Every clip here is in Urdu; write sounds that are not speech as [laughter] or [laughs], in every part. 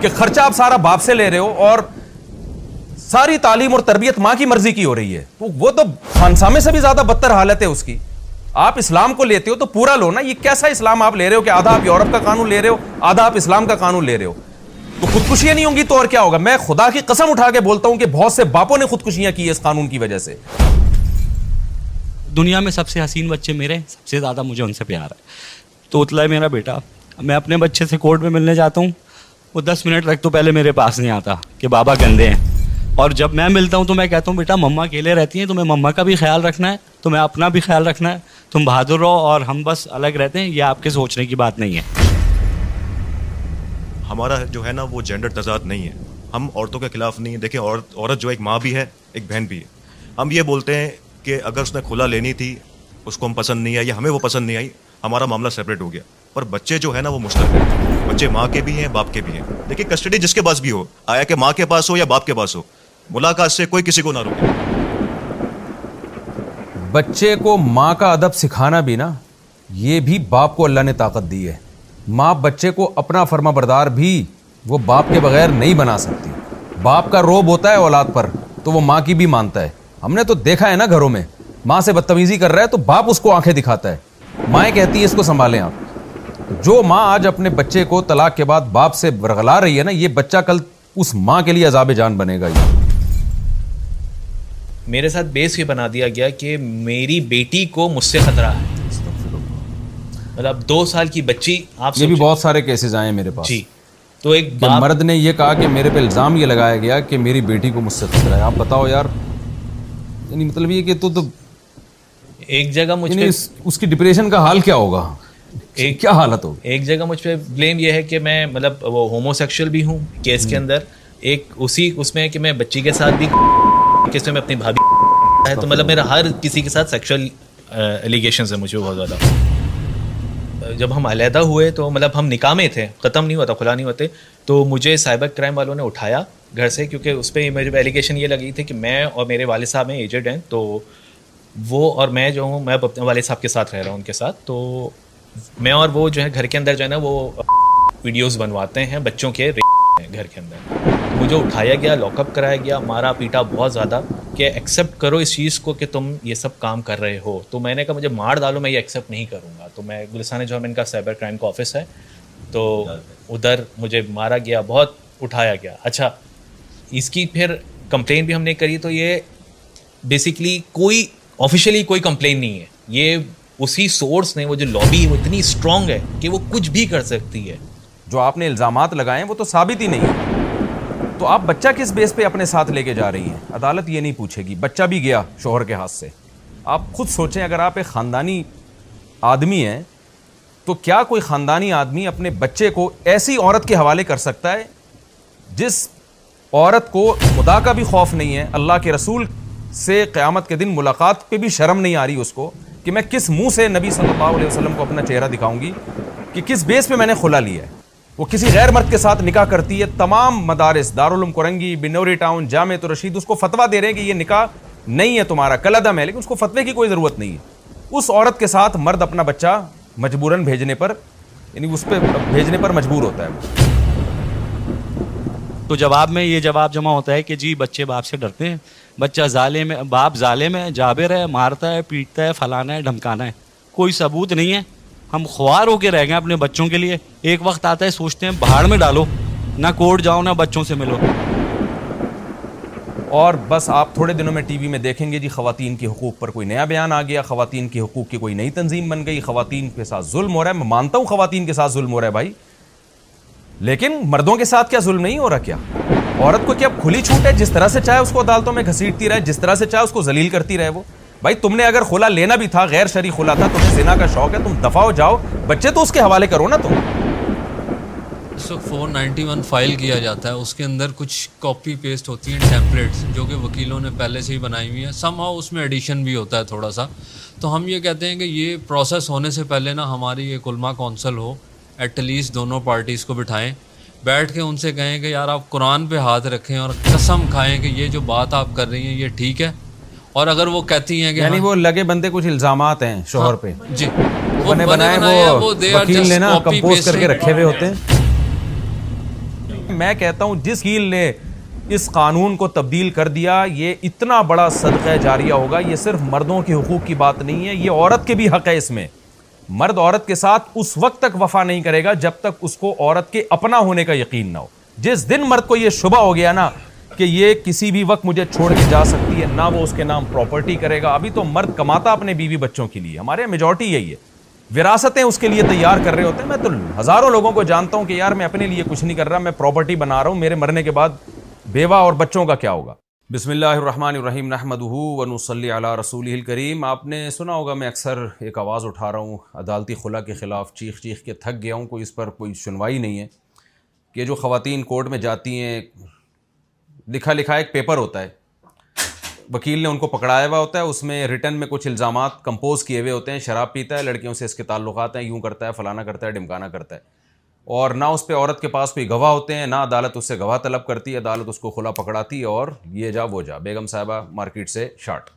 کہ خرچہ آپ سارا باپ سے لے رہے ہو اور ساری تعلیم اور تربیت ماں کی مرضی کی ہو رہی ہے وہ تو خانسامے سے بھی زیادہ بدتر حالت ہے اس کی آپ اسلام کو لیتے ہو تو پورا لو نا یہ کیسا اسلام آپ لے رہے ہو کہ آدھا آپ یورپ کا قانون لے رہے ہو آدھا آپ اسلام کا قانون لے رہے ہو تو خودکشیاں نہیں ہوں گی تو اور کیا ہوگا میں خدا کی قسم اٹھا کے بولتا ہوں کہ بہت سے باپوں نے خودکشیاں کی ہے اس قانون کی وجہ سے دنیا میں سب سے حسین بچے میرے سب سے زیادہ مجھے ان سے پیار ہے تو اتلا ہے میرا بیٹا میں اپنے بچے سے کورٹ میں ملنے جاتا ہوں وہ دس منٹ رکھ تو پہلے میرے پاس نہیں آتا کہ بابا گندے ہیں اور جب میں ملتا ہوں تو میں کہتا ہوں بیٹا مما اکیلے رہتی ہیں تمہیں مما کا بھی خیال رکھنا ہے تمہیں اپنا بھی خیال رکھنا ہے تم بہادر رہو اور ہم بس الگ رہتے ہیں یہ آپ کے سوچنے کی بات نہیں ہے ہمارا جو ہے نا وہ جینڈر تضاد نہیں ہے ہم عورتوں کے خلاف نہیں ہیں دیکھیں عورت عورت جو ایک ماں بھی ہے ایک بہن بھی ہے ہم یہ بولتے ہیں کہ اگر اس نے کھلا لینی تھی اس کو ہم پسند نہیں آئی ہمیں وہ پسند نہیں آئی ہمارا معاملہ سپریٹ ہو گیا پر بچے جو ہے نا وہ مشترک ہیں بچے ماں کے بھی ہیں باپ کے بھی ہیں دیکھیں کسٹڈی جس کے پاس بھی ہو آیا کہ ماں کے پاس ہو یا باپ کے پاس ہو ملاقات سے کوئی کسی کو نہ روکے بچے کو ماں کا ادب سکھانا بھی نا یہ بھی باپ کو اللہ نے طاقت دی ہے ماں بچے کو اپنا فرما بردار بھی وہ باپ کے بغیر نہیں بنا سکتی باپ کا روب ہوتا ہے اولاد پر تو وہ ماں کی بھی مانتا ہے ہم نے تو دیکھا ہے نا گھروں میں ماں سے بدتمیزی کر رہا ہے تو باپ اس کو آنکھیں دکھاتا ہے مائیں کہتی ہے اس کو سنبھالیں آپ جو ماں آج اپنے بچے کو طلاق کے بعد باپ سے برغلا رہی ہے نا یہ بچہ کل اس ماں کے لیے عذاب جان بنے گا یہ میرے ساتھ بیس یہ بنا دیا گیا کہ میری بیٹی کو مجھ سے خطرہ ہے مطلب دو سال کی بچی آپ بھی بہت سارے کیسز آئے ہیں میرے پاس جی تو ایک مرد نے یہ کہا کہ میرے پہ الزام یہ لگایا گیا کہ میری بیٹی کو مجھ سے خطرہ ہے آپ بتاؤ یار یعنی مطلب یہ کہ تو ایک جگہ مجھے یعنی اس کی ڈپریشن کا حال کیا ہوگا اچھا۔ ایک کیا حالت ہو ایک جگہ مجھ پہ بلیم یہ ہے کہ میں مطلب وہ ہومو سیکشل بھی ہوں کیس کے اندر ایک اسی اس میں کہ میں بچی کے ساتھ بھی میں اپنی بھابھی ہے تو مطلب میرا ہر کسی کے ساتھ سیکشل ایلیگیشنز ہیں مجھے بہت زیادہ جب ہم علیحدہ ہوئے تو مطلب ہم نکامے تھے ختم نہیں ہوتا کھلا نہیں ہوتے تو مجھے سائبر کرائم والوں نے اٹھایا گھر سے کیونکہ اس پہ مجھے ایلیگیشن یہ لگی تھی کہ میں اور میرے والد صاحب ہیں ایجڈ ہیں تو وہ اور میں جو ہوں میں اپنے والد صاحب کے ساتھ رہ رہا ہوں ان کے ساتھ تو میں اور وہ جو ہے گھر کے اندر جو ہے نا وہ ویڈیوز بنواتے ہیں بچوں کے گھر کے اندر مجھے اٹھایا گیا لاک اپ کرایا گیا مارا پیٹا بہت زیادہ کہ ایکسیپٹ کرو اس چیز کو کہ تم یہ سب کام کر رہے ہو تو میں نے کہا مجھے مار ڈالو میں یہ ایکسیپٹ نہیں کروں گا تو میں گلسان جو ہے ان کا سائبر کرائم کا آفس ہے تو ادھر مجھے مارا گیا بہت اٹھایا گیا اچھا اس کی پھر کمپلین بھی ہم نے کری تو یہ بیسکلی کوئی آفیشیلی کوئی کمپلین نہیں ہے یہ اسی سورس نے وہ جو لابی ہے اتنی اسٹرانگ ہے کہ وہ کچھ بھی کر سکتی ہے جو آپ نے الزامات لگائے ہیں وہ تو ثابت ہی نہیں تو آپ بچہ کس بیس پہ اپنے ساتھ لے کے جا رہی ہیں عدالت یہ نہیں پوچھے گی بچہ بھی گیا شوہر کے ہاتھ سے آپ خود سوچیں اگر آپ ایک خاندانی آدمی ہیں تو کیا کوئی خاندانی آدمی اپنے بچے کو ایسی عورت کے حوالے کر سکتا ہے جس عورت کو خدا کا بھی خوف نہیں ہے اللہ کے رسول سے قیامت کے دن ملاقات پہ بھی شرم نہیں آ رہی اس کو کہ میں کس منہ سے نبی صلی اللہ علیہ وسلم کو اپنا چہرہ دکھاؤں گی کہ کس بیس پہ میں نے کھلا لیا ہے وہ کسی غیر مرد کے ساتھ نکاح کرتی ہے تمام مدارس دارالعلوم کرنگی بنوری ٹاؤن جامع تو رشید اس کو فتویٰ دے رہے ہیں کہ یہ نکاح نہیں ہے تمہارا کلدم ہے لیکن اس کو فتوے کی کوئی ضرورت نہیں ہے اس عورت کے ساتھ مرد اپنا بچہ مجبوراً بھیجنے پر یعنی اس پہ بھیجنے پر مجبور ہوتا ہے تو جواب میں یہ جواب جمع ہوتا ہے کہ جی بچے باپ سے ڈرتے ہیں بچہ ظالم ہے باپ ظالم ہے جابر ہے مارتا ہے پیٹتا ہے فلانا ہے ڈھمکانا ہے کوئی ثبوت نہیں ہے ہم خوار ہو کے رہ گئے اپنے بچوں کے لیے ایک وقت آتا ہے سوچتے ہیں بھاڑ میں ڈالو نہ کورٹ جاؤ نہ بچوں سے ملو اور بس آپ تھوڑے دنوں میں ٹی وی میں دیکھیں گے جی خواتین کے حقوق پر کوئی نیا بیان آ گیا خواتین کے حقوق کی کوئی نئی تنظیم بن گئی خواتین کے ساتھ ظلم ہو رہا ہے میں مانتا ہوں خواتین کے ساتھ ظلم ہو رہا ہے بھائی لیکن مردوں کے ساتھ کیا ظلم نہیں ہو رہا کیا عورت کو کیا کھلی چھوٹ ہے جس طرح سے چاہے اس کو عدالتوں میں گھسیٹتی رہے جس طرح سے چاہے اس کو ذلیل کرتی رہے وہ بھائی تم نے اگر کھلا لینا بھی تھا غیر شریک کھلا تھا تمہیں زنا کا شوق ہے تم دفاع ہو جاؤ بچے تو اس کے حوالے کرو نا تم سو فور نائنٹی ون فائل کیا جاتا ہے اس کے اندر کچھ کاپی پیسٹ ہوتی ہیں ٹیمپلیٹس جو کہ وکیلوں نے پہلے سے ہی بنائی ہوئی ہیں سم ہاؤ اس میں ایڈیشن بھی ہوتا ہے تھوڑا سا تو ہم یہ کہتے ہیں کہ یہ پروسیس ہونے سے پہلے نا ہماری ایک علماء کونسل ہو ایٹ لیسٹ دونوں پارٹیز کو بٹھائیں بیٹھ کے ان سے کہیں کہ یار آپ قرآن پہ ہاتھ رکھیں اور قسم کھائیں کہ یہ جو بات آپ کر رہی ہیں یہ ٹھیک ہے اور اگر وہ کہتی ہیں کہ یعنی ہاں۔ الزامات ہیں شوہر ہاں۔ پہ جیل کمپوز کر کے رکھے ہوئے ہوتے ہیں میں کہتا ہوں جس کیل نے اس قانون کو تبدیل کر دیا یہ اتنا بڑا صدقہ جاریہ ہوگا یہ صرف مردوں کے حقوق کی بات نہیں ہے یہ عورت کے بھی حق ہے اس میں مرد عورت کے ساتھ اس وقت تک وفا نہیں کرے گا جب تک اس کو عورت کے اپنا ہونے کا یقین نہ ہو جس دن مرد کو یہ شبہ ہو گیا نا کہ یہ کسی بھی وقت مجھے چھوڑ کے جا سکتی ہے نہ وہ اس کے نام پراپرٹی کرے گا ابھی تو مرد کماتا اپنے بیوی بچوں کے لیے ہمارے میجورٹی یہی ہے وراثتیں اس کے لیے تیار کر رہے ہوتے ہیں میں تو ہزاروں لوگوں کو جانتا ہوں کہ یار میں اپنے لیے کچھ نہیں کر رہا میں پراپرٹی بنا رہا ہوں میرے مرنے کے بعد بیوہ اور بچوں کا کیا ہوگا بسم اللہ الرحمن الرحیم نحمد ون صلی علیہ رسول الکریم آپ نے سنا ہوگا میں اکثر ایک آواز اٹھا رہا ہوں عدالتی خلا کے خلاف چیخ چیخ کے تھک گیا ہوں کوئی اس پر کوئی سنوائی نہیں ہے کہ جو خواتین کورٹ میں جاتی ہیں لکھا لکھا ایک پیپر ہوتا ہے وکیل نے ان کو پکڑایا ہوا ہوتا ہے اس میں ریٹن میں کچھ الزامات کمپوز کیے ہوئے ہوتے ہیں شراب پیتا ہے لڑکیوں سے اس کے تعلقات ہیں یوں کرتا ہے فلانا کرتا ہے ڈمکانا کرتا ہے اور نہ اس پہ عورت کے پاس کوئی گواہ ہوتے ہیں نہ عدالت اس سے گواہ طلب کرتی ہے عدالت اس کو کھلا پکڑاتی اور یہ جا وہ جا بیگم صاحبہ مارکیٹ سے شارٹ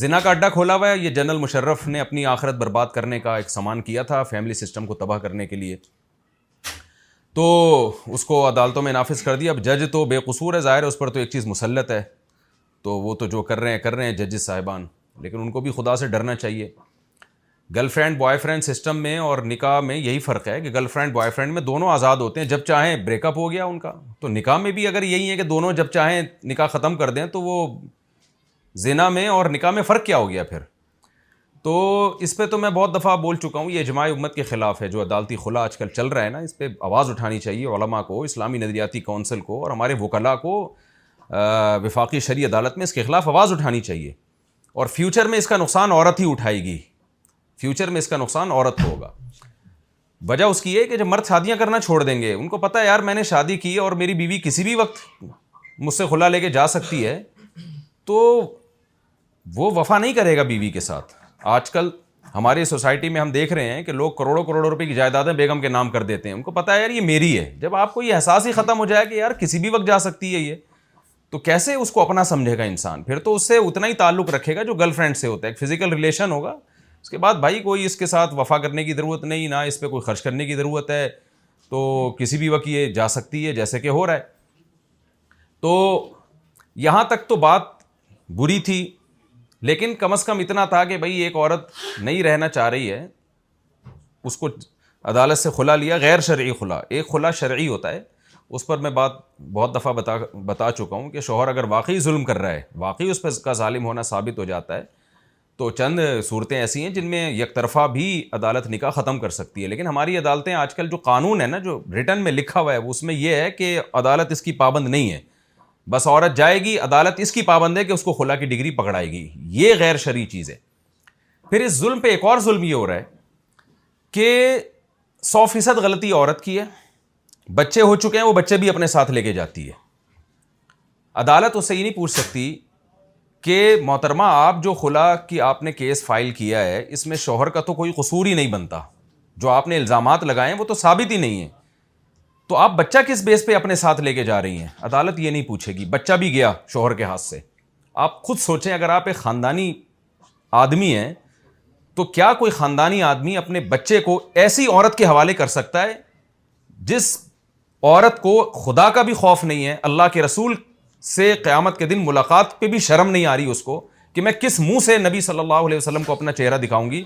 زنا کا اڈا کھولا ہوا ہے یہ جنرل مشرف نے اپنی آخرت برباد کرنے کا ایک سامان کیا تھا فیملی سسٹم کو تباہ کرنے کے لیے تو اس کو عدالتوں میں نافذ کر دیا اب جج تو بے قصور ہے ظاہر ہے اس پر تو ایک چیز مسلط ہے تو وہ تو جو کر رہے ہیں کر رہے ہیں ججز صاحبان لیکن ان کو بھی خدا سے ڈرنا چاہیے girlfriend boyfriend system میں اور نکاح میں یہی فرق ہے کہ گرل فرینڈ بوائے فرینڈ میں دونوں آزاد ہوتے ہیں جب چاہیں بریک اپ ہو گیا ان کا تو نکاح میں بھی اگر یہی ہے کہ دونوں جب چاہیں نکاح ختم کر دیں تو وہ زینا میں اور نکاح میں فرق کیا ہو گیا پھر تو اس پہ تو میں بہت دفعہ بول چکا ہوں یہ اجماع امت کے خلاف ہے جو عدالتی خلا آج کل چل رہا ہے نا اس پہ آواز اٹھانی چاہیے علماء کو اسلامی نظریاتی کونسل کو اور ہمارے وکلاء کو وفاقی شریع عدالت میں اس کے خلاف آواز اٹھانی چاہیے اور فیوچر میں اس کا نقصان عورت ہی اٹھائے گی فیوچر میں اس کا نقصان عورت کو ہوگا وجہ اس کی ہے کہ جب مرد شادیاں کرنا چھوڑ دیں گے ان کو پتا ہے یار میں نے شادی کی اور میری بیوی کسی بھی وقت مجھ سے کھلا لے کے جا سکتی ہے تو وہ وفا نہیں کرے گا بیوی کے ساتھ آج کل ہماری سوسائٹی میں ہم دیکھ رہے ہیں کہ لوگ کروڑوں کروڑوں روپئے کی جائیدادیں بیگم کے نام کر دیتے ہیں ان کو پتا ہے یار یہ میری ہے جب آپ کو یہ احساس ہی ختم ہو جائے کہ یار کسی بھی وقت جا سکتی ہے یہ تو کیسے اس کو اپنا سمجھے گا انسان پھر تو اس سے اتنا ہی تعلق رکھے گا جو گرل فرینڈ سے ہوتا ہے ایک فزیکل ریلیشن ہوگا اس کے بعد بھائی کوئی اس کے ساتھ وفا کرنے کی ضرورت نہیں نہ اس پہ کوئی خرچ کرنے کی ضرورت ہے تو کسی بھی وقت یہ جا سکتی ہے جیسے کہ ہو رہا ہے تو یہاں تک تو بات بری تھی لیکن کم از کم اتنا تھا کہ بھائی ایک عورت نہیں رہنا چاہ رہی ہے اس کو عدالت سے کھلا لیا غیر شرعی کھلا ایک کھلا شرعی ہوتا ہے اس پر میں بات بہت دفعہ بتا بتا چکا ہوں کہ شوہر اگر واقعی ظلم کر رہا ہے واقعی اس پہ کا ظالم ہونا ثابت ہو جاتا ہے تو چند صورتیں ایسی ہیں جن میں یک طرفہ بھی عدالت نکاح ختم کر سکتی ہے لیکن ہماری عدالتیں آج کل جو قانون ہے نا جو ریٹن میں لکھا ہوا ہے اس میں یہ ہے کہ عدالت اس کی پابند نہیں ہے بس عورت جائے گی عدالت اس کی پابند ہے کہ اس کو خلا کی ڈگری پکڑائے گی یہ غیر شرعی چیز ہے پھر اس ظلم پہ ایک اور ظلم یہ ہو رہا ہے کہ سو فیصد غلطی عورت کی ہے بچے ہو چکے ہیں وہ بچے بھی اپنے ساتھ لے کے جاتی ہے عدالت اس سے یہ نہیں پوچھ سکتی کہ محترمہ آپ جو خلا کی آپ نے کیس فائل کیا ہے اس میں شوہر کا تو کوئی قصور ہی نہیں بنتا جو آپ نے الزامات لگائے ہیں وہ تو ثابت ہی نہیں ہیں تو آپ بچہ کس بیس پہ اپنے ساتھ لے کے جا رہی ہیں عدالت یہ نہیں پوچھے گی بچہ بھی گیا شوہر کے ہاتھ سے آپ خود سوچیں اگر آپ ایک خاندانی آدمی ہیں تو کیا کوئی خاندانی آدمی اپنے بچے کو ایسی عورت کے حوالے کر سکتا ہے جس عورت کو خدا کا بھی خوف نہیں ہے اللہ کے رسول سے قیامت کے دن ملاقات پہ بھی شرم نہیں آ رہی اس کو کہ میں کس منہ سے نبی صلی اللہ علیہ وسلم کو اپنا چہرہ دکھاؤں گی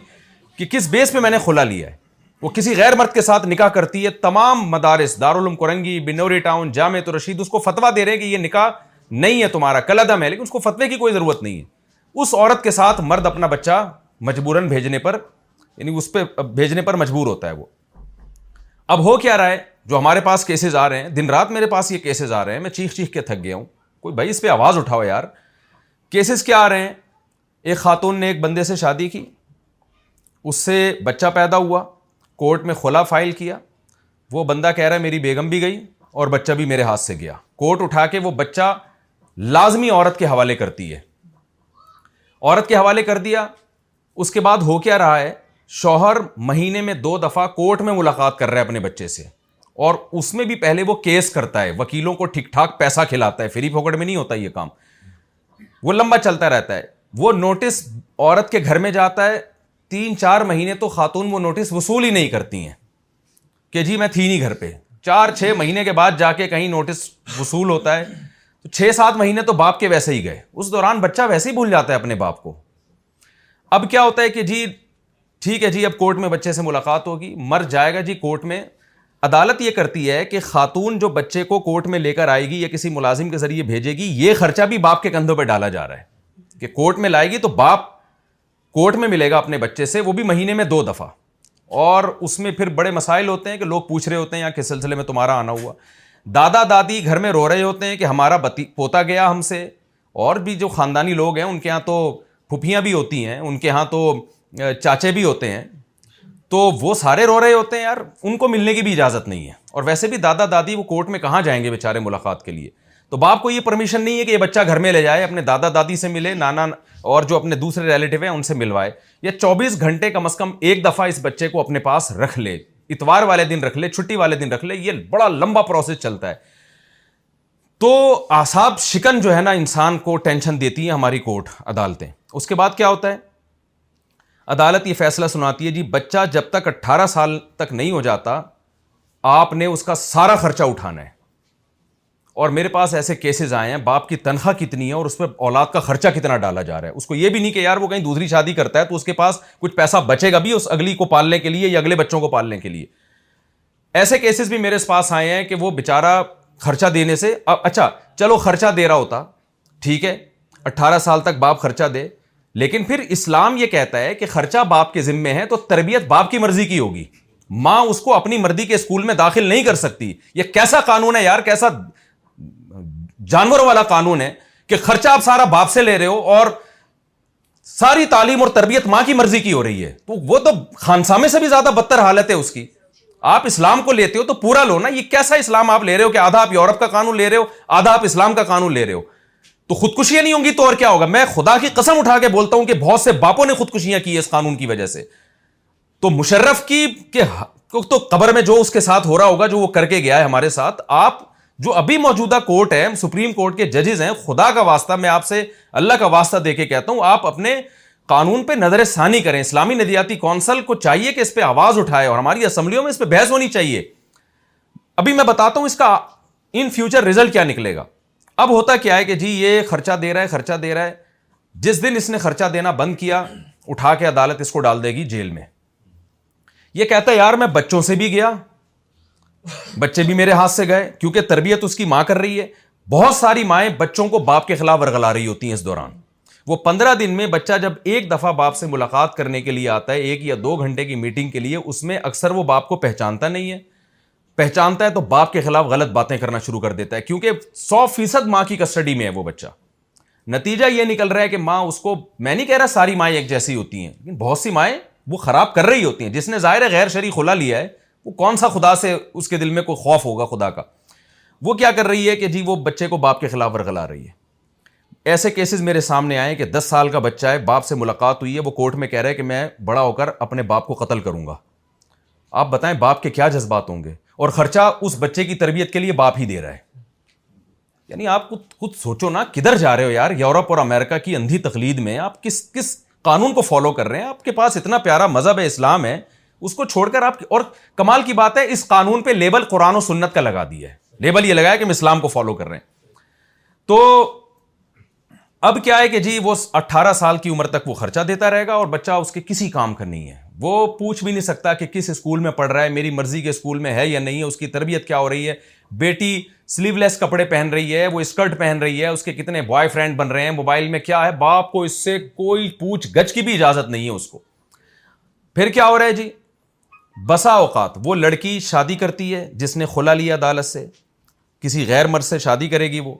کہ کس بیس پہ میں نے کھلا لیا ہے وہ کسی غیر مرد کے ساتھ نکاح کرتی ہے تمام مدارس دارالعلوم کرنگی بنوری ٹاؤن جامع تو رشید اس کو فتویٰ دے رہے ہیں کہ یہ نکاح نہیں ہے تمہارا کل عدم ہے لیکن اس کو فتوے کی کوئی ضرورت نہیں ہے اس عورت کے ساتھ مرد اپنا بچہ مجبوراً بھیجنے پر یعنی اس پہ بھیجنے پر مجبور ہوتا ہے وہ اب ہو کیا رائے جو ہمارے پاس کیسز آ رہے ہیں دن رات میرے پاس یہ کیسز آ رہے ہیں میں چیخ چیخ کے تھک گیا ہوں کوئی بھائی اس پہ آواز اٹھاؤ یار کیسز کیا آ رہے ہیں ایک خاتون نے ایک بندے سے شادی کی اس سے بچہ پیدا ہوا کورٹ میں خلا فائل کیا وہ بندہ کہہ رہا ہے میری بیگم بھی گئی اور بچہ بھی میرے ہاتھ سے گیا کورٹ اٹھا کے وہ بچہ لازمی عورت کے حوالے کرتی ہے عورت کے حوالے کر دیا اس کے بعد ہو کیا رہا ہے شوہر مہینے میں دو دفعہ کورٹ میں ملاقات کر رہا ہے اپنے بچے سے اور اس میں بھی پہلے وہ کیس کرتا ہے وکیلوں کو ٹھیک ٹھاک پیسہ کھلاتا ہے فری پھوکٹ میں نہیں ہوتا یہ کام وہ لمبا چلتا رہتا ہے وہ نوٹس عورت کے گھر میں جاتا ہے تین چار مہینے تو خاتون وہ نوٹس وصول ہی نہیں کرتی ہیں کہ جی میں تھی نہیں گھر پہ چار چھ مہینے کے بعد جا کے کہیں نوٹس وصول ہوتا ہے تو چھ سات مہینے تو باپ کے ویسے ہی گئے اس دوران بچہ ویسے ہی بھول جاتا ہے اپنے باپ کو اب کیا ہوتا ہے کہ جی ٹھیک ہے جی اب کورٹ میں بچے سے ملاقات ہوگی مر جائے گا جی کورٹ میں عدالت یہ کرتی ہے کہ خاتون جو بچے کو کورٹ میں لے کر آئے گی یا کسی ملازم کے ذریعے بھیجے گی یہ خرچہ بھی باپ کے کندھوں پہ ڈالا جا رہا ہے کہ کورٹ میں لائے گی تو باپ کورٹ میں ملے گا اپنے بچے سے وہ بھی مہینے میں دو دفعہ اور اس میں پھر بڑے مسائل ہوتے ہیں کہ لوگ پوچھ رہے ہوتے ہیں یا کس سلسلے میں تمہارا آنا ہوا دادا دادی گھر میں رو رہے ہوتے ہیں کہ ہمارا بتی پوتا گیا ہم سے اور بھی جو خاندانی لوگ ہیں ان کے یہاں تو پھپھیاں بھی ہوتی ہیں ان کے یہاں تو چاچے بھی ہوتے ہیں تو وہ سارے رو رہے ہوتے ہیں یار ان کو ملنے کی بھی اجازت نہیں ہے اور ویسے بھی دادا دادی وہ کورٹ میں کہاں جائیں گے بیچارے ملاقات کے لیے تو باپ کو یہ پرمیشن نہیں ہے کہ یہ بچہ گھر میں لے جائے اپنے دادا دادی سے ملے نانا اور جو اپنے دوسرے ریلیٹیو ہیں ان سے ملوائے یا چوبیس گھنٹے کم از کم ایک دفعہ اس بچے کو اپنے پاس رکھ لے اتوار والے دن رکھ لے چھٹی والے دن رکھ لے یہ بڑا لمبا پروسیس چلتا ہے تو اعصاب شکن جو ہے نا انسان کو ٹینشن دیتی ہیں ہماری کورٹ عدالتیں اس کے بعد کیا ہوتا ہے عدالت یہ فیصلہ سناتی ہے جی بچہ جب تک اٹھارہ سال تک نہیں ہو جاتا آپ نے اس کا سارا خرچہ اٹھانا ہے اور میرے پاس ایسے کیسز آئے ہیں باپ کی تنخواہ کتنی ہے اور اس پہ اولاد کا خرچہ کتنا ڈالا جا رہا ہے اس کو یہ بھی نہیں کہ یار وہ کہیں دوسری شادی کرتا ہے تو اس کے پاس کچھ پیسہ بچے گا بھی اس اگلی کو پالنے کے لیے یا اگلے بچوں کو پالنے کے لیے ایسے کیسز بھی میرے پاس آئے ہیں کہ وہ بیچارہ خرچہ دینے سے اچھا چلو خرچہ دے رہا ہوتا ٹھیک ہے اٹھارہ سال تک باپ خرچہ دے لیکن پھر اسلام یہ کہتا ہے کہ خرچہ باپ کے ذمے ہے تو تربیت باپ کی مرضی کی ہوگی ماں اس کو اپنی مرضی کے اسکول میں داخل نہیں کر سکتی یہ کیسا قانون ہے یار کیسا جانوروں والا قانون ہے کہ خرچہ آپ سارا باپ سے لے رہے ہو اور ساری تعلیم اور تربیت ماں کی مرضی کی ہو رہی ہے تو وہ تو خانسامے سے بھی زیادہ بدتر حالت ہے اس کی آپ اسلام کو لیتے ہو تو پورا لو نا یہ کیسا اسلام آپ لے رہے ہو کہ آدھا آپ یورپ کا قانون لے رہے ہو آدھا آپ اسلام کا قانون لے رہے ہو تو خودکشیاں نہیں ہوں گی تو اور کیا ہوگا میں خدا کی قسم اٹھا کے بولتا ہوں کہ بہت سے باپوں نے خودکشیاں کی اس قانون کی وجہ سے تو مشرف کی کہ تو قبر میں جو اس کے ساتھ ہو رہا ہوگا جو وہ کر کے گیا ہے ہمارے ساتھ آپ جو ابھی موجودہ کورٹ ہے سپریم کورٹ کے ججز ہیں خدا کا واسطہ میں آپ سے اللہ کا واسطہ دے کے کہتا ہوں آپ اپنے قانون پہ نظر ثانی کریں اسلامی ندیاتی کونسل کو چاہیے کہ اس پہ آواز اٹھائے اور ہماری اسمبلیوں میں اس پہ بحث ہونی چاہیے ابھی میں بتاتا ہوں اس کا ان فیوچر رزلٹ کیا نکلے گا اب ہوتا کیا ہے کہ جی یہ خرچہ دے رہا ہے خرچہ دے رہا ہے جس دن اس نے خرچہ دینا بند کیا اٹھا کے عدالت اس کو ڈال دے گی جیل میں یہ کہتا ہے یار میں بچوں سے بھی گیا بچے بھی میرے ہاتھ سے گئے کیونکہ تربیت اس کی ماں کر رہی ہے بہت ساری مائیں بچوں کو باپ کے خلاف ورگلا رہی ہوتی ہیں اس دوران وہ پندرہ دن میں بچہ جب ایک دفعہ باپ سے ملاقات کرنے کے لیے آتا ہے ایک یا دو گھنٹے کی میٹنگ کے لیے اس میں اکثر وہ باپ کو پہچانتا نہیں ہے پہچانتا ہے تو باپ کے خلاف غلط باتیں کرنا شروع کر دیتا ہے کیونکہ سو فیصد ماں کی کسٹڈی میں ہے وہ بچہ نتیجہ یہ نکل رہا ہے کہ ماں اس کو میں نہیں کہہ رہا ساری مائیں ایک جیسی ہوتی ہیں لیکن بہت سی مائیں وہ خراب کر رہی ہوتی ہیں جس نے ظاہر غیر شریح کھلا لیا ہے وہ کون سا خدا سے اس کے دل میں کوئی خوف ہوگا خدا کا وہ کیا کر رہی ہے کہ جی وہ بچے کو باپ کے خلاف ورگلا رہی ہے ایسے کیسز میرے سامنے آئے کہ دس سال کا بچہ ہے باپ سے ملاقات ہوئی ہے وہ کورٹ میں کہہ رہا ہے کہ میں بڑا ہو کر اپنے باپ کو قتل کروں گا آپ بتائیں باپ کے کیا جذبات ہوں گے اور خرچہ اس بچے کی تربیت کے لیے باپ ہی دے رہا ہے یعنی آپ خود سوچو نا کدھر جا رہے ہو یار یورپ اور امریکہ کی اندھی تقلید میں آپ کس کس قانون کو فالو کر رہے ہیں آپ کے پاس اتنا پیارا مذہب ہے اسلام ہے اس کو چھوڑ کر آپ اور کمال کی بات ہے اس قانون پہ لیبل قرآن و سنت کا لگا دیا ہے لیبل یہ لگایا کہ ہم اسلام کو فالو کر رہے ہیں تو اب کیا ہے کہ جی وہ اٹھارہ سال کی عمر تک وہ خرچہ دیتا رہے گا اور بچہ اس کے کسی کام کا نہیں ہے وہ پوچھ بھی نہیں سکتا کہ کس اسکول میں پڑھ رہا ہے میری مرضی کے اسکول میں ہے یا نہیں ہے اس کی تربیت کیا ہو رہی ہے بیٹی سلیو لیس کپڑے پہن رہی ہے وہ اسکرٹ پہن رہی ہے اس کے کتنے بوائے فرینڈ بن رہے ہیں موبائل میں کیا ہے باپ کو اس سے کوئی پوچھ گچھ کی بھی اجازت نہیں ہے اس کو پھر کیا ہو رہا ہے جی بسا اوقات وہ لڑکی شادی کرتی ہے جس نے کھلا لیا عدالت سے کسی غیر مرد سے شادی کرے گی وہ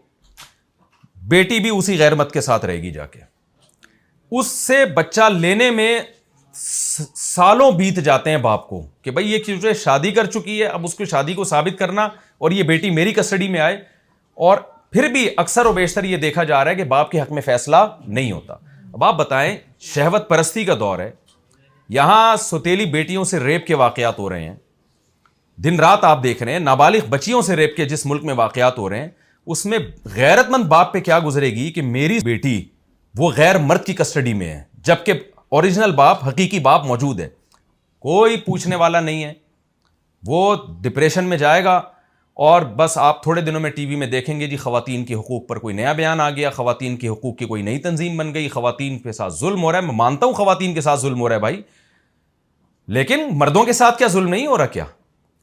بیٹی بھی اسی غیر مت کے ساتھ رہے گی جا کے اس سے بچہ لینے میں سالوں بیت جاتے ہیں باپ کو کہ بھائی یہ چیز شادی کر چکی ہے اب اس کی شادی کو ثابت کرنا اور یہ بیٹی میری کسٹڈی میں آئے اور پھر بھی اکثر و بیشتر یہ دیکھا جا رہا ہے کہ باپ کے حق میں فیصلہ نہیں ہوتا اب آپ بتائیں شہوت پرستی کا دور ہے یہاں سوتیلی بیٹیوں سے ریپ کے واقعات ہو رہے ہیں دن رات آپ دیکھ رہے ہیں نابالغ بچیوں سے ریپ کے جس ملک میں واقعات ہو رہے ہیں اس میں غیرت مند باپ پہ کیا گزرے گی کہ میری بیٹی وہ غیر مرد کی کسٹڈی میں ہے جبکہ اوریجنل باپ حقیقی باپ موجود ہے کوئی پوچھنے والا نہیں ہے وہ ڈپریشن میں جائے گا اور بس آپ تھوڑے دنوں میں ٹی وی میں دیکھیں گے جی خواتین کے حقوق پر کوئی نیا بیان آ گیا خواتین کے حقوق کی کوئی نئی تنظیم بن گئی خواتین کے ساتھ ظلم ہو رہا ہے میں مانتا ہوں خواتین کے ساتھ ظلم ہو رہا ہے بھائی لیکن مردوں کے ساتھ کیا ظلم نہیں ہو رہا کیا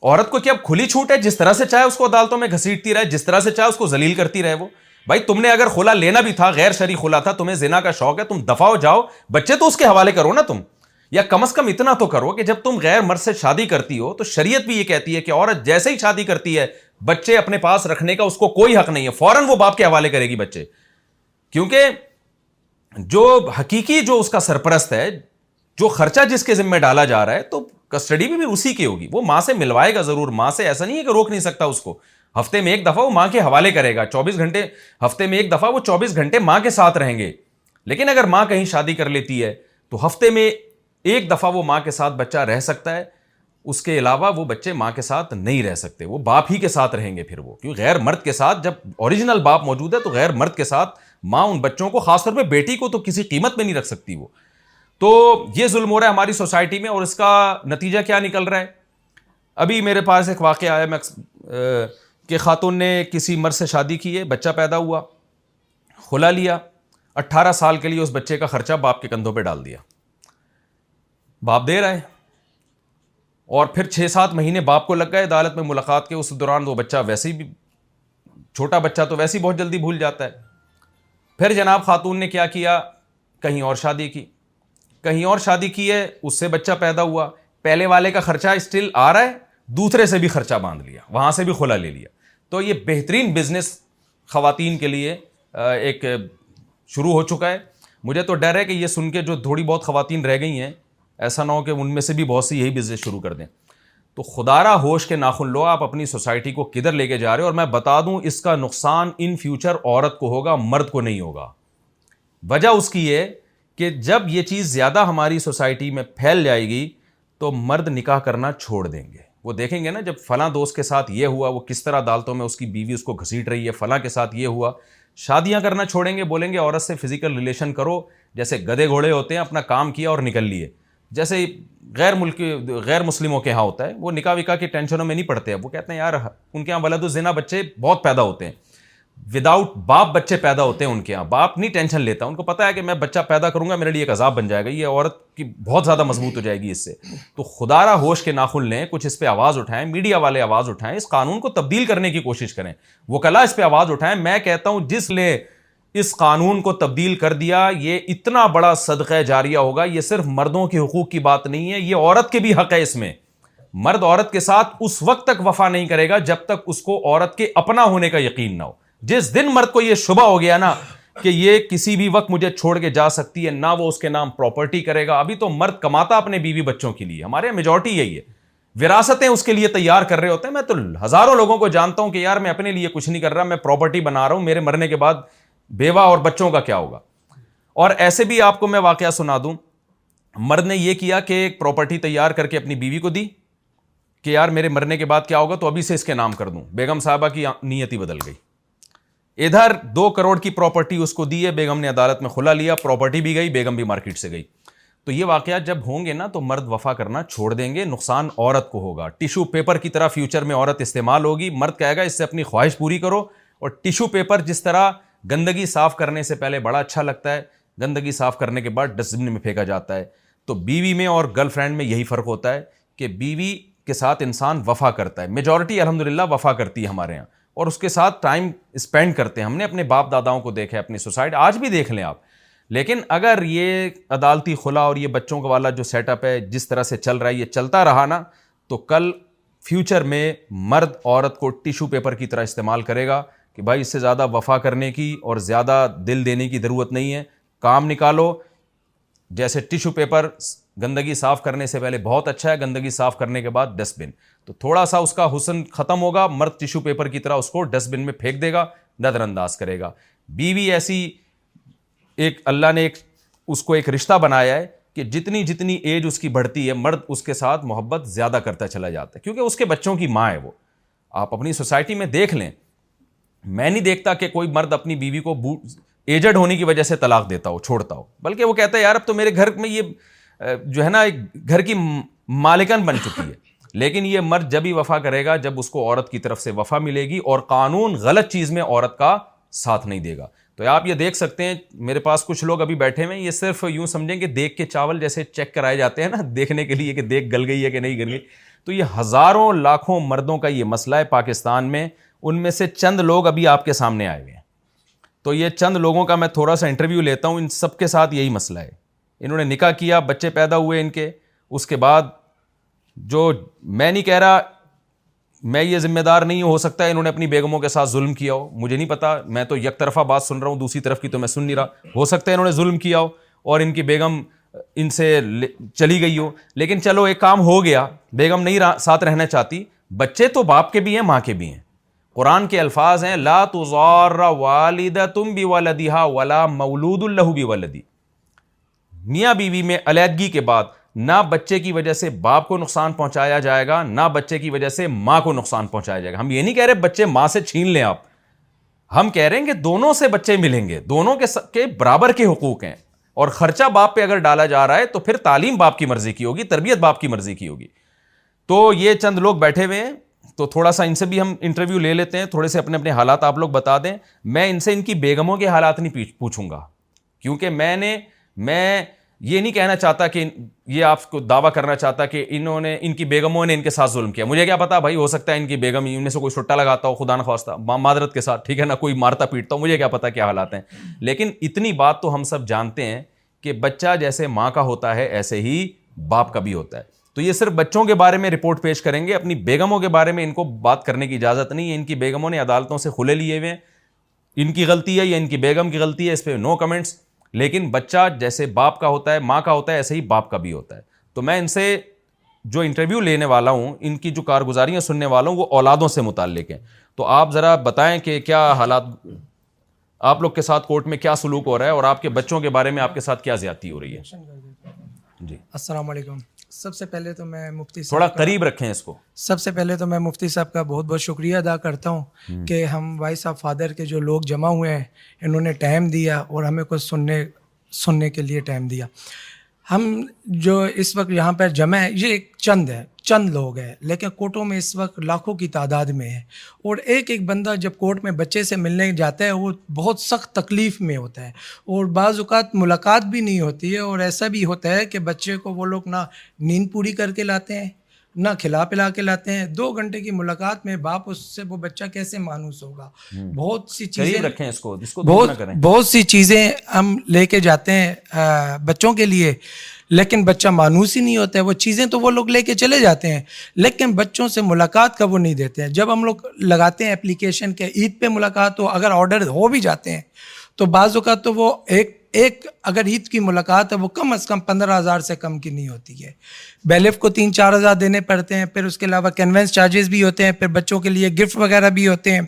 عورت کو کیا اب کھلی چھوٹ ہے جس طرح سے چاہے اس کو عدالتوں میں گھسیٹتی رہے جس طرح سے چاہے اس کو ذلیل کرتی رہے وہ بھائی تم نے اگر خلا لینا بھی تھا غیر شرعی خلا تھا تمہیں زنا کا شوق ہے تم دفاع جاؤ بچے تو اس کے حوالے کرو نا تم یا کم از کم اتنا تو کرو کہ جب تم غیر مرض سے شادی کرتی ہو تو شریعت بھی یہ کہتی ہے کہ عورت جیسے ہی شادی کرتی ہے بچے اپنے پاس رکھنے کا اس کو کوئی حق نہیں ہے فوراً وہ باپ کے حوالے کرے گی بچے کیونکہ جو حقیقی جو اس کا سرپرست ہے جو خرچہ جس کے ذمہ ڈالا جا رہا ہے تو کسٹڈی بھی, بھی اسی کی ہوگی وہ ماں سے ملوائے گا ضرور ماں سے ایسا نہیں ہے کہ روک نہیں سکتا اس کو ہفتے میں ایک دفعہ وہ ماں کے حوالے کرے گا چوبیس گھنٹے ہفتے میں ایک دفعہ وہ چوبیس گھنٹے ماں کے ساتھ رہیں گے لیکن اگر ماں کہیں شادی کر لیتی ہے تو ہفتے میں ایک دفعہ وہ ماں کے ساتھ بچہ رہ سکتا ہے اس کے علاوہ وہ بچے ماں کے ساتھ نہیں رہ سکتے وہ باپ ہی کے ساتھ رہیں گے پھر وہ کیونکہ غیر مرد کے ساتھ جب اوریجنل باپ موجود ہے تو غیر مرد کے ساتھ ماں ان بچوں کو خاص طور پہ بیٹی کو تو کسی قیمت میں نہیں رکھ سکتی وہ تو یہ ظلم ہو رہا ہے ہماری سوسائٹی میں اور اس کا نتیجہ کیا نکل رہا ہے ابھی میرے پاس ایک واقعہ آیا میں کہ خاتون نے کسی مرض سے شادی کی ہے بچہ پیدا ہوا کھلا لیا اٹھارہ سال کے لیے اس بچے کا خرچہ باپ کے کندھوں پہ ڈال دیا باپ دے رہا ہے اور پھر چھ سات مہینے باپ کو لگ گئے عدالت میں ملاقات کے اس دوران وہ بچہ ویسے ہی چھوٹا بچہ تو ویسے ہی بہت جلدی بھول جاتا ہے پھر جناب خاتون نے کیا کیا کہیں اور شادی کی کہیں اور شادی کی ہے اس سے بچہ پیدا ہوا پہلے والے کا خرچہ اسٹل آ رہا ہے دوسرے سے بھی خرچہ باندھ لیا وہاں سے بھی کھلا لے لیا تو یہ بہترین بزنس خواتین کے لیے ایک شروع ہو چکا ہے مجھے تو ڈر ہے کہ یہ سن کے جو تھوڑی بہت خواتین رہ گئی ہیں ایسا نہ ہو کہ ان میں سے بھی بہت سی یہی بزنس شروع کر دیں تو خدا را ہوش کے ناخن لو آپ اپنی سوسائٹی کو کدھر لے کے جا رہے ہو اور میں بتا دوں اس کا نقصان ان فیوچر عورت کو ہوگا مرد کو نہیں ہوگا وجہ اس کی یہ کہ جب یہ چیز زیادہ ہماری سوسائٹی میں پھیل جائے گی تو مرد نکاح کرنا چھوڑ دیں گے وہ دیکھیں گے نا جب فلاں دوست کے ساتھ یہ ہوا وہ کس طرح عدالتوں میں اس کی بیوی اس کو گھسیٹ رہی ہے فلاں کے ساتھ یہ ہوا شادیاں کرنا چھوڑیں گے بولیں گے عورت سے فزیکل ریلیشن کرو جیسے گدے گھوڑے ہوتے ہیں اپنا کام کیا اور نکل لیے جیسے غیر ملکی غیر مسلموں کے یہاں ہوتا ہے وہ نکاح وکاح کی ٹینشنوں میں نہیں پڑتے وہ کہتے ہیں یار ان کے یہاں و الزینا بچے بہت پیدا ہوتے ہیں وداؤٹ باپ بچے پیدا ہوتے ہیں ان کے یہاں باپ نہیں ٹینشن لیتا ان کو پتا ہے کہ میں بچہ پیدا کروں گا میرے لیے ایک عذاب بن جائے گا یہ عورت کی بہت زیادہ مضبوط ہو جائے گی اس سے تو خدا را ہوش کے ناخن لیں کچھ اس پہ آواز اٹھائیں میڈیا والے آواز اٹھائیں اس قانون کو تبدیل کرنے کی کوشش کریں وہ کلا اس پہ آواز اٹھائیں میں کہتا ہوں جس نے اس قانون کو تبدیل کر دیا یہ اتنا بڑا صدقہ جاریہ ہوگا یہ صرف مردوں کے حقوق کی بات نہیں ہے یہ عورت کے بھی حق ہے اس میں مرد عورت کے ساتھ اس وقت تک وفا نہیں کرے گا جب تک اس کو عورت کے اپنا ہونے کا یقین نہ ہو جس دن مرد کو یہ شبہ ہو گیا نا کہ یہ کسی بھی وقت مجھے چھوڑ کے جا سکتی ہے نہ وہ اس کے نام پراپرٹی کرے گا ابھی تو مرد کماتا اپنے بیوی بچوں کے لیے ہمارے میجورٹی یہی ہے وراثتیں اس کے لیے تیار کر رہے ہوتے ہیں میں تو ہزاروں لوگوں کو جانتا ہوں کہ یار میں اپنے لیے کچھ نہیں کر رہا میں پراپرٹی بنا رہا ہوں میرے مرنے کے بعد بیوہ اور بچوں کا کیا ہوگا اور ایسے بھی آپ کو میں واقعہ سنا دوں مرد نے یہ کیا کہ ایک پراپرٹی تیار کر کے اپنی بیوی کو دی کہ یار میرے مرنے کے بعد کیا ہوگا تو ابھی سے اس کے نام کر دوں بیگم صاحبہ کی نیت ہی بدل گئی ادھر دو کروڑ کی پراپرٹی اس کو دی ہے بیگم نے عدالت میں کھلا لیا پراپرٹی بھی گئی بیگم بھی مارکیٹ سے گئی تو یہ واقعات جب ہوں گے نا تو مرد وفا کرنا چھوڑ دیں گے نقصان عورت کو ہوگا ٹیشو پیپر کی طرح فیوچر میں عورت استعمال ہوگی مرد کہے گا اس سے اپنی خواہش پوری کرو اور ٹیشو پیپر جس طرح گندگی صاف کرنے سے پہلے بڑا اچھا لگتا ہے گندگی صاف کرنے کے بعد ڈسٹ بن میں پھینکا جاتا ہے تو بیوی میں اور گرل فرینڈ میں یہی فرق ہوتا ہے کہ بیوی کے ساتھ انسان وفا کرتا ہے میجورٹی الحمد للہ وفا کرتی ہے ہمارے یہاں اور اس کے ساتھ ٹائم اسپینڈ کرتے ہیں ہم نے اپنے باپ داداؤں کو دیکھا ہے اپنی سوسائٹی آج بھی دیکھ لیں آپ لیکن اگر یہ عدالتی خلا اور یہ بچوں کا والا جو سیٹ اپ ہے جس طرح سے چل رہا ہے یہ چلتا رہا نا تو کل فیوچر میں مرد عورت کو ٹیشو پیپر کی طرح استعمال کرے گا کہ بھائی اس سے زیادہ وفا کرنے کی اور زیادہ دل دینے کی ضرورت نہیں ہے کام نکالو جیسے ٹیشو پیپر گندگی صاف کرنے سے پہلے بہت اچھا ہے گندگی صاف کرنے کے بعد ڈسٹ بن تو تھوڑا سا اس کا حسن ختم ہوگا مرد ٹیشو پیپر کی طرح اس کو ڈسٹ بن میں پھینک دے گا نظر انداز کرے گا بیوی ایسی ایک اللہ نے ایک اس کو ایک رشتہ بنایا ہے کہ جتنی جتنی ایج اس کی بڑھتی ہے مرد اس کے ساتھ محبت زیادہ کرتا چلا جاتا ہے کیونکہ اس کے بچوں کی ماں ہے وہ آپ اپنی سوسائٹی میں دیکھ لیں میں نہیں دیکھتا کہ کوئی مرد اپنی بیوی کو ایجڈ ہونے کی وجہ سے طلاق دیتا ہو چھوڑتا ہو بلکہ وہ کہتا ہے یار اب تو میرے گھر میں یہ جو ہے نا ایک گھر کی مالکن بن چکی ہے لیکن یہ مرد جب ہی وفا کرے گا جب اس کو عورت کی طرف سے وفا ملے گی اور قانون غلط چیز میں عورت کا ساتھ نہیں دے گا تو آپ یہ دیکھ سکتے ہیں میرے پاس کچھ لوگ ابھی بیٹھے ہوئے ہیں یہ صرف یوں سمجھیں کہ دیکھ کے چاول جیسے چیک کرائے جاتے ہیں نا دیکھنے کے لیے کہ دیکھ گل گئی ہے کہ نہیں گل گئی تو یہ ہزاروں لاکھوں مردوں کا یہ مسئلہ ہے پاکستان میں ان میں سے چند لوگ ابھی آپ کے سامنے آئے ہوئے ہیں تو یہ چند لوگوں کا میں تھوڑا سا انٹرویو لیتا ہوں ان سب کے ساتھ یہی مسئلہ ہے انہوں نے نکاح کیا بچے پیدا ہوئے ان کے اس کے بعد جو میں نہیں کہہ رہا میں یہ ذمہ دار نہیں ہو سکتا انہوں نے اپنی بیگموں کے ساتھ ظلم کیا ہو مجھے نہیں پتا میں تو یک طرفہ بات سن رہا ہوں دوسری طرف کی تو میں سن نہیں رہا ہو سکتا ہے انہوں نے ظلم کیا ہو اور ان کی بیگم ان سے چلی گئی ہو لیکن چلو ایک کام ہو گیا بیگم نہیں ساتھ رہنا چاہتی بچے تو باپ کے بھی ہیں ماں کے بھی ہیں قرآن کے الفاظ ہیں لا والدہ تم بھی والدی ہا ولا مولود اللہ بھی والدی میاں بیوی میں علیحدگی کے بعد نہ بچے کی وجہ سے باپ کو نقصان پہنچایا جائے گا نہ بچے کی وجہ سے ماں کو نقصان پہنچایا جائے گا ہم یہ نہیں کہہ رہے بچے ماں سے چھین لیں آپ ہم کہہ رہے ہیں کہ دونوں سے بچے ملیں گے دونوں کے برابر کے حقوق ہیں اور خرچہ باپ پہ اگر ڈالا جا رہا ہے تو پھر تعلیم باپ کی مرضی کی ہوگی تربیت باپ کی مرضی کی ہوگی تو یہ چند لوگ بیٹھے ہوئے ہیں تو تھوڑا سا ان سے بھی ہم انٹرویو لے لیتے ہیں تھوڑے سے اپنے اپنے حالات آپ لوگ بتا دیں میں ان سے ان کی بیگموں کے حالات نہیں پوچھوں گا کیونکہ میں نے میں یہ نہیں کہنا چاہتا کہ یہ آپ کو دعویٰ کرنا چاہتا کہ انہوں نے ان کی بیگموں نے ان کے ساتھ ظلم کیا مجھے کیا پتا بھائی ہو سکتا ہے ان کی بیگم ان میں سے کوئی چھٹا لگاتا ہو خدا نخواستہ معذرت کے ساتھ ٹھیک ہے نا کوئی مارتا پیٹتا ہو مجھے کیا پتا کیا حالات ہیں لیکن اتنی بات تو ہم سب جانتے ہیں کہ بچہ جیسے ماں کا ہوتا ہے ایسے ہی باپ کا بھی ہوتا ہے تو یہ صرف بچوں کے بارے میں رپورٹ پیش کریں گے اپنی بیگموں کے بارے میں ان کو بات کرنے کی اجازت نہیں ہے ان کی بیگموں نے عدالتوں سے کھلے لیے ہوئے ہیں ان کی غلطی ہے یا ان کی بیگم کی غلطی ہے اس پہ نو کمنٹس لیکن بچہ جیسے باپ کا ہوتا ہے ماں کا ہوتا ہے ایسے ہی باپ کا بھی ہوتا ہے تو میں ان سے جو انٹرویو لینے والا ہوں ان کی جو کارگزاریاں سننے والا ہوں وہ اولادوں سے متعلق ہیں تو آپ ذرا بتائیں کہ کیا حالات آپ لوگ کے ساتھ کورٹ میں کیا سلوک ہو رہا ہے اور آپ کے بچوں کے بارے میں آپ کے ساتھ کیا زیادتی ہو رہی ہے جی السلام علیکم سب سے پہلے تو میں مفتی صاحب تھوڑا قریب رکھیں اس کو سب سے پہلے تو میں مفتی صاحب کا بہت بہت شکریہ ادا کرتا ہوں کہ ہم وائس آف فادر کے جو لوگ جمع ہوئے ہیں انہوں نے ٹائم دیا اور ہمیں کچھ سننے سننے کے لیے ٹائم دیا ہم جو اس وقت یہاں پر جمع ہے یہ ایک چند ہے چند لوگ ہیں لیکن کوٹوں میں اس وقت لاکھوں کی تعداد میں ہے اور ایک ایک بندہ جب کوٹ میں بچے سے ملنے جاتا ہے وہ بہت سخت تکلیف میں ہوتا ہے اور بعض اوقات ملاقات بھی نہیں ہوتی ہے اور ایسا بھی ہوتا ہے کہ بچے کو وہ لوگ نہ نیند پوری کر کے لاتے ہیں نہ کھلا پلا کے لاتے ہیں دو گھنٹے کی ملاقات میں باپ اس سے وہ بچہ کیسے مانوس ہوگا بہت سی چیزیں رکھیں اس اس کو کو بہت بہت سی چیزیں ہم لے کے جاتے ہیں بچوں کے لیے لیکن بچہ مانوس ہی نہیں ہوتا ہے وہ چیزیں تو وہ لوگ لے کے چلے جاتے ہیں لیکن بچوں سے ملاقات کا وہ نہیں دیتے ہیں جب ہم لوگ لگاتے ہیں اپلیکیشن کے عید پہ ملاقات ہو اگر آرڈر ہو بھی جاتے ہیں تو بعض اوقات تو وہ ایک ایک اگر عید کی ملاقات ہے وہ کم از کم پندرہ ہزار سے کم کی نہیں ہوتی ہے بیلف کو تین چار ہزار دینے پڑتے ہیں پھر اس کے علاوہ کنونس چارجز بھی ہوتے ہیں پھر بچوں کے لیے گفٹ وغیرہ بھی ہوتے ہیں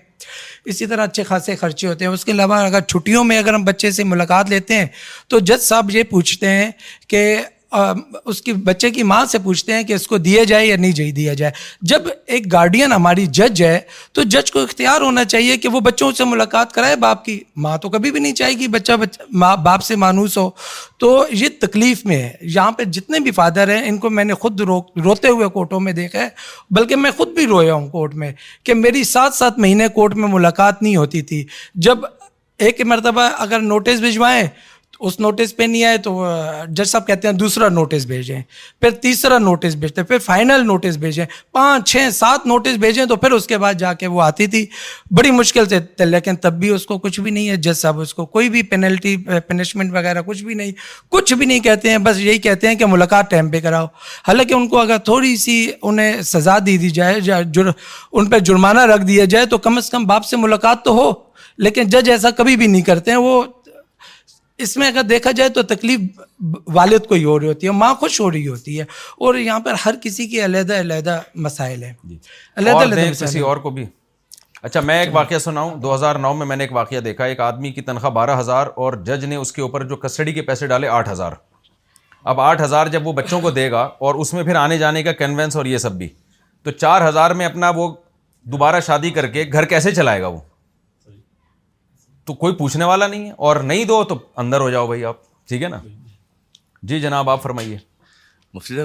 اسی طرح اچھے خاصے خرچے ہوتے ہیں اس کے علاوہ اگر چھٹیوں میں اگر ہم بچے سے ملاقات لیتے ہیں تو جج صاحب یہ پوچھتے ہیں کہ اس کی بچے کی ماں سے پوچھتے ہیں کہ اس کو دیا جائے یا نہیں جائے دیا جائے جب ایک گارڈین ہماری جج ہے تو جج کو اختیار ہونا چاہیے کہ وہ بچوں سے ملاقات کرائے باپ کی ماں تو کبھی بھی نہیں چاہے گی بچہ باپ سے مانوس ہو تو یہ تکلیف میں ہے یہاں پہ جتنے بھی فادر ہیں ان کو میں نے خود رو روتے ہوئے کورٹوں میں دیکھا ہے بلکہ میں خود بھی رویا ہوں کورٹ میں کہ میری سات سات مہینے کورٹ میں ملاقات نہیں ہوتی تھی جب ایک مرتبہ اگر نوٹس بھجوائیں اس نوٹس پہ نہیں آئے تو جج صاحب کہتے ہیں دوسرا نوٹس بھیجیں پھر تیسرا نوٹس بھیجتے پھر فائنل نوٹس بھیجیں پانچ چھ سات نوٹس بھیجیں تو پھر اس کے بعد جا کے وہ آتی تھی بڑی مشکل سے لیکن تب بھی اس کو کچھ بھی نہیں ہے جج صاحب اس کو کوئی بھی پینلٹی پنشمنٹ وغیرہ کچھ بھی نہیں کچھ بھی نہیں کہتے ہیں بس یہی کہتے ہیں کہ ملاقات ٹائم پہ کراؤ حالانکہ ان کو اگر تھوڑی سی انہیں سزا دی دی جائے جر ان پہ جرمانہ رکھ دیا جائے تو کم از کم باپ سے ملاقات تو ہو لیکن جج ایسا کبھی بھی نہیں کرتے ہیں وہ اس میں اگر دیکھا جائے تو تکلیف والد کو ہی ہو رہی ہوتی ہے ماں خوش ہو رہی ہوتی ہے اور یہاں پر ہر کسی کے علیحدہ علیحدہ مسائل ہیں جی۔ علیحدہ کسی اور کو بھی اچھا میں ایک واقعہ سناؤں دو ہزار نو میں میں نے ایک واقعہ دیکھا ایک آدمی کی تنخواہ بارہ ہزار اور جج نے اس کے اوپر جو کسٹڈی کے پیسے ڈالے آٹھ ہزار اب آٹھ ہزار جب وہ بچوں کو دے گا اور اس میں پھر آنے جانے کا کنوینس اور یہ سب بھی تو چار ہزار میں اپنا وہ دوبارہ شادی کر کے گھر کیسے چلائے گا وہ تو کوئی پوچھنے والا نہیں ہے اور نہیں دو تو اندر ہو جاؤ بھائی آپ ٹھیک ہے نا جی جناب آپ فرمائیے مفتی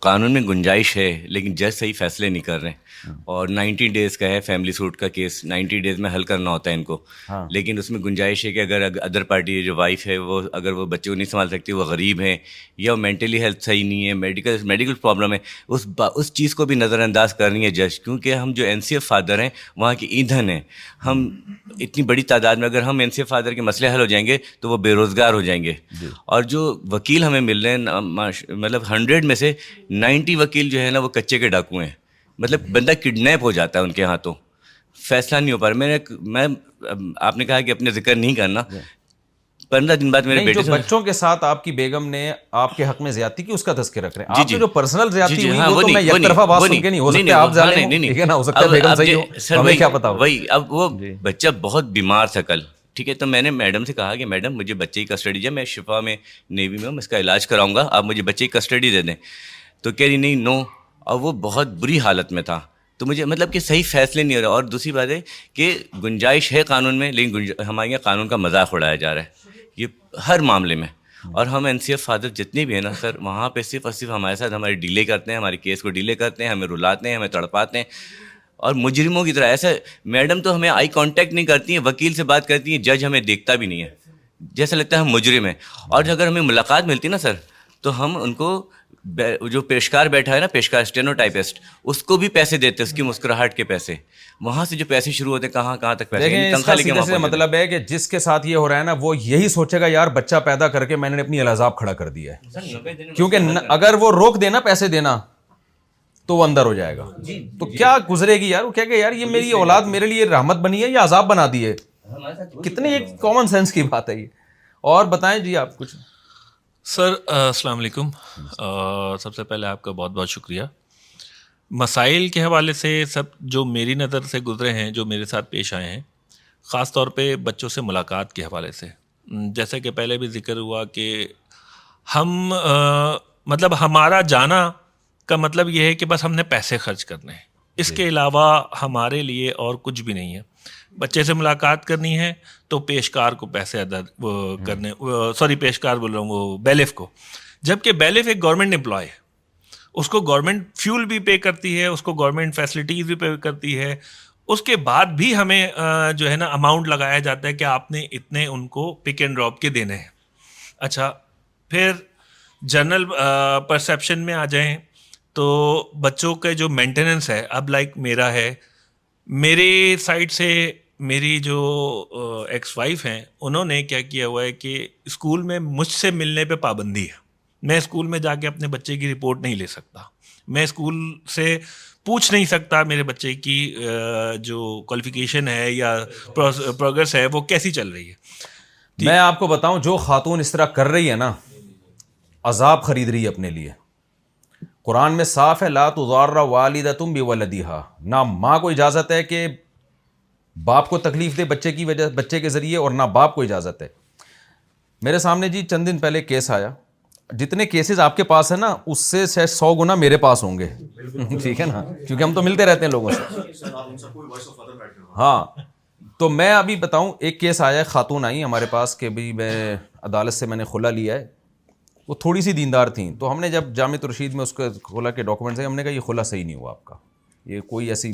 قانون میں گنجائش ہے لیکن جج صحیح فیصلے نہیں کر رہے ہیں اور نائنٹی ڈیز کا ہے فیملی سوٹ کا کیس نائنٹی ڈیز میں حل کرنا ہوتا ہے ان کو ہاں۔ لیکن اس میں گنجائش ہے کہ اگر ادر پارٹی جو وائف ہے وہ اگر وہ بچے کو نہیں سنبھال سکتی وہ غریب ہیں یا وہ مینٹلی ہیلتھ صحیح نہیں ہے میڈیکل میڈیکل پرابلم ہے اس اس چیز کو بھی نظر انداز کرنی ہے جج کیونکہ ہم جو این سی ایف فادر ہیں وہاں کی ایندھن ہیں ہم اتنی بڑی تعداد میں اگر ہم این سی ایف فادر کے مسئلے حل ہو جائیں گے تو وہ بے روزگار ہو جائیں گے جی۔ اور جو وکیل ہمیں مل رہے ہیں مطلب وقت ہنڈریڈ میں سے نائنٹی وکیل جو ہے نا وہ کچے کے ڈاکو ہیں مطلب بندہ کڈنیپ ہو جاتا ہے ان کے ہاتھوں فیصلہ نہیں ہو پا رہا میں نے میں آپ نے کہا کہ اپنے ذکر نہیں کرنا پندرہ دن بعد میرے بیٹے بچوں کے ساتھ آپ کی بیگم نے آپ کے حق میں زیادتی کی اس کا تذکر رکھ رہے ہیں جی، جی۔ جو پرسنل زیادتی جی، ہوئی ہاں، وہ تو میں یک طرفہ بات سن کے نہیں ہو سکتے آپ جانے ہاں، ہیں ٹھیک ہے نا ہو سکتا ہے بیگم صحیح ہو ہمیں کیا پتا وہی اب وہ بچہ بہت بیمار تھا کل ٹھیک ہے تو میں نے میڈم سے کہا کہ میڈم مجھے بچے کی کسٹڈی جو ہے میں شفا میں نیوی میں ہوں اس کا علاج کراؤں گا آپ مجھے بچے کی کسٹڈی دے دیں تو کہہ رہی نہیں نو اور وہ بہت بری حالت میں تھا تو مجھے مطلب کہ صحیح فیصلے نہیں ہو رہے اور دوسری بات ہے کہ گنجائش ہے قانون میں لیکن ہمارے یہاں قانون کا مذاق اڑایا جا رہا ہے یہ ہر معاملے میں اور ہم این سی ایف فادر جتنے بھی ہیں نا سر وہاں پہ صرف اور صرف ہمارے ساتھ ہمارے ڈیلے کرتے ہیں ہمارے کیس کو ڈیلے کرتے ہیں ہمیں رلاتے ہیں ہمیں تڑپاتے ہیں اور مجرموں کی طرح ایسے میڈم تو ہمیں آئی کانٹیکٹ نہیں کرتی ہیں وکیل سے بات کرتی ہیں جج ہمیں دیکھتا بھی نہیں ہے جیسا لگتا ہے ہم مجرم ہیں اور اگر ہمیں ملاقات ملتی نا سر تو ہم ان کو جو پیشکار بیٹھا ہے نا پیشکار اسٹینوٹائپسٹ اس کو بھی پیسے دیتے اس کی مسکراہٹ کے پیسے وہاں سے جو پیسے شروع ہوتے ہیں کہاں کہاں تک پیسے یعنی مطلب ہے کہ جس کے ساتھ یہ ہو رہا ہے نا وہ یہی سوچے گا یار بچہ پیدا کر کے میں نے اپنی الزاب کھڑا کر دیا ہے کیونکہ اگر وہ روک دینا پیسے دینا تو وہ اندر ہو جائے گا جی تو جی۔ کیا گزرے گی یار وہ کیا کہ یار یہ میری اولاد میرے لیے رحمت بنی ہے یا عذاب بنا دی ہے کتنی ایک کامن سینس کی بات ہے یہ اور بتائیں جی آپ کچھ سر السلام علیکم سب سے پہلے آپ کا بہت بہت شکریہ مسائل کے حوالے سے سب جو میری نظر سے گزرے ہیں جو میرے ساتھ پیش آئے ہیں خاص طور پہ بچوں سے ملاقات کے حوالے سے جیسے کہ پہلے بھی ذکر ہوا کہ ہم مطلب ہمارا جانا کا مطلب یہ ہے کہ بس ہم نے پیسے خرچ کرنے ہیں اس جی۔ کے علاوہ ہمارے لیے اور کچھ بھی نہیں ہے بچے سے ملاقات کرنی ہے تو پیشکار کو پیسے ادا کرنے سوری پیشکار بول رہا ہوں وہ بیلف کو جب کہ بیلف ایک گورنمنٹ امپلائی ہے اس کو گورنمنٹ فیول بھی پے کرتی ہے اس کو گورنمنٹ فیسلٹیز بھی پے کرتی ہے اس کے بعد بھی ہمیں جو ہے نا اماؤنٹ لگایا جاتا ہے کہ آپ نے اتنے ان کو پک اینڈ ڈراپ کے دینے ہیں اچھا پھر جنرل پرسیپشن میں آ جائیں تو بچوں کے جو مینٹیننس ہے اب لائک میرا ہے میرے سائڈ سے میری جو ایکس وائف ہیں انہوں نے کیا کیا ہوا ہے کہ اسکول میں مجھ سے ملنے پہ پابندی ہے میں اسکول میں جا کے اپنے بچے کی رپورٹ نہیں لے سکتا میں اسکول سے پوچھ نہیں سکتا میرے بچے کی جو کوالیفکیشن ہے یا پروگرس ہے وہ کیسی چل رہی ہے جی۔ میں آپ کو بتاؤں جو خاتون اس طرح کر رہی ہے نا عذاب خرید رہی ہے اپنے لیے قرآن میں صاف ہے والدہ تم بھی ولدیحا نہ ماں کو اجازت ہے کہ باپ کو تکلیف دے بچے کی وجہ بچے کے ذریعے اور نہ باپ کو اجازت ہے میرے سامنے جی چند دن پہلے کیس آیا جتنے کیسز آپ کے پاس ہیں نا اس سے شاید سو گنا میرے پاس ہوں گے ٹھیک ہے نا کیونکہ ہم تو ملتے رہتے ہیں لوگوں سے ہاں تو میں ابھی بتاؤں ایک کیس آیا ہے خاتون آئی ہمارے پاس کہ بھائی میں عدالت سے میں نے کھلا لیا ہے وہ تھوڑی سی دیندار تھیں تو ہم نے جب جامع رشید میں اس کے کھولا کے ڈاکومنٹس ہیں ہم نے کہا یہ کھولا صحیح نہیں ہوا آپ کا یہ کوئی ایسی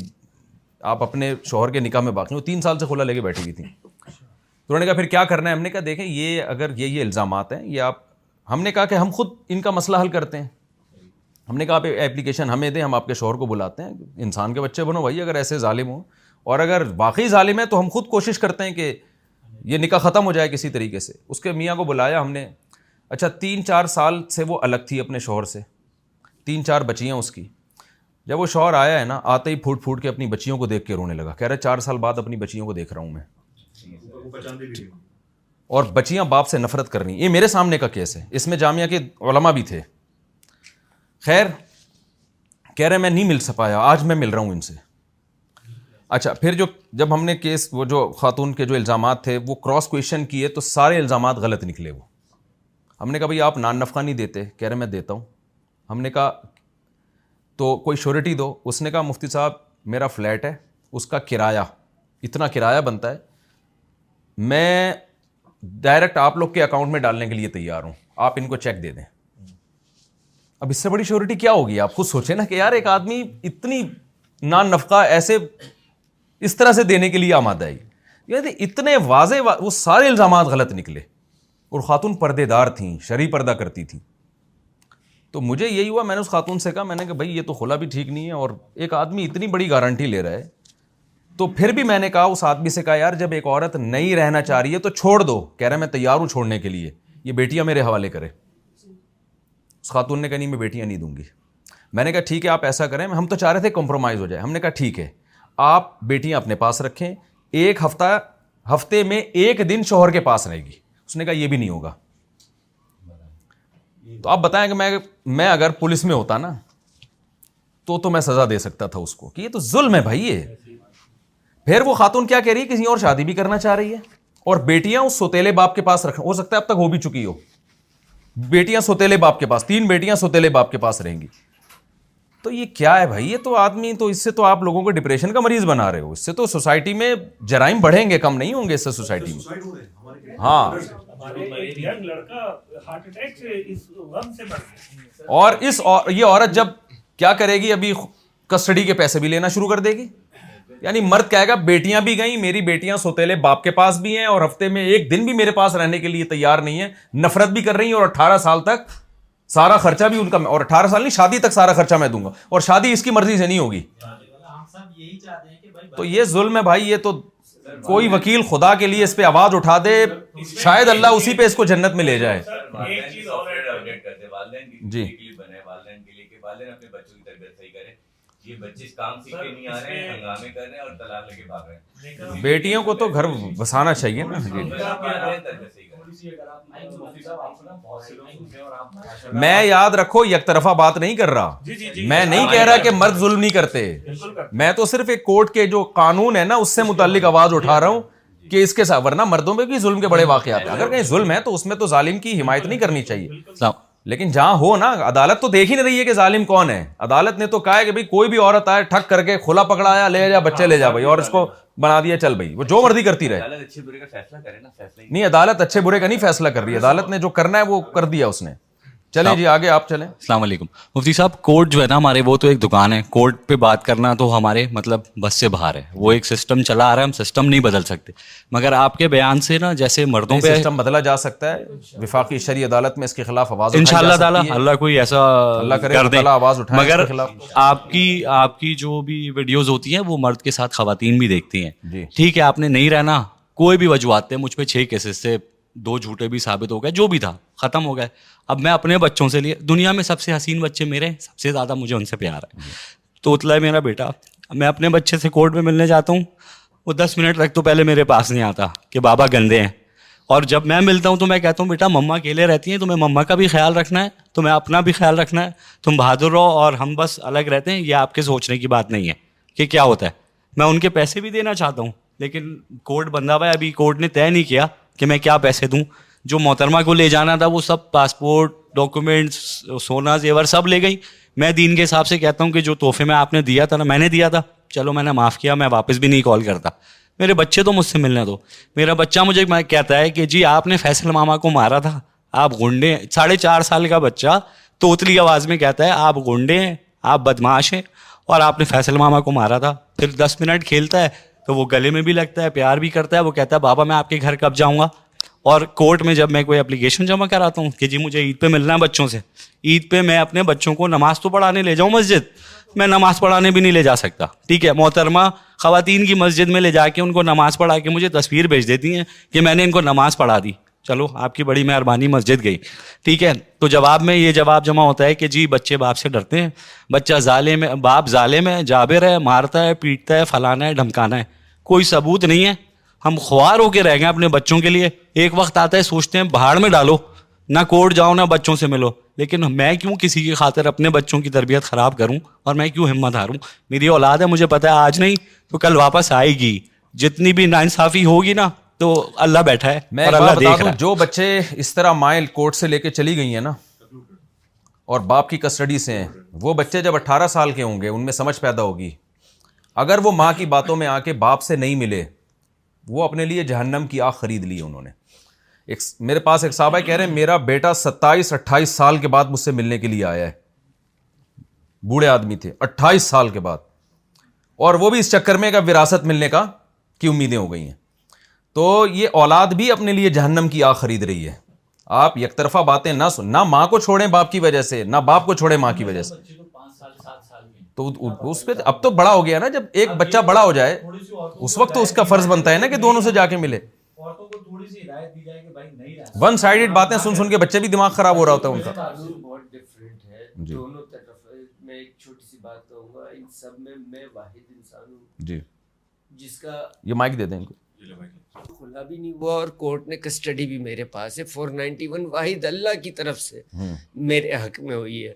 آپ اپنے شوہر کے نکاح میں باقی وہ تین سال سے کھولا لے کے بیٹھی ہوئی تھیں تو انہوں نے کہا پھر کیا کرنا ہے ہم نے کہا دیکھیں یہ اگر یہ یہ الزامات ہیں یہ آپ ہم نے کہا کہ ہم خود ان کا مسئلہ حل کرتے ہیں ہم نے کہا آپ اپلیکیشن ہمیں دیں ہم آپ کے شوہر کو بلاتے ہیں انسان کے بچے بنو بھائی اگر ایسے ظالم ہوں اور اگر واقعی ظالم ہے تو ہم خود کوشش کرتے ہیں کہ یہ نکاح ختم ہو جائے کسی طریقے سے اس کے میاں کو بلایا ہم نے اچھا تین چار سال سے وہ الگ تھی اپنے شوہر سے تین چار بچیاں اس کی جب وہ شوہر آیا ہے نا آتے ہی پھوٹ پھوٹ کے اپنی بچیوں کو دیکھ کے رونے لگا کہہ رہے چار سال بعد اپنی بچیوں کو دیکھ رہا ہوں میں اور بچیاں باپ سے نفرت کرنی یہ میرے سامنے کا کیس ہے اس میں جامعہ کے علماء بھی تھے خیر کہہ رہے میں نہیں مل سکایا آج میں مل رہا ہوں ان سے اچھا پھر جو جب ہم نے کیس وہ جو خاتون کے جو الزامات تھے وہ کراس کوشچن کیے تو سارے الزامات غلط نکلے وہ ہم نے کہا بھائی آپ نان نفقہ نہیں دیتے کہہ رہے میں دیتا ہوں ہم نے کہا تو کوئی شورٹی دو اس نے کہا مفتی صاحب میرا فلیٹ ہے اس کا کرایہ اتنا کرایہ بنتا ہے میں ڈائریکٹ آپ لوگ کے اکاؤنٹ میں ڈالنے کے لیے تیار ہوں آپ ان کو چیک دے دیں اب اس سے بڑی شیورٹی کیا ہوگی آپ خود سوچیں نا کہ یار ایک آدمی اتنی نان نفقہ ایسے اس طرح سے دینے کے لیے آمادہ یعنی اتنے واضح وہ سارے الزامات غلط نکلے اور خاتون پردے دار تھیں شرح پردہ کرتی تھیں تو مجھے یہی ہوا میں نے اس خاتون سے کہا میں نے کہا بھائی یہ تو خلا بھی ٹھیک نہیں ہے اور ایک آدمی اتنی بڑی گارنٹی لے رہا ہے تو پھر بھی میں نے کہا اس آدمی سے کہا یار جب ایک عورت نہیں رہنا چاہ رہی ہے تو چھوڑ دو کہہ رہے میں تیار ہوں چھوڑنے کے لیے یہ بیٹیاں میرے حوالے کرے اس خاتون نے کہا نہیں میں بیٹیاں نہیں دوں گی میں نے کہا ٹھیک ہے آپ ایسا کریں ہم تو چاہ رہے تھے کمپرومائز ہو جائے ہم نے کہا ٹھیک ہے آپ بیٹیاں اپنے پاس رکھیں ایک ہفتہ ہفتے میں ایک دن شوہر کے پاس رہے گی اس نے کہا یہ بھی نہیں ہوگا تو آپ بتائیں کہ میں اگر پولیس میں ہوتا نا تو تو میں سزا دے سکتا تھا اس کو کہ یہ تو ظلم ہے بھائی یہ پھر وہ خاتون کیا کہہ رہی ہے کسی اور شادی بھی کرنا چاہ رہی ہے اور بیٹیاں اس سوتےلے باپ کے پاس رکھ ہو سکتا ہے اب تک ہو بھی چکی ہو بیٹیاں سوتےلے باپ کے پاس تین بیٹیاں سوتےلے باپ کے پاس رہیں گی تو یہ کیا ہے بھائی یہ تو آدمی تو اس سے تو آپ لوگوں کو ڈپریشن کا مریض بنا رہے ہو اس سے تو سوسائٹی میں جرائم بڑھیں گے کم نہیں ہوں گے اس سے سوسائٹی میں ہاں اور اس یہ عورت جب کیا کرے گی ابھی کسٹڈی کے پیسے بھی لینا شروع کر دے گی یعنی مرد کہے گا بیٹیاں بھی گئیں میری بیٹیاں سوتےلے باپ کے پاس بھی ہیں اور ہفتے میں ایک دن بھی میرے پاس رہنے کے لیے تیار نہیں ہے نفرت بھی کر رہی ہیں اور اٹھارہ سال تک سارا خرچہ بھی ان کا اور اٹھارہ سال نہیں شادی تک سارا خرچہ میں دوں گا اور شادی اس کی مرضی سے نہیں ہوگی تو یہ ظلم ہے بھائی یہ تو کوئی وکیل خدا کے لیے اس پہ آواز اٹھا دے شاید اللہ اسی پہ اس کو جنت میں لے جائے جی بیٹیوں کو تو گھر بسانا چاہیے نا جی۔ میں یاد رکھو یک طرفہ بات نہیں کر رہا جی، جی، جی، میں نہیں کہہ رہا کہ مرد ظلم نہیں کرتے میں تو صرف ایک کورٹ کے جو قانون ہے نا اس اس سے متعلق آواز اٹھا رہا ہوں کہ کے ساتھ ورنہ مردوں میں بھی ظلم کے بڑے واقعات ہیں اگر کہیں ظلم ہے تو اس میں تو ظالم کی حمایت نہیں کرنی چاہیے لیکن جہاں ہو نا عدالت تو دیکھ ہی نہیں رہی ہے کہ ظالم کون ہے عدالت نے تو کہا ہے کہ بھائی کوئی بھی عورت آئے ٹھک کر کے کھلا پکڑایا لے جا بچے لے جا بھائی اور اس کو بنا دیا چل بھائی وہ جو مرضی کرتی رہے برے کا فیصلہ کرے نا نہیں عدالت اچھے برے کا نہیں فیصلہ کر رہی ہے نے جو کرنا ہے وہ کر دیا اس نے چلیں جی آگے آپ چلیں السلام علیکم مفتی صاحب کورٹ جو ہے نا ہمارے وہ تو ایک دکان ہے کورٹ پہ بات کرنا تو ہمارے مطلب بس سے باہر ہے وہ ایک سسٹم چلا آ رہا ہے ہم سسٹم نہیں بدل سکتے مگر آپ کے بیان سے نا جیسے مردوں پہ سسٹم بدلا جا سکتا ہے وفاقی شریع عدالت میں اس کے خلاف آواز ان شاء اللہ تعالیٰ اللہ کوئی ایسا آواز اٹھا مگر آپ کی آپ کی جو بھی ویڈیوز ہوتی ہیں وہ مرد کے ساتھ خواتین بھی دیکھتی ہیں جی۔ ٹھیک ہے آپ نے نہیں رہنا کوئی بھی وجوہات ہے مجھ پہ چھ کیسز سے دو جھوٹے بھی ثابت ہو گئے جو بھی تھا ختم ہو گئے اب میں اپنے بچوں سے لیے دنیا میں سب سے حسین بچے میرے ہیں سب سے زیادہ مجھے ان سے پیار ہے تو اتلا ہے میرا بیٹا میں اپنے بچے سے کورٹ میں ملنے جاتا ہوں وہ دس منٹ تک تو پہلے میرے پاس نہیں آتا کہ بابا گندے ہیں اور جب میں ملتا ہوں تو میں کہتا ہوں بیٹا مما اکیلے رہتی ہیں تمہیں مما کا بھی خیال رکھنا ہے تمہیں اپنا بھی خیال رکھنا ہے تم بہادر رہو اور ہم بس الگ رہتے ہیں یہ آپ کے سوچنے کی بات نہیں ہے کہ کیا ہوتا ہے میں ان کے پیسے بھی دینا چاہتا ہوں لیکن کورٹ بندھا بھائی ابھی کورٹ نے طے نہیں کیا کہ میں کیا پیسے دوں جو محترمہ کو لے جانا تھا وہ سب پاسپورٹ ڈاکومنٹس سونا زیور سب لے گئی میں دین کے حساب سے کہتا ہوں کہ جو تحفے میں آپ نے دیا تھا نا میں نے دیا تھا چلو میں نے معاف کیا میں واپس بھی نہیں کال کرتا میرے بچے تو مجھ سے ملنے دو میرا بچہ مجھے کہتا ہے کہ جی آپ نے فیصل ماما کو مارا تھا آپ گنڈے ہیں ساڑھے چار سال کا بچہ تو آواز میں کہتا ہے آپ گنڈے ہیں آپ بدماش ہیں اور آپ نے فیصل ماما کو مارا تھا پھر دس منٹ کھیلتا ہے تو وہ گلے میں بھی لگتا ہے پیار بھی کرتا ہے وہ کہتا ہے بابا میں آپ کے گھر کب جاؤں گا اور کورٹ میں جب میں کوئی اپلیکیشن جمع کراتا ہوں کہ جی مجھے عید پہ ملنا ہے بچوں سے عید پہ میں اپنے بچوں کو نماز تو پڑھانے لے جاؤں مسجد میں نماز پڑھانے بھی نہیں لے جا سکتا ٹھیک ہے محترمہ خواتین کی مسجد میں لے جا کے ان کو نماز پڑھا کے مجھے تصویر بھیج دیتی ہیں کہ میں نے ان کو نماز پڑھا دی چلو آپ کی بڑی مہربانی مسجد گئی ٹھیک ہے تو جواب میں یہ جواب جمع ہوتا ہے کہ جی بچے باپ سے ڈرتے ہیں بچہ ظالم ہے باپ ظالم ہے جابر ہے مارتا ہے پیٹتا ہے پھلانا ہے ڈھمکانا ہے کوئی ثبوت نہیں ہے ہم خوار ہو کے رہ گئے اپنے بچوں کے لیے ایک وقت آتا ہے سوچتے ہیں بہاڑ میں ڈالو نہ کورٹ جاؤ نہ بچوں سے ملو لیکن میں کیوں کسی کی خاطر اپنے بچوں کی تربیت خراب کروں اور میں کیوں ہمت ہاروں میری اولاد ہے مجھے پتا ہے آج نہیں تو کل واپس آئے گی جتنی بھی نا انصافی ہوگی نا تو اللہ بیٹھا ہے میں اللہ دیکھ رہا جو بچے اس طرح مائل کورٹ سے لے کے چلی گئی ہیں نا اور باپ کی کسٹڈی سے ہیں وہ بچے جب اٹھارہ سال کے ہوں گے ان میں سمجھ پیدا ہوگی اگر وہ ماں کی باتوں میں آ کے باپ سے نہیں ملے وہ اپنے لیے جہنم کی آگ خرید لی انہوں نے ایک میرے پاس ایک صاحبہ کہہ رہے ہیں میرا بیٹا ستائیس اٹھائیس سال کے بعد مجھ سے ملنے کے لیے آیا ہے بوڑھے آدمی تھے اٹھائیس سال کے بعد اور وہ بھی اس چکر میں کا وراثت ملنے کا کی امیدیں ہو گئی ہیں تو یہ اولاد بھی اپنے لیے جہنم کی آگ خرید رہی ہے آپ یک طرفہ باتیں نہ سن نہ ماں کو چھوڑیں باپ کی وجہ سے نہ باپ کو چھوڑیں ماں کی وجہ سے تو اس پہ اب تو بڑا ہو گیا نا جب ایک بچہ بڑا ہو جائے اس وقت تو اس کا فرض بنتا ہے نا کہ دونوں سے جا کے ملے ون سائڈ باتیں سن سن کے بچے بھی دماغ خراب ہو رہا ہوتا ہے ان کا جی جی جس کا یہ مائک دے دیں کھلا بھی نہیں ہوا اور کورٹ نے کسٹڈی بھی میرے پاس ہے فور نائنٹی ون واحد اللہ کی طرف سے میرے حق میں ہوئی ہے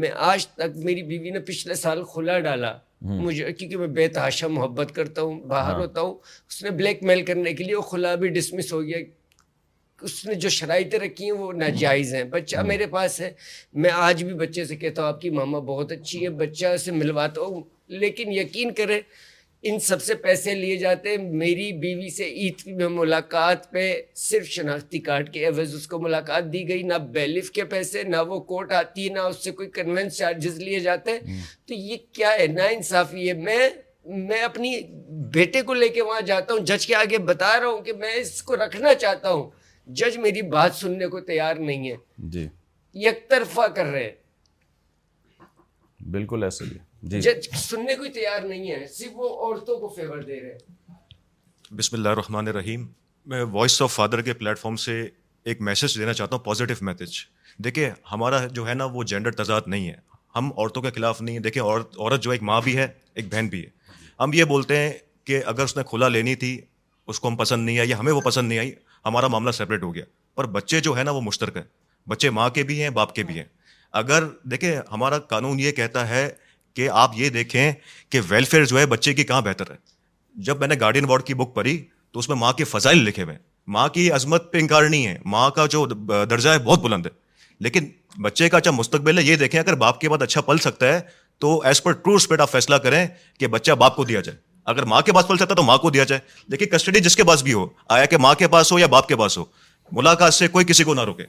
میں آج تک میری بیوی نے پچھلے سال کھلا ڈالا مجھے کیونکہ میں بے تحاشا محبت کرتا ہوں باہر ہاں۔ ہوتا ہوں اس نے بلیک میل کرنے کے لیے وہ کھلا بھی ڈسمس ہو گیا اس نے جو شرائطیں رکھی ہیں وہ ناجائز ہیں بچہ میرے پاس ہے میں آج بھی بچے سے کہتا ہوں آپ کی ماما بہت اچھی ہے بچہ سے ملواتا ہوں لیکن یقین کرے ان سب سے پیسے لیے جاتے میری بیوی سے عید میں ملاقات پہ صرف شناختی کارڈ کے عوض اس کو ملاقات دی گئی نہ بیلف کے پیسے نہ وہ کورٹ آتی ہے نہ اس سے کوئی کنوینس چارجز لیے جاتے تو یہ کیا ہے نا انصافی ہے میں میں اپنی بیٹے کو لے کے وہاں جاتا ہوں جج کے آگے بتا رہا ہوں کہ میں اس کو رکھنا چاہتا ہوں جج میری بات سننے کو تیار نہیں ہے جی۔ یک طرفہ کر رہے ہیں بالکل ایسے بھی جی۔ جج سننے کو تیار نہیں ہے صرف وہ عورتوں کو بسم اللہ رحمٰن الرحیم میں وائس آف فادر کے پلیٹ فارم سے ایک میسیج دینا چاہتا ہوں پازیٹیو میسیج دیکھیں ہمارا جو ہے نا وہ جینڈر تضاد نہیں ہے ہم عورتوں کے خلاف نہیں ہیں دیکھیں عورت عورت جو ایک ماں بھی ہے ایک بہن بھی ہے ہم یہ بولتے ہیں کہ اگر اس نے کھلا لینی تھی اس کو ہم پسند نہیں آئی یا ہمیں وہ پسند نہیں آئی ہمارا معاملہ سپریٹ ہو گیا پر بچے جو ہے نا وہ مشترک ہیں بچے ماں کے بھی ہیں باپ کے بھی ہیں اگر دیکھیں ہمارا قانون یہ کہتا ہے کہ آپ یہ دیکھیں کہ ویلفیئر جو ہے بچے کی کہاں بہتر ہے جب میں نے گارڈین وارڈ کی بک پڑھی تو اس میں ماں کے فضائل لکھے ہوئے ہیں ماں کی عظمت پہ انکار نہیں ہے ماں کا جو درجہ ہے بہت بلند ہے لیکن بچے کا اچھا مستقبل ہے یہ دیکھیں اگر باپ کے بعد اچھا پل سکتا ہے تو ایز پر ٹرو اسپیڈ آپ فیصلہ کریں کہ بچہ باپ کو دیا جائے اگر ماں کے پاس پل سکتا ہے تو ماں کو دیا جائے لیکن کسٹڈی جس کے پاس بھی ہو آیا کہ ماں کے پاس ہو یا باپ کے پاس ہو ملاقات سے کوئی کسی کو نہ روکے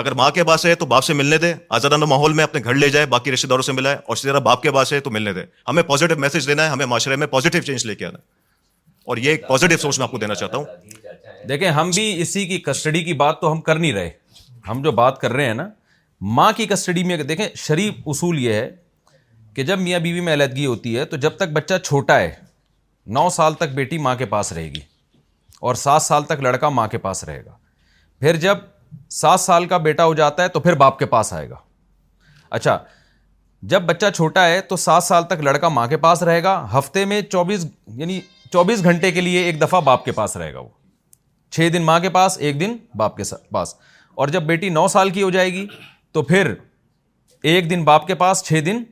اگر ماں کے پاس ہے تو باپ سے ملنے دے آزادانہ ماحول میں اپنے گھر لے جائے باقی رشتے داروں سے ملائے اور اسی طرح باپ کے پاس ہے تو ملنے دے ہمیں پازیٹیو میسج دینا ہے ہمیں معاشرے میں پازیٹیو چینج لے کے آنا اور یہ ایک پازیٹیو سوچ میں آپ کو دینا چاہتا ہوں دیکھیں ہم بھی اسی کی کسٹڈی کی بات تو ہم کر نہیں رہے ہم جو بات کر رہے ہیں نا ماں کی کسٹڈی میں دیکھیں شریف اصول یہ ہے کہ جب میاں بیوی میں علیحدگی ہوتی ہے تو جب تک بچہ چھوٹا ہے نو سال تک بیٹی ماں کے پاس رہے گی اور سات سال تک لڑکا ماں کے پاس رہے گا پھر جب سات سال کا بیٹا ہو جاتا ہے تو پھر باپ کے پاس آئے گا اچھا جب بچہ چھوٹا ہے تو سات سال تک لڑکا ماں کے پاس رہے گا ہفتے میں چوبیس یعنی چوبیس یعنی گھنٹے کے لیے ایک دفعہ باپ کے پاس رہے گا وہ چھ دن ماں کے پاس ایک دن باپ کے پاس اور جب بیٹی نو سال کی ہو جائے گی تو پھر ایک دن باپ کے پاس چھ دن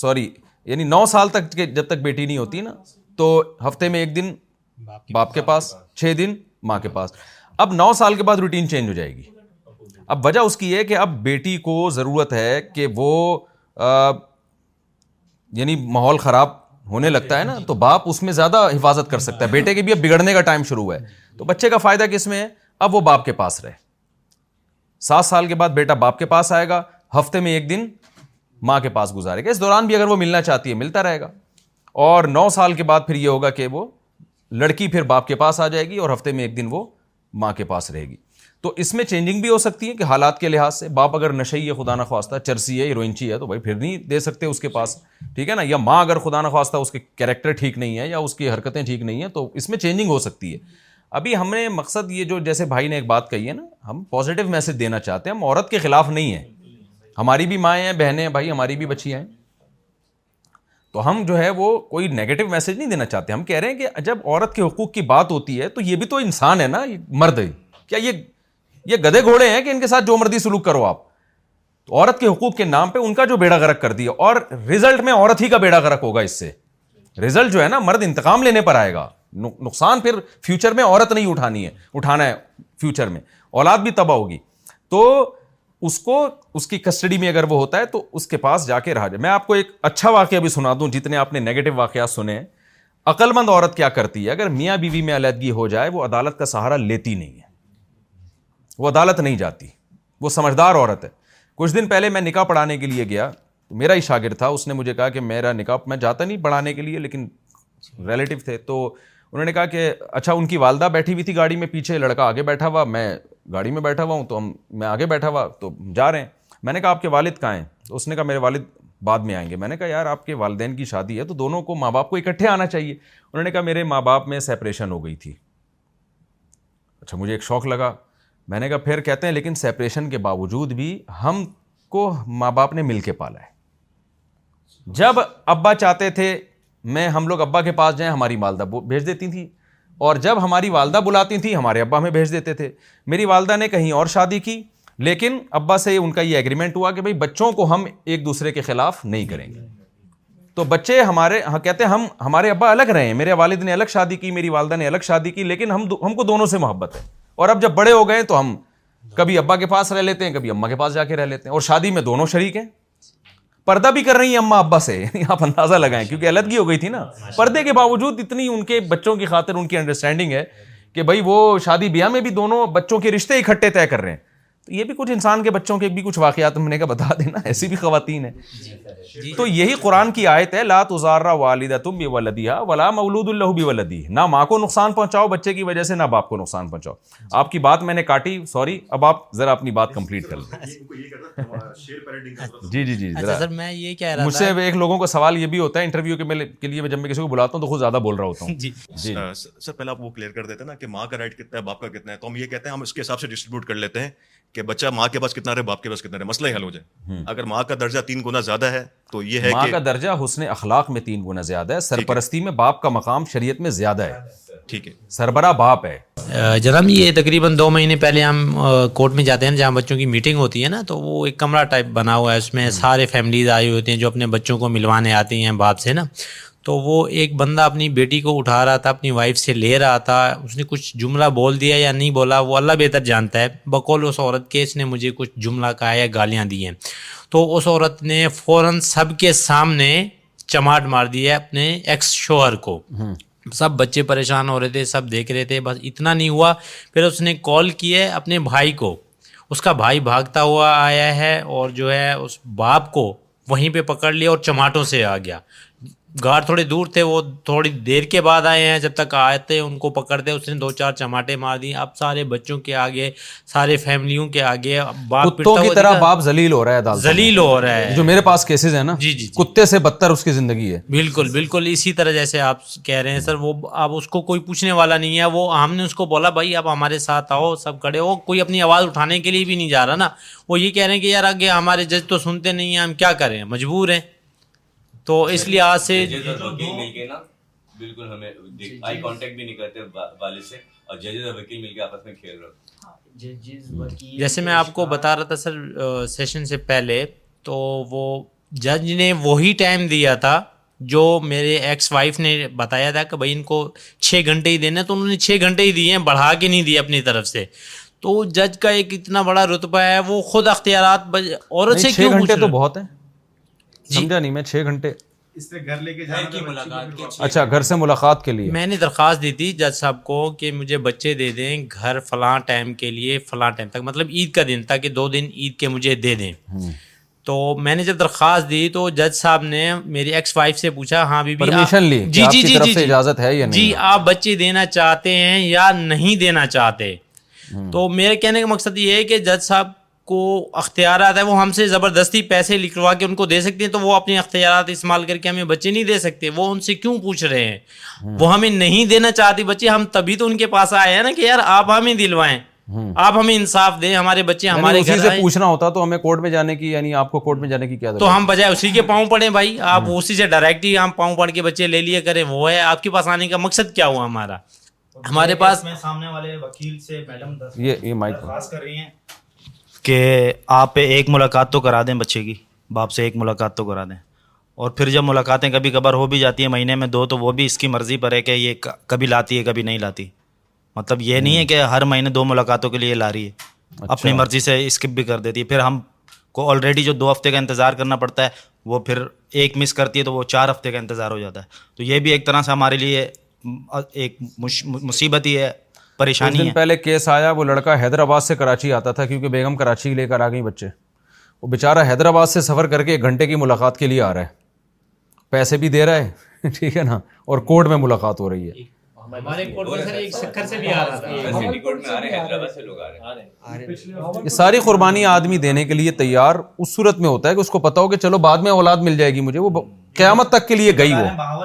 سوری یعنی نو سال تک جب تک بیٹی نہیں ہوتی نا تو ہفتے میں ایک دن باپ کے پاس چھ دن ماں کے پاس اب نو سال کے بعد روٹین چینج ہو جائے گی اب وجہ اس کی ہے کہ اب بیٹی کو ضرورت ہے کہ وہ یعنی ماحول خراب ہونے لگتا ہے نا تو باپ اس میں زیادہ حفاظت کر سکتا ہے بیٹے کے بھی اب بگڑنے کا ٹائم شروع ہوا ہے تو بچے کا فائدہ کس میں ہے اب وہ باپ کے پاس رہے سات سال کے بعد بیٹا باپ کے پاس آئے گا ہفتے میں ایک دن ماں کے پاس گزارے گا اس دوران بھی اگر وہ ملنا چاہتی ہے ملتا رہے گا اور نو سال کے بعد پھر یہ ہوگا کہ وہ لڑکی پھر باپ کے پاس آ جائے گی اور ہفتے میں ایک دن وہ ماں کے پاس رہے گی تو اس میں چینجنگ بھی ہو سکتی ہے کہ حالات کے لحاظ سے باپ اگر نشئی ہے خدا نخواستہ چرسی ہے ہیروئنچی ہے تو بھائی پھر نہیں دے سکتے اس کے پاس ٹھیک ہے نا یا ماں اگر خدا نخواستہ اس کے کیریکٹر ٹھیک نہیں ہے یا اس کی حرکتیں ٹھیک نہیں ہیں تو اس میں چینجنگ ہو سکتی ہے ابھی ہم نے مقصد یہ جو جیسے بھائی نے ایک بات کہی ہے نا ہم پازیٹیو میسج دینا چاہتے ہیں ہم عورت کے خلاف نہیں ہیں ہماری بھی مائیں ہیں بہنیں ہیں بھائی ہماری بھی بچیاں ہیں تو ہم جو ہے وہ کوئی نیگیٹو میسج نہیں دینا چاہتے ہم کہہ رہے ہیں کہ جب عورت کے حقوق کی بات ہوتی ہے تو یہ بھی تو انسان ہے نا مرد ہے کیا یہ یہ گدے گھوڑے ہیں کہ ان کے ساتھ جو مردی سلوک کرو آپ عورت کے حقوق کے نام پہ ان کا جو بیڑا گرک کر دیا اور رزلٹ میں عورت ہی کا بیڑا گرک ہوگا اس سے رزلٹ جو ہے نا مرد انتقام لینے پر آئے گا نقصان پھر فیوچر میں عورت نہیں اٹھانی ہے اٹھانا ہے فیوچر میں اولاد بھی تباہ ہوگی تو اس کو اس کی کسٹڈی میں اگر وہ ہوتا ہے تو اس کے پاس جا کے رہا جائے میں آپ کو ایک اچھا واقعہ بھی سنا دوں جتنے آپ نے نیگیٹو واقعات سنے عقل مند عورت کیا کرتی ہے اگر میاں بیوی میں علیحدگی ہو جائے وہ عدالت کا سہارا لیتی نہیں ہے وہ عدالت نہیں جاتی وہ سمجھدار عورت ہے کچھ دن پہلے میں نکاح پڑھانے کے لیے گیا تو میرا ہی شاگرد تھا اس نے مجھے کہا کہ میرا نکاح میں جاتا نہیں پڑھانے کے لیے لیکن ریلیٹو تھے تو انہوں نے کہا کہ اچھا ان کی والدہ بیٹھی ہوئی تھی گاڑی میں پیچھے لڑکا آگے بیٹھا ہوا میں گاڑی میں بیٹھا ہوا ہوں تو ہم میں آگے بیٹھا ہوا تو جا رہے ہیں میں نے کہا آپ کے والد کہاں ہیں اس نے کہا میرے والد بعد میں آئیں گے میں نے کہا یار آپ کے والدین کی شادی ہے تو دونوں کو ماں باپ کو اکٹھے آنا چاہیے انہوں نے کہا میرے ماں باپ میں سیپریشن ہو گئی تھی اچھا مجھے ایک شوق لگا میں نے کہا پھر کہتے ہیں لیکن سیپریشن کے باوجود بھی ہم کو ماں باپ نے مل کے پالا ہے جب ابا چاہتے تھے میں ہم لوگ ابا کے پاس جائیں ہماری مالدہ بھیج دیتی تھیں اور جب ہماری والدہ بلاتی تھیں ہمارے ابا ہمیں بھیج دیتے تھے میری والدہ نے کہیں اور شادی کی لیکن ابا سے ان کا یہ ایگریمنٹ ہوا کہ بھائی بچوں کو ہم ایک دوسرے کے خلاف نہیں کریں گے تو بچے ہمارے ہاں، کہتے ہیں ہم ہمارے ابا الگ رہے ہیں میرے والد نے الگ شادی کی میری والدہ نے الگ شادی کی لیکن ہم کو دونوں سے محبت ہے اور اب جب بڑے ہو گئے تو ہم کبھی ابا کے پاس رہ لیتے ہیں کبھی اما کے پاس جا کے رہ لیتے ہیں اور شادی میں دونوں شریک ہیں پردہ بھی کر رہی ہیں اماں ابا سے یعنی آپ اندازہ لگائیں کیونکہ الگ ہی ہو گئی تھی نا پردے کے باوجود اتنی ان کے بچوں کی خاطر ان کی انڈرسٹینڈنگ ہے کہ بھائی وہ شادی بیاہ میں بھی دونوں بچوں کے رشتے اکٹھے طے کر رہے ہیں یہ بھی کچھ انسان کے بچوں کے بھی کچھ واقعات ہم نے کہا بتا دینا ایسی بھی خواتین ہیں تو یہی قرآن کی آیت ہے لا تزارا والدہ تم بھی ولدیہ ولا مولود اللہ بھی ولدی نہ ماں کو نقصان پہنچاؤ بچے کی وجہ سے نہ باپ کو نقصان پہنچاؤ آپ کی بات میں نے کاٹی سوری اب آپ ذرا اپنی بات کمپلیٹ کر لیں جی جی جی اچھا ذرا میں یہ کہہ رہا مجھ سے ایک لوگوں کا سوال یہ بھی ہوتا ہے انٹرویو کے لیے جب میں کسی کو بلاتا ہوں تو خود زیادہ بول رہا ہوتا ہوں جی, جی۔ سر پہلے آپ وہ کلیئر کر دیتے ہیں نا کہ ماں کا رائٹ کتنا ہے باپ کا کتنا ہے تو ہم یہ کہتے ہیں ہم اس کے حساب سے ڈسٹریبیوٹ کر لیتے ہیں کہ بچہ ماں کے پاس کتنا رہے باپ کے پاس کتنا رہے مسئلہ ہی حل ہو جائے اگر ماں کا درجہ تین گنا زیادہ ہے تو یہ ہے ماں کا درجہ حسن اخلاق میں تین گنا زیادہ ہے سرپرستی میں باپ کا مقام شریعت میں زیادہ ہے ٹھیک ہے سربراہ باپ ہے جناب یہ تقریباً دو مہینے پہلے ہم کورٹ میں جاتے ہیں جہاں بچوں کی میٹنگ ہوتی ہے نا تو وہ ایک کمرہ ٹائپ بنا ہوا ہے اس میں سارے فیملیز آئی ہوئی ہوتی ہیں جو اپنے بچوں کو ملوانے آتی ہیں باپ سے نا تو وہ ایک بندہ اپنی بیٹی کو اٹھا رہا تھا اپنی وائف سے لے رہا تھا اس نے کچھ جملہ بول دیا یا نہیں بولا وہ اللہ بہتر جانتا ہے بقول اس عورت کے اس نے مجھے کچھ جملہ کہا یا گالیاں دی ہیں تو اس عورت نے فوراً سب کے سامنے چماٹ مار ہے اپنے ایکس شوہر کو سب بچے پریشان ہو رہے تھے سب دیکھ رہے تھے بس اتنا نہیں ہوا پھر اس نے کال کیا ہے اپنے بھائی کو اس کا بھائی بھاگتا ہوا آیا ہے اور جو ہے اس باپ کو وہیں پہ پکڑ لیا اور چماٹوں سے آ گیا گھر تھوڑے دور تھے وہ تھوڑی دیر کے بعد آئے ہیں جب تک آئے تھے ان کو پکڑتے اس نے دو چار چماٹے مار دی اب سارے بچوں کے آگے سارے فیملیوں کے آگے کتوں کی طرح باپ ہو رہا ہے ہو رہا ہے جو میرے پاس کیسز ہیں نا جی جی, جی۔ سے بتر اس کی زندگی ہے بالکل بالکل اسی طرح جیسے آپ کہہ رہے ہیں سر وہ اب اس کو کوئی پوچھنے والا نہیں ہے وہ ہم نے اس کو بولا بھائی آپ ہمارے ساتھ آؤ سب کڑے ہو کوئی اپنی آواز اٹھانے کے لیے بھی نہیں جا رہا نا وہ یہ کہہ رہے ہیں کہ یار آگے ہمارے جج تو سنتے نہیں ہیں ہم کیا کریں مجبور ہیں تو اس لحاظ سے بالکل ہمیں آئی کانٹیکٹ بھی نہیں کرتے والد سے اور ججز اور وکیل مل کے آپس میں کھیل رہے ہاں، جیسے میں آپ کو بتا رہا تھا سر سیشن سے پہلے تو وہ جج نے وہی ٹائم دیا تھا جو میرے ایکس وائف نے بتایا تھا کہ بھائی ان کو چھ گھنٹے ہی دینا تو انہوں نے چھ گھنٹے ہی دیے ہیں بڑھا کے نہیں دیے اپنی طرف سے تو جج کا ایک اتنا بڑا رتبہ ہے وہ خود اختیارات عورت سے کیوں گھنٹے تو بہت ہیں جی۔ سمجھا نہیں میں چھ گھنٹے گھر لے کے جانے کی ملاقات اچھا گھر سے ملاقات کے لیے میں نے درخواست دی تھی جج صاحب کو کہ مجھے بچے دے دیں گھر فلاں ٹائم کے لیے فلاں ٹائم تک مطلب عید کا دن تاکہ دو دن عید کے مجھے دے دیں تو میں نے جب درخواست دی تو جج صاحب نے میری ایکس وائف سے پوچھا ہاں بی پرمیشن لی جی جی جی جی،, جی اجازت ہے یا جی، نہیں جی آپ بچے دینا چاہتے ہیں یا نہیں دینا چاہتے تو میرے کہنے کا مقصد یہ ہے کہ جج صاحب کو اختیارات ہے وہ ہم سے زبردستی پیسے لکھوا کے ان کو دے سکتے ہیں تو وہ اپنے اختیارات استعمال کر کے ہمیں بچے نہیں دے سکتے وہ ان سے کیوں پوچھ رہے ہیں وہ ہمیں نہیں دینا چاہتے بچے ہم تبھی تو ان کے پاس آئے ہیں نا کہ یار آپ ہمیں دلوائیں آپ ہمیں انصاف دیں ہمارے بچے یعنی ہمارے گھر سے پوچھنا ہوتا تو ہمیں کورٹ میں جانے کی یعنی آپ کو کورٹ میں جانے کی کیا تو ہم بجائے اسی کے پاؤں پڑے بھائی آپ اسی سے ڈائریکٹ ہی ہم پاؤں پڑ کے بچے لے لیا کریں وہ ہے آپ کے پاس آنے کا مقصد کیا ہوا ہمارا ہمارے پاس میں سامنے والے وکیل سے میڈم یہ یہ مائک کر رہی ہیں کہ آپ ایک ملاقات تو کرا دیں بچے کی باپ سے ایک ملاقات تو کرا دیں اور پھر جب ملاقاتیں کبھی کبھار ہو بھی جاتی ہیں مہینے میں دو تو وہ بھی اس کی مرضی پر ہے کہ یہ کبھی لاتی ہے کبھی نہیں لاتی مطلب یہ نہیں ہے کہ ہر مہینے دو ملاقاتوں کے لیے لا رہی ہے اچھا۔ اپنی مرضی سے اسکپ بھی کر دیتی ہے پھر ہم کو آلریڈی جو دو ہفتے کا انتظار کرنا پڑتا ہے وہ پھر ایک مس کرتی ہے تو وہ چار ہفتے کا انتظار ہو جاتا ہے تو یہ بھی ایک طرح سے ہمارے لیے ایک مصیبت ہی ہے پریشانی دن ہے پہلے کیس آیا وہ لڑکا حیدرآباد سے کراچی آتا تھا کیونکہ بیگم کراچی لے کر آ گئی بچے وہ بیچارہ حیدرآباد سے سفر کر کے ایک گھنٹے کی ملاقات کے لیے آ رہا ہے پیسے بھی دے رہا ہے [laughs] ٹھیک ہے نا اور کورٹ میں ملاقات ہو رہی ہے یہ ساری قربانی آدمی دینے کے لیے تیار اس صورت میں ہوتا ہے کہ اس کو پتا ہو کہ چلو بعد میں اولاد مل جائے گی مجھے وہ قیامت تک کے لیے گئی آتا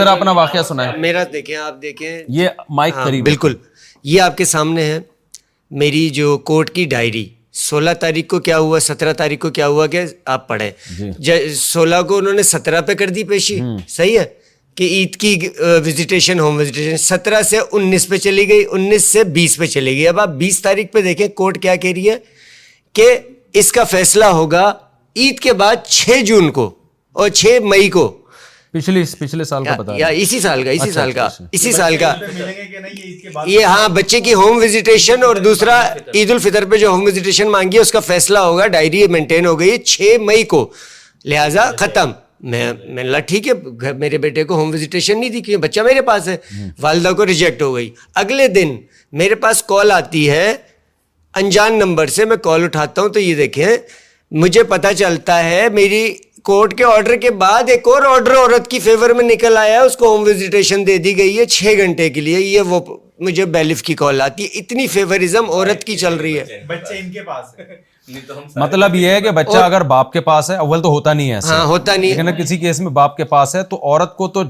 ہے آپ دیکھیں یہ ہاں، بالکل یہ آپ کے سامنے ہے میری جو کورٹ کی ڈائری سولہ تاریخ کو کیا ہوا سترہ تاریخ کو کیا ہوا کہ آپ پڑھے جی۔ سولہ کو انہوں نے سترہ پہ کر دی پیشی صحیح ہے کہ عید کی وزیٹیشن ہوم وزیٹیشن سترہ سے انیس پہ چلی گئی انیس سے بیس پہ چلی گئی اب آپ بیس تاریخ پہ دیکھیں کورٹ کیا کہہ رہی ہے کہ اس کا فیصلہ ہوگا عید کے بعد چھ جون کو اور چھ مئی کو پچھلے سال کا بتا یا اسی سال کا اسی اچھا، سال اچھا، کا اچھا، اسی سال کا یہ ہاں بچے کی ہوم وزیٹیشن اور دوسرا عید الفطر پہ جو ہوم وزٹیشن مانگی ہے اس کا فیصلہ ہوگا ڈائری مینٹین ہو گئی چھ مئی کو لہذا ختم میں میں نے ٹھیک ہے میرے بیٹے کو ہوم وزیٹیشن نہیں دی کیونکہ بچہ میرے پاس ہے والدہ کو ریجیکٹ ہو گئی اگلے دن میرے پاس کال آتی ہے انجان نمبر سے میں کال اٹھاتا ہوں تو یہ دیکھیں مجھے پتہ چلتا ہے میری کورٹ کے آرڈر کے بعد ایک اور آرڈر عورت کی فیور میں نکل آیا ہے اس کو ہوم وزیٹیشن دے دی گئی ہے چھ گھنٹے کے لیے یہ وہ مجھے بیلف کی کال آتی ہے اتنی فیورزم عورت کی چل رہی ہے بچے ان کے پاس مطلب یہ ہے کہ بچہ اگر باپ کے پاس ہے اول تو ہوتا نہیں ہے ہاں، ہوتا نہیں لیکن کسی کیس میں باپ کے پاس ہے تو عورت کو تو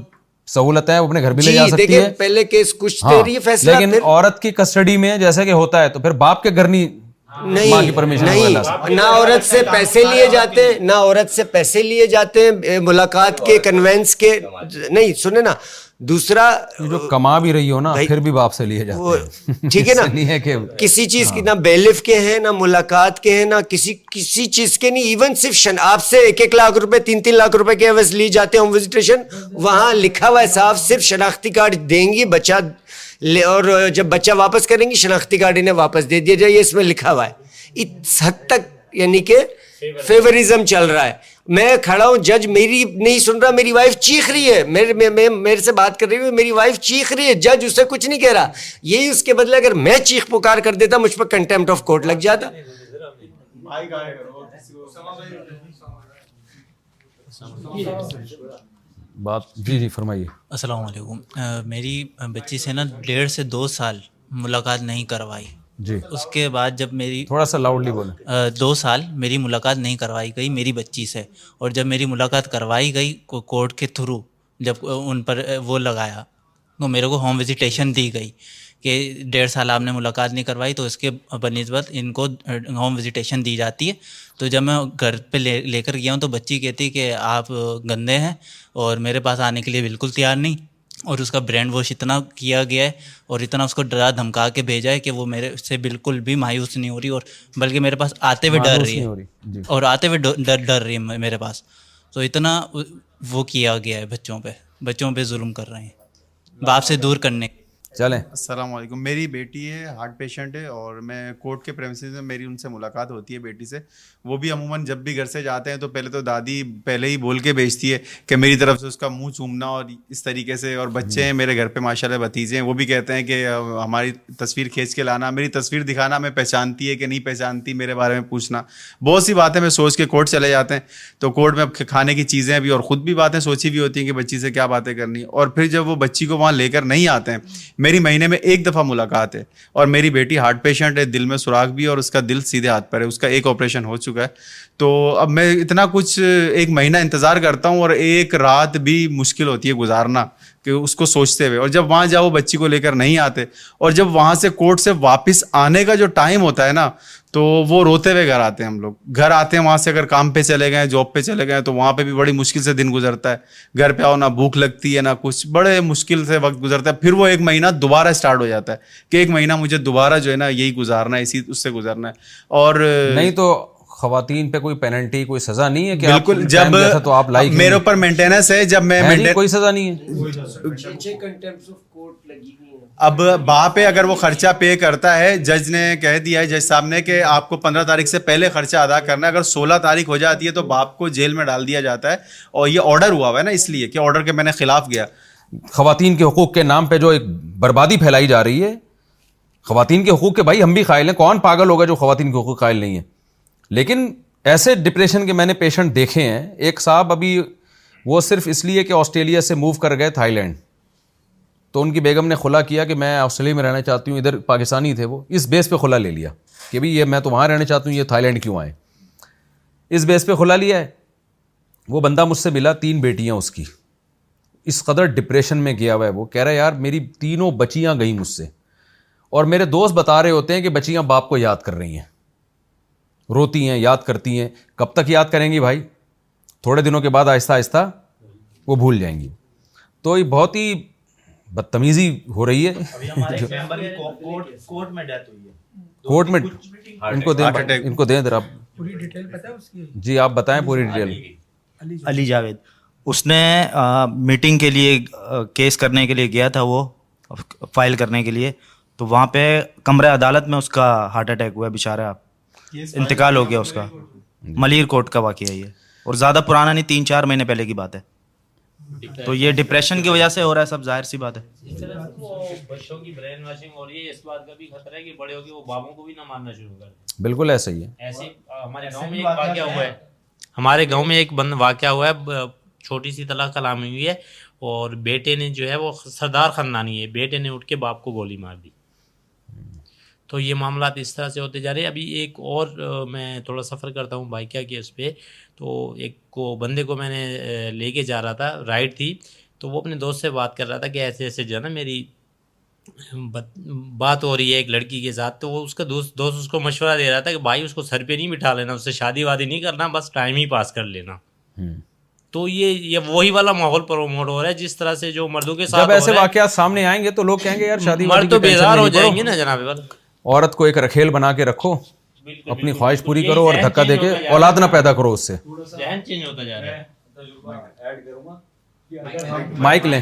سہولت ہے وہ اپنے گھر بھی لے جی، جا سکتی ہے پہلے کیس کچھ دیر ہاں، یہ فیصلہ لیکن عورت کی کسٹڈی میں جیسا کہ ہوتا ہے تو پھر باپ کے گھر نہیں نہیں نہ عورت سے پیسے لیے جاتے ہیں نہ عورت سے پیسے لیے جاتے ہیں ملاقات کے کنوینس کے نہیں سنے نا دوسرا جو کما بھی رہی ہو نا پھر بھی باپ سے لیے جاتے ہیں [laughs] ٹھیک ہے نا نہیں ہے کہ کسی چیز کی ہاں۔ نہ بیلف کے ہیں نہ ملاقات کے ہیں نہ کسی کسی چیز کے نہیں ایون صرف آپ سے ایک ایک لاکھ روپے تین تین لاکھ روپے کے عوض لی جاتے ہیں ہوم وزٹیشن وہاں لکھا ہوا ہے صاف صرف شناختی کارڈ دیں گی بچہ اور جب بچہ واپس کریں گی شناختی کارڈ انہیں واپس دے دیا جائے یہ اس میں لکھا ہوا ہے اس حد تک یعنی کہ فیوریزم چل رہا ہے میں کھڑا ہوں جج میری نہیں سن رہا میری وائف چیخ رہی ہے میرے سے بات کر رہی میری وائف چیخ رہی ہے جج اسے کچھ نہیں کہہ رہا یہی اس کے بدلے اگر میں چیخ پکار کر دیتا مجھ پر کنٹمپٹ آف کورٹ لگ جاتا بات جی جی فرمائیے السلام علیکم میری بچی سے نا ڈیڑھ سے دو سال ملاقات نہیں کروائی جی اس کے بعد جب میری تھوڑا سا لاؤڈلی بولے دو سال میری ملاقات نہیں کروائی گئی میری بچی سے اور جب میری ملاقات کروائی گئی کورٹ کے تھرو جب ان پر وہ لگایا تو میرے کو ہوم وزٹیشن دی گئی کہ ڈیڑھ سال آپ نے ملاقات نہیں کروائی تو اس کے بہ نسبت ان کو ہوم وزیٹیشن دی جاتی ہے تو جب میں گھر پہ لے لے کر گیا ہوں تو بچی کہتی کہ آپ گندے ہیں اور میرے پاس آنے کے لیے بالکل تیار نہیں اور اس کا برینڈ واش اتنا کیا گیا ہے اور اتنا اس کو ڈرا دھمکا کے بھیجا ہے کہ وہ میرے سے بالکل بھی مایوس نہیں ہو رہی اور بلکہ میرے پاس آتے ہوئے ڈر رہی ہے جی۔ اور آتے ہوئے ڈر رہی ہے میرے پاس تو اتنا وہ کیا گیا ہے بچوں پہ بچوں پہ ظلم کر رہے ہیں باپ سے دور کرنے چلیں السلام علیکم میری بیٹی ہے ہارٹ پیشنٹ ہے اور میں کورٹ کے پریمسز میں میری ان سے ملاقات ہوتی ہے بیٹی سے وہ بھی عموماً جب بھی گھر سے جاتے ہیں تو پہلے تو دادی پہلے ہی بول کے بیچتی ہے کہ میری طرف سے اس کا منہ چومنا اور اس طریقے سے اور بچے ہیں میرے گھر پہ ماشاء اللہ بھتیجے ہیں وہ بھی کہتے ہیں کہ ہماری تصویر کھینچ کے لانا میری تصویر دکھانا میں پہچانتی ہے کہ نہیں پہچانتی میرے بارے میں پوچھنا بہت سی باتیں میں سوچ کے کورٹ چلے جاتے ہیں تو کورٹ میں کھانے کی چیزیں بھی اور خود بھی باتیں سوچی بھی ہوتی ہیں کہ بچی سے کیا باتیں کرنی اور پھر جب وہ بچی کو وہاں لے کر نہیں آتے ہیں میری مہینے میں ایک دفعہ ملاقات ہے اور میری بیٹی ہارٹ پیشنٹ ہے دل میں سوراخ بھی اور اس کا دل سیدھے ہاتھ پر ہے اس کا ایک آپریشن ہو چکا ہے تو اب میں اتنا کچھ ایک مہینہ انتظار کرتا ہوں اور ایک رات بھی مشکل ہوتی ہے گزارنا کہ اس کو سوچتے ہوئے اور جب وہاں جاؤ بچی کو لے کر نہیں آتے اور جب وہاں سے کورٹ سے واپس آنے کا جو ٹائم ہوتا ہے نا تو وہ روتے ہوئے گھر آتے ہیں ہم لوگ گھر آتے ہیں وہاں سے اگر کام پہ چلے گئے جاب پہ چلے گئے تو وہاں پہ بھی بڑی مشکل سے دن گزرتا ہے گھر پہ آؤ نہ بھوک لگتی ہے نہ کچھ بڑے مشکل سے وقت گزرتا ہے پھر وہ ایک مہینہ دوبارہ اسٹارٹ ہو جاتا ہے کہ ایک مہینہ مجھے دوبارہ جو ہے نا یہی گزارنا ہے اسی اس سے گزرنا ہے اور نہیں تو خواتین پہ کوئی پینلٹی کوئی سزا نہیں ہے کہ بالکل جب تو آپ لائک میرے اوپر مینٹیننس ہے جب میں کوئی سزا نہیں ہے اب باپ اگر وہ خرچہ پے کرتا ہے جج نے کہہ دیا ہے جج صاحب نے کہ آپ کو پندرہ تاریخ سے پہلے خرچہ ادا کرنا ہے اگر سولہ تاریخ ہو جاتی ہے تو باپ کو جیل میں ڈال دیا جاتا ہے اور یہ آرڈر ہوا ہوا ہے نا اس لیے کہ آرڈر کے میں نے خلاف گیا خواتین کے حقوق کے نام پہ جو ایک بربادی پھیلائی جا رہی ہے خواتین کے حقوق کے بھائی ہم بھی قائل ہیں کون پاگل ہوگا جو خواتین کے حقوق قائل نہیں ہے لیکن ایسے ڈپریشن کے میں نے پیشنٹ دیکھے ہیں ایک صاحب ابھی وہ صرف اس لیے کہ آسٹریلیا سے موو کر گئے تھائی لینڈ تو ان کی بیگم نے کھلا کیا کہ میں آسٹریلیا میں رہنا چاہتی ہوں ادھر پاکستانی تھے وہ اس بیس پہ کھلا لے لیا کہ بھائی یہ میں تو وہاں رہنا چاہتی ہوں یہ تھائی لینڈ کیوں آئے اس بیس پہ کھلا لیا ہے وہ بندہ مجھ سے ملا تین بیٹیاں اس کی اس قدر ڈپریشن میں گیا ہوا ہے وہ کہہ رہا ہے یار میری تینوں بچیاں گئیں مجھ سے اور میرے دوست بتا رہے ہوتے ہیں کہ بچیاں باپ کو یاد کر رہی ہیں روتی ہیں یاد کرتی ہیں کب تک یاد کریں گی بھائی تھوڑے دنوں کے بعد آہستہ آہستہ وہ بھول جائیں گی تو یہ بہت ہی بدتمیزی ہو رہی ہے کورٹ میں ان ان کو کو دیں دیں ذرا جی آپ بتائیں پوری ڈیٹیل علی جاوید اس نے میٹنگ کے لیے کیس کرنے کے لیے گیا تھا وہ فائل کرنے کے لیے تو وہاں پہ کمرہ عدالت میں اس کا ہارٹ اٹیک ہوا ہے آپ انتقال ہو گیا اس کا ملیر کوٹ کا واقعہ یہ اور زیادہ پرانا نہیں تین چار مہینے پہلے کی بات ہے تو یہ ڈپریشن کی وجہ سے ہو رہا ہے سب ظاہر سی بات ہے کہ بڑے بابوں کو بھی نہ شروع بالکل ایسا ہی ہے ہمارے گاؤں میں ایک بند واقعہ ہوا ہے چھوٹی سی طلاق کلامی ہوئی ہے اور بیٹے نے جو ہے وہ سردار خاندانی ہے بیٹے نے اٹھ کے باپ کو گولی مار دی تو یہ معاملات اس طرح سے ہوتے جا رہے ابھی ایک اور میں تھوڑا سفر کرتا ہوں بائکیا کے اس پہ تو ایک کو بندے کو میں نے لے کے جا رہا تھا رائڈ تھی تو وہ اپنے دوست سے بات کر رہا تھا کہ ایسے ایسے جو ہے نا میری بات ہو رہی ہے ایک لڑکی کے ساتھ تو وہ اس کا دوست دوست اس کو مشورہ دے رہا تھا کہ بھائی اس کو سر پہ نہیں بٹھا لینا اس سے شادی وادی نہیں کرنا بس ٹائم ہی پاس کر لینا تو یہ یہ وہی والا ماحول پروموٹ ہو رہا ہے جس طرح سے جو مردوں کے ساتھ جب ایسے واقعات سامنے آئیں گے تو لوگ کہیں گے یار شادی ہو جائیں گے نا جناب عورت کو ایک رکھیل بنا کے رکھو اپنی خواہش پوری کرو اور دھکا دے کے اولاد نہ پیدا کرو اس سے مائک لیں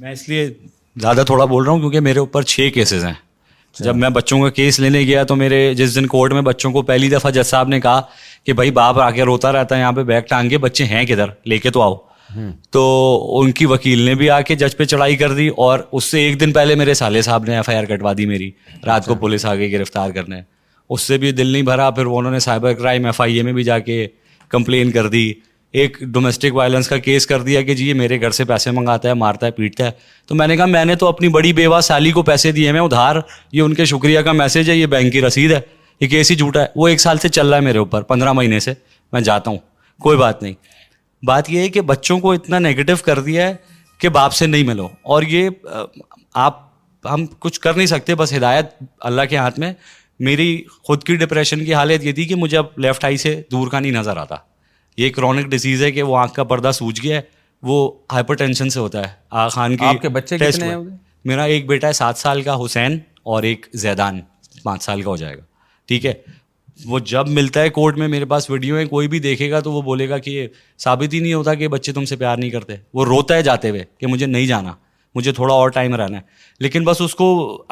میں اس لیے زیادہ تھوڑا بول رہا ہوں کیونکہ میرے اوپر چھ کیسز ہیں جب اچھا۔ میں بچوں کا کیس لینے گیا تو میرے جس دن کورٹ میں بچوں کو پہلی دفعہ جج صاحب نے کہا کہ بھائی باپ آ کے روتا رہتا ہے یہاں پہ بیگ ٹانگ کے بچے ہیں کدھر لے کے تو آؤ تو ان کی وکیل نے بھی آ کے جج پہ چڑھائی کر دی اور اس سے ایک دن پہلے میرے سالے صاحب نے ایف آئی آر کٹوا دی میری رات کو اچھا۔ پولیس آ کے گرفتار کرنے اس سے بھی دل نہیں بھرا پھر انہوں نے cyber crime F I A میں بھی جا کے کمپلین کر دی ایک ڈومیسٹک وائلنس کا کیس کر دیا کہ جی یہ میرے گھر سے پیسے منگاتا ہے مارتا ہے پیٹتا ہے تو میں نے کہا میں نے تو اپنی بڑی بیوہ سالی کو پیسے دیے میں ادھار یہ ان کے شکریہ کا میسج ہے یہ بینک کی رسید ہے یہ کیس ہی جھوٹا ہے وہ ایک سال سے چل رہا ہے میرے اوپر پندرہ مہینے سے میں جاتا ہوں کوئی بات نہیں بات یہ ہے کہ بچوں کو اتنا نگیٹو کر دیا ہے کہ باپ سے نہیں ملو اور یہ آپ ہم کچھ کر نہیں سکتے بس ہدایت اللہ کے ہاتھ میں میری خود کی ڈپریشن کی حالت یہ تھی کہ مجھے اب لیفٹ آئی سے دور کا نہیں نظر آتا یہ کرونک ڈیزیز ہے کہ وہ آنکھ کا پردہ سوج گیا ہے وہ ہائپر ٹینشن سے ہوتا ہے آ خان کے بچے کتنے ہیں میرا ایک بیٹا ہے سات سال کا حسین اور ایک زیدان پانچ سال کا ہو جائے گا ٹھیک ہے وہ جب ملتا ہے کورٹ میں میرے پاس ویڈیو ہے کوئی بھی دیکھے گا تو وہ بولے گا کہ یہ ثابت ہی نہیں ہوتا کہ بچے تم سے پیار نہیں کرتے وہ روتا ہے جاتے ہوئے کہ مجھے نہیں جانا مجھے تھوڑا اور ٹائم رہنا ہے لیکن بس اس کو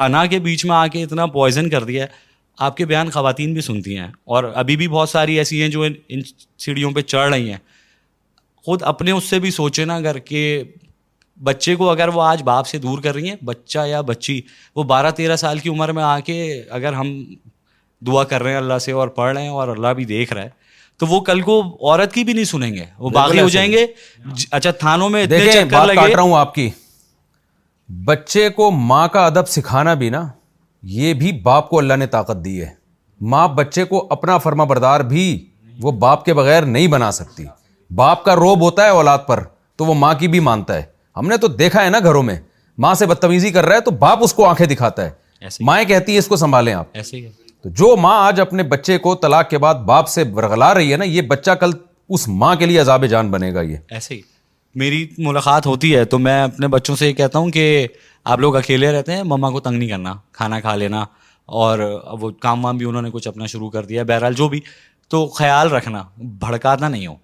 انا کے بیچ میں آ کے اتنا پوائزن کر دیا ہے آپ کے بیان خواتین بھی سنتی ہیں اور ابھی بھی بہت ساری ایسی ہیں جو ان سیڑھیوں پہ چڑھ رہی ہیں خود اپنے اس سے بھی سوچے نا اگر کہ بچے کو اگر وہ آج باپ سے دور کر رہی ہیں بچہ یا بچی وہ بارہ تیرہ سال کی عمر میں آ کے اگر ہم دعا کر رہے ہیں اللہ سے اور پڑھ رہے ہیں اور اللہ بھی دیکھ رہا ہے تو وہ کل کو عورت کی بھی نہیں سنیں گے وہ باغی ہو جائیں گے جی، اچھا تھانوں میں بات کاٹ رہا ہوں آپ کی بچے کو ماں کا ادب سکھانا بھی نا یہ بھی باپ کو اللہ نے طاقت دی ہے ماں بچے کو اپنا فرما بردار بھی وہ باپ کے بغیر نہیں بنا سکتی باپ کا روب ہوتا ہے اولاد پر تو وہ ماں کی بھی مانتا ہے ہم نے تو دیکھا ہے نا گھروں میں ماں سے بدتمیزی کر رہا ہے تو باپ اس کو آنکھیں دکھاتا ہے مائیں کہتی ہے اس کو سنبھالیں آپ تو جو ماں آج اپنے بچے کو طلاق کے بعد باپ سے برگلا رہی ہے نا یہ بچہ کل اس ماں کے لیے عذاب جان بنے گا یہ ایسے ہی میری ملاقات ہوتی ہے تو میں اپنے بچوں سے یہ کہتا ہوں کہ آپ لوگ اکیلے رہتے ہیں مما کو تنگ نہیں کرنا کھانا کھا لینا اور وہ کام وام بھی انہوں نے کچھ اپنا شروع کر دیا بہرحال جو بھی تو خیال رکھنا بھڑکاتا نہیں ہو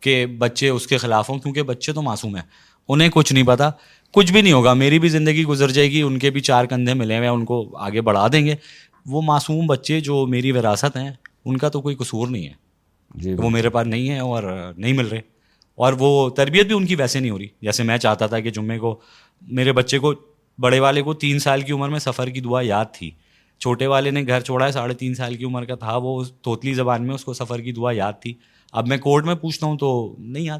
کہ بچے اس کے خلاف ہوں کیونکہ بچے تو معصوم ہیں انہیں کچھ نہیں پتا کچھ بھی نہیں ہوگا میری بھی زندگی گزر جائے گی ان کے بھی چار کندھے ملے ہوئے ان کو آگے بڑھا دیں گے وہ معصوم بچے جو میری وراثت ہیں ان کا تو کوئی قصور نہیں ہے جی وہ میرے پاس نہیں ہے اور نہیں مل رہے اور وہ تربیت بھی ان کی ویسے نہیں ہو رہی جیسے میں چاہتا تھا کہ جمعے کو میرے بچے کو بڑے والے کو تین سال کی عمر میں سفر کی دعا یاد تھی چھوٹے والے نے گھر چھوڑا ہے ساڑھے تین سال کی عمر کا تھا وہ توتلی زبان میں اس کو سفر کی دعا یاد تھی اب میں کورٹ میں پوچھتا ہوں تو نہیں یاد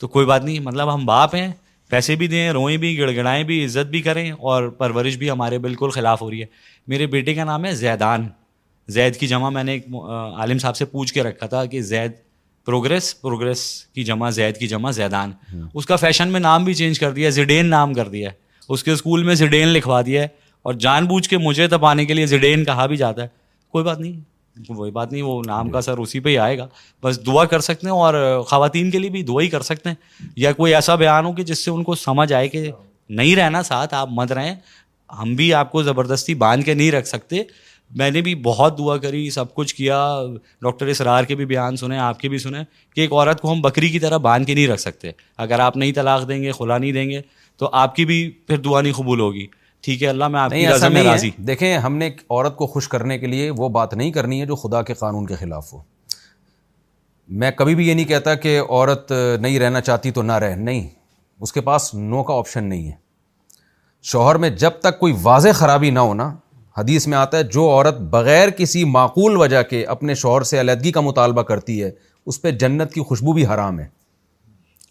تو کوئی بات نہیں مطلب ہم باپ ہیں پیسے بھی دیں روئیں بھی گڑگڑائیں بھی عزت بھی کریں اور پرورش بھی ہمارے بالکل خلاف ہو رہی ہے میرے بیٹے کا نام ہے زیدان زید کی جمع میں نے ایک عالم صاحب سے پوچھ کے رکھا تھا کہ زید پروگریس پروگریس کی جمع زید کی جمع زیدان ہاں۔ اس کا فیشن میں نام بھی چینج کر دیا زیڈین نام کر دیا ہے اس کے اسکول میں زیڈین لکھوا دیا ہے اور جان بوجھ کے مجھے دبانے کے لیے زیڈین کہا بھی جاتا ہے کوئی بات نہیں وہی بات نہیں وہ نام کا سر اسی پہ ہی آئے گا بس دعا کر سکتے ہیں اور خواتین کے لیے بھی دعا ہی کر سکتے ہیں یا کوئی ایسا بیان ہو کہ جس سے ان کو سمجھ آئے کہ نہیں رہنا ساتھ آپ مت رہیں ہم بھی آپ کو زبردستی باندھ کے نہیں رکھ سکتے میں نے بھی بہت دعا کری سب کچھ کیا ڈاکٹر اسرار کے بھی بیان سنے آپ کے بھی سنے کہ ایک عورت کو ہم بکری کی طرح باندھ کے نہیں رکھ سکتے اگر آپ نہیں طلاق دیں گے کھلا نہیں دیں گے تو آپ کی بھی پھر دعا نہیں قبول ہوگی ٹھیک ہے اللہ میں آپ کی راضی دیکھیں ہم نے عورت کو خوش کرنے کے لیے وہ بات نہیں کرنی ہے جو خدا کے قانون کے خلاف ہو میں کبھی بھی یہ نہیں کہتا کہ عورت نہیں رہنا چاہتی تو نہ رہ نہیں اس کے پاس نو کا آپشن نہیں ہے شوہر میں جب تک کوئی واضح خرابی نہ ہونا حدیث میں آتا ہے جو عورت بغیر کسی معقول وجہ کے اپنے شوہر سے علیحدگی کا مطالبہ کرتی ہے اس پہ جنت کی خوشبو بھی حرام ہے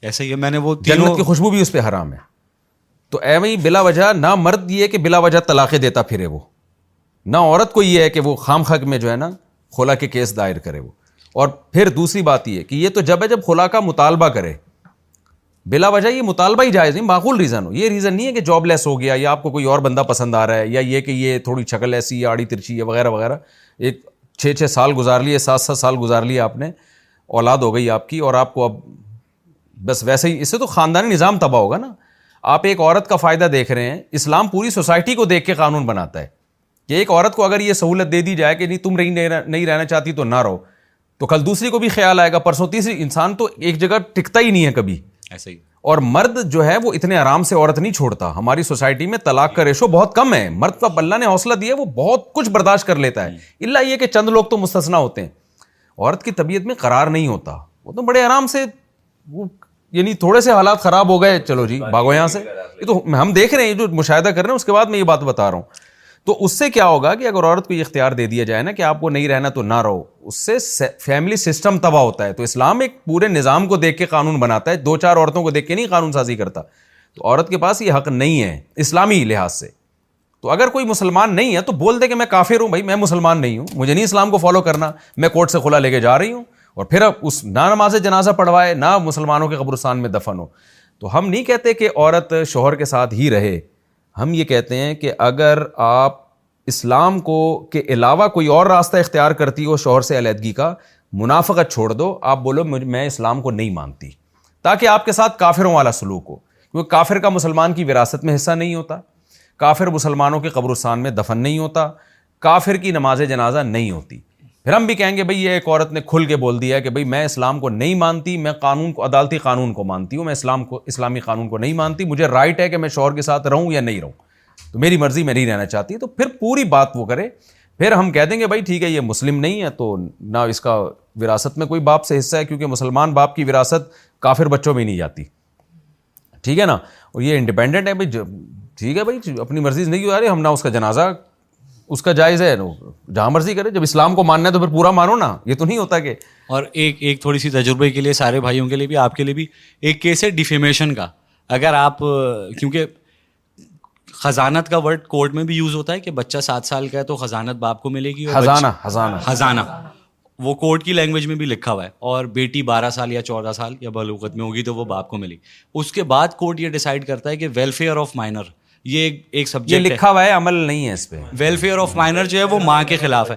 ایسے ہی میں نے وہ جنت کی خوشبو بھی اس پہ حرام ہے تو ایوئی بلا وجہ نہ مرد یہ کہ بلا وجہ طلاقیں دیتا پھرے وہ نہ عورت کو یہ ہے کہ وہ خام خاک میں جو ہے نا خلا کے کیس دائر کرے وہ اور پھر دوسری بات یہ کہ یہ تو جب ہے جب خلا کا مطالبہ کرے بلا وجہ یہ مطالبہ ہی جائز نہیں معقول ریزن ہو یہ ریزن نہیں ہے کہ جاب لیس ہو گیا یا آپ کو کوئی اور بندہ پسند آ رہا ہے یا یہ کہ یہ تھوڑی چھکل ایسی آڑی ترچی ہے وغیرہ وغیرہ ایک چھ چھ سال گزار لیے سات سات سال گزار لیے آپ نے اولاد ہو گئی آپ کی اور آپ کو اب بس ویسے ہی اس سے تو خاندانی نظام تباہ ہوگا نا آپ ایک عورت کا فائدہ دیکھ رہے ہیں اسلام پوری سوسائٹی کو دیکھ کے قانون بناتا ہے کہ ایک عورت کو اگر یہ سہولت دے دی جائے کہ نہیں تم رہی نہیں رہنا چاہتی تو نہ رہو تو کل دوسری کو بھی خیال آئے گا پرسوں تیسری انسان تو ایک جگہ ٹکتا ہی نہیں ہے کبھی ایسے ہی اور مرد جو ہے وہ اتنے آرام سے عورت نہیں چھوڑتا ہماری سوسائٹی میں طلاق کا ریشو بہت کم ہے مرد کا اللہ نے حوصلہ دیا وہ بہت کچھ برداشت کر لیتا ہے جی۔ اللہ یہ کہ چند لوگ تو مستثنا ہوتے ہیں عورت کی طبیعت میں قرار نہیں ہوتا وہ تو بڑے آرام سے وہ یعنی تھوڑے سے حالات خراب ہو گئے چلو جی بھاگو یہاں سے یہ تو ہم دیکھ رہے ہیں جو مشاہدہ کر رہے ہیں اس کے بعد میں یہ بات بتا رہا ہوں تو اس سے کیا ہوگا کہ اگر عورت کو یہ اختیار دے دیا جائے نا کہ آپ کو نہیں رہنا تو نہ رہو اس سے فیملی سسٹم تباہ ہوتا ہے تو اسلام ایک پورے نظام کو دیکھ کے قانون بناتا ہے دو چار عورتوں کو دیکھ کے نہیں قانون سازی کرتا تو عورت کے پاس یہ حق نہیں ہے اسلامی لحاظ سے تو اگر کوئی مسلمان نہیں ہے تو بول دے کہ میں کافر ہوں بھائی میں مسلمان نہیں ہوں مجھے نہیں اسلام کو فالو کرنا میں کورٹ سے کھلا لے کے جا رہی ہوں اور پھر اب اس نہ نماز جنازہ پڑھوائے نہ مسلمانوں کے قبرستان میں دفن ہو تو ہم نہیں کہتے کہ عورت شوہر کے ساتھ ہی رہے ہم یہ کہتے ہیں کہ اگر آپ اسلام کو کے علاوہ کوئی اور راستہ اختیار کرتی ہو شوہر سے علیحدگی کا منافقت چھوڑ دو آپ بولو میں اسلام کو نہیں مانتی تاکہ آپ کے ساتھ کافروں والا سلوک ہو کیونکہ کافر کا مسلمان کی وراثت میں حصہ نہیں ہوتا کافر مسلمانوں کے قبرستان میں دفن نہیں ہوتا کافر کی نماز جنازہ نہیں ہوتی پھر ہم بھی کہیں گے بھائی یہ ایک عورت نے کھل کے بول دیا کہ بھائی میں اسلام کو نہیں مانتی میں قانون کو عدالتی قانون کو مانتی ہوں میں اسلام کو اسلامی قانون کو نہیں مانتی مجھے رائٹ ہے کہ میں شوہر کے ساتھ رہوں یا نہیں رہوں تو میری مرضی میں نہیں رہنا چاہتی تو پھر پوری بات وہ کرے پھر ہم کہہ دیں گے بھائی ٹھیک ہے یہ مسلم نہیں ہے تو نہ اس کا وراثت میں کوئی باپ سے حصہ ہے کیونکہ مسلمان باپ کی وراثت کافر بچوں میں نہیں جاتی ٹھیک ہے نا اور یہ انڈیپینڈنٹ ہے بھائی ٹھیک ہے بھائی اپنی مرضی نہیں گزارے ہم نہ اس کا جنازہ اس کا جائز ہے جہاں مرضی کرے جب اسلام کو ماننا ہے تو پھر پورا مانو نا یہ تو نہیں ہوتا کہ اور ایک ایک تھوڑی سی تجربے کے لیے سارے بھائیوں کے لیے بھی آپ کے لیے بھی ایک کیس ہے ڈیفیمیشن کا اگر آپ کیونکہ خزانت کا ورڈ کورٹ میں بھی یوز ہوتا ہے کہ بچہ سات سال کا ہے تو خزانت باپ کو ملے گی خزانہ خزانہ وہ کورٹ کی لینگویج میں بھی لکھا ہوا ہے اور بیٹی بارہ سال یا چودہ سال یا بلوغت میں ہوگی تو وہ باپ کو ملے گی اس کے بعد کورٹ یہ ڈیسائڈ کرتا ہے کہ ویلفیئر آف مائنر یہ ایک سبجیکٹ لکھا ہوا ہے عمل نہیں ہے اس پہ ویلفیئر آف مائنر جو ہے وہ ماں کے خلاف ہے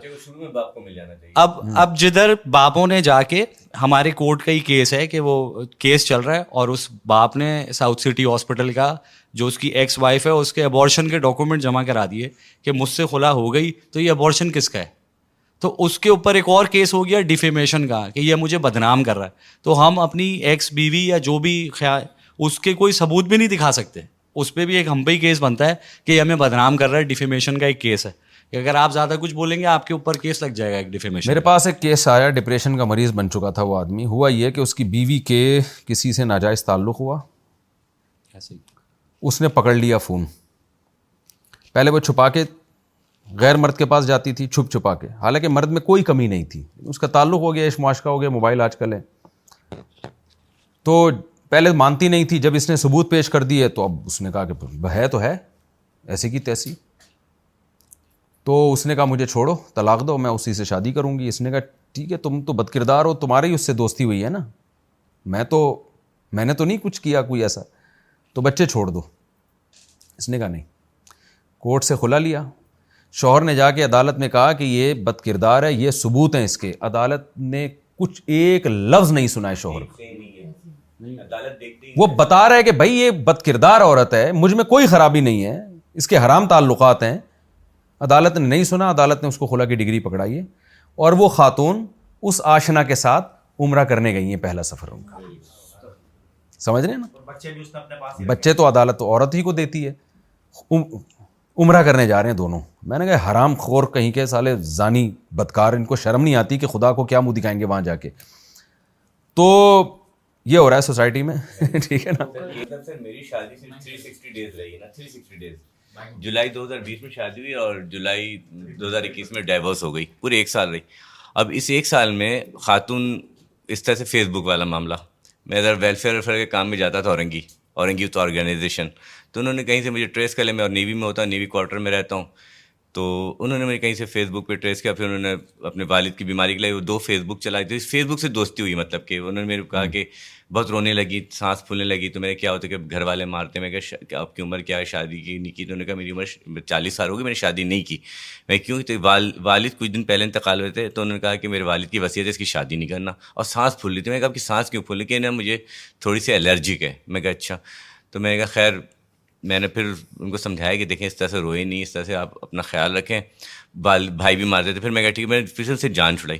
اب اب جدھر باپوں نے جا کے ہمارے کورٹ کا ہی کیس ہے کہ وہ کیس چل رہا ہے اور اس باپ نے ساؤتھ سٹی ہاسپٹل کا جو اس کی ایکس وائف ہے اس کے ابارشن کے ڈاکومنٹ جمع کرا دیے کہ مجھ سے خلا ہو گئی تو یہ ابارشن کس کا ہے تو اس کے اوپر ایک اور کیس ہو گیا ڈیفیمیشن کا کہ یہ مجھے بدنام کر رہا ہے تو ہم اپنی ایکس بیوی یا جو بھی خیال اس کے کوئی ثبوت بھی نہیں دکھا سکتے اس پہ بھی ایک ہم پہ ہی کیس بنتا ہے کہ یہ ہمیں بدنام کر رہا ہے ڈیفیمیشن کا ایک کیس ہے کہ اگر آپ زیادہ کچھ بولیں گے آپ کے اوپر کیس لگ جائے گا ایک ڈیفیمیشن میرے پاس ایک کیس آیا ڈپریشن کا مریض بن چکا تھا وہ آدمی ہوا یہ کہ اس کی بیوی کے کسی سے ناجائز تعلق ہوا ایسے اس نے پکڑ لیا فون پہلے وہ چھپا کے غیر مرد کے پاس جاتی تھی چھپ چھپا کے حالانکہ مرد میں کوئی کمی نہیں تھی اس کا تعلق ہو گیا اس معاشقہ ہو گیا موبائل آج کل ہے تو پہلے مانتی نہیں تھی جب اس نے ثبوت پیش کر دیے تو اب اس نے کہا کہ ہے تو ہے ایسی کی تیسی تو اس نے کہا مجھے چھوڑو طلاق دو میں اسی سے شادی کروں گی اس نے کہا ٹھیک ہے تم تو بد کردار ہو تمہاری اس سے دوستی ہوئی ہے نا میں تو میں نے تو نہیں کچھ کیا کوئی ایسا تو بچے چھوڑ دو اس نے کہا نہیں کورٹ سے کھلا لیا شوہر نے جا کے عدالت میں کہا کہ یہ بد کردار ہے یہ ثبوت ہیں اس کے عدالت نے کچھ ایک لفظ نہیں سنا ہے شوہر وہ بتا رہا ہے کہ بھائی یہ بد کردار عورت ہے مجھ میں کوئی خرابی نہیں ہے اس کے حرام تعلقات ہیں عدالت نے نہیں سنا عدالت نے اس کو خلا کی ڈگری پکڑائی ہے اور وہ خاتون اس آشنا کے ساتھ عمرہ کرنے گئی ہیں پہلا سفر ان کا سمجھ رہے ہیں نا بچے تو عدالت عورت ہی کو دیتی ہے عمرہ کرنے جا رہے ہیں دونوں میں نے کہا حرام خور کہیں کے سالے زانی بدکار ان کو شرم نہیں آتی کہ خدا کو کیا منہ دکھائیں گے وہاں جا کے تو یہ ہو رہا ہے سوسائٹی میں [laughs] ٹھیک ہے نا مطلب میری شادی تھری سکسٹی ڈیز رہی نا تھری سکسٹی ڈیز جولائی دو ہزار بیس میں شادی ہوئی اور جولائی دو ہزار اکیس میں ڈائیورس ہو گئی پورے ایک سال رہی اب اس ایک سال میں خاتون اس طرح سے فیس بک والا معاملہ میں ادھر ویلفیئر ویلفیئر کے کام میں جاتا تھا اورنگی اورنگی تو آرگنائزیشن تو انہوں نے کہیں سے مجھے ٹریس کر لیا میں اور نیوی میں ہوتا ہوں نیوی کوارٹر میں رہتا ہوں تو انہوں نے مجھے کہیں سے فیس بک پہ ٹریس کیا پھر انہوں نے اپنے والد کی بیماری کے لیے وہ دو فیس بک چلائی تھی فیس بک سے دوستی ہوئی مطلب کہ انہوں نے میرے کہا کہ بہت رونے لگی سانس پھولنے لگی تو میں نے کیا ہوتا ہے کہ گھر والے مارتے میں کہ آپ کی عمر کیا ہے شادی کی نہیں کی تو انہوں نے کہا میری عمر چالیس سال ہوگی میں نے شادی نہیں کی میں کیوں تو والد کچھ دن پہلے انتقال ہوئے تھے تو انہوں نے کہا کہ میرے والد کی وصیت ہے اس کی شادی نہیں کرنا اور سانس پھول لی تھی میں کہا کہ سانس کیوں پھول کہ مجھے تھوڑی سی الرجک ہے میں کہا اچھا تو میں نے کہا خیر میں نے پھر ان کو سمجھایا کہ دیکھیں اس طرح سے روئے نہیں اس طرح سے آپ اپنا خیال رکھیں بال بھائی بھی مارتے تھے پھر میں کہا ٹھیک ہے میں نے پھر سے جان چھڑائی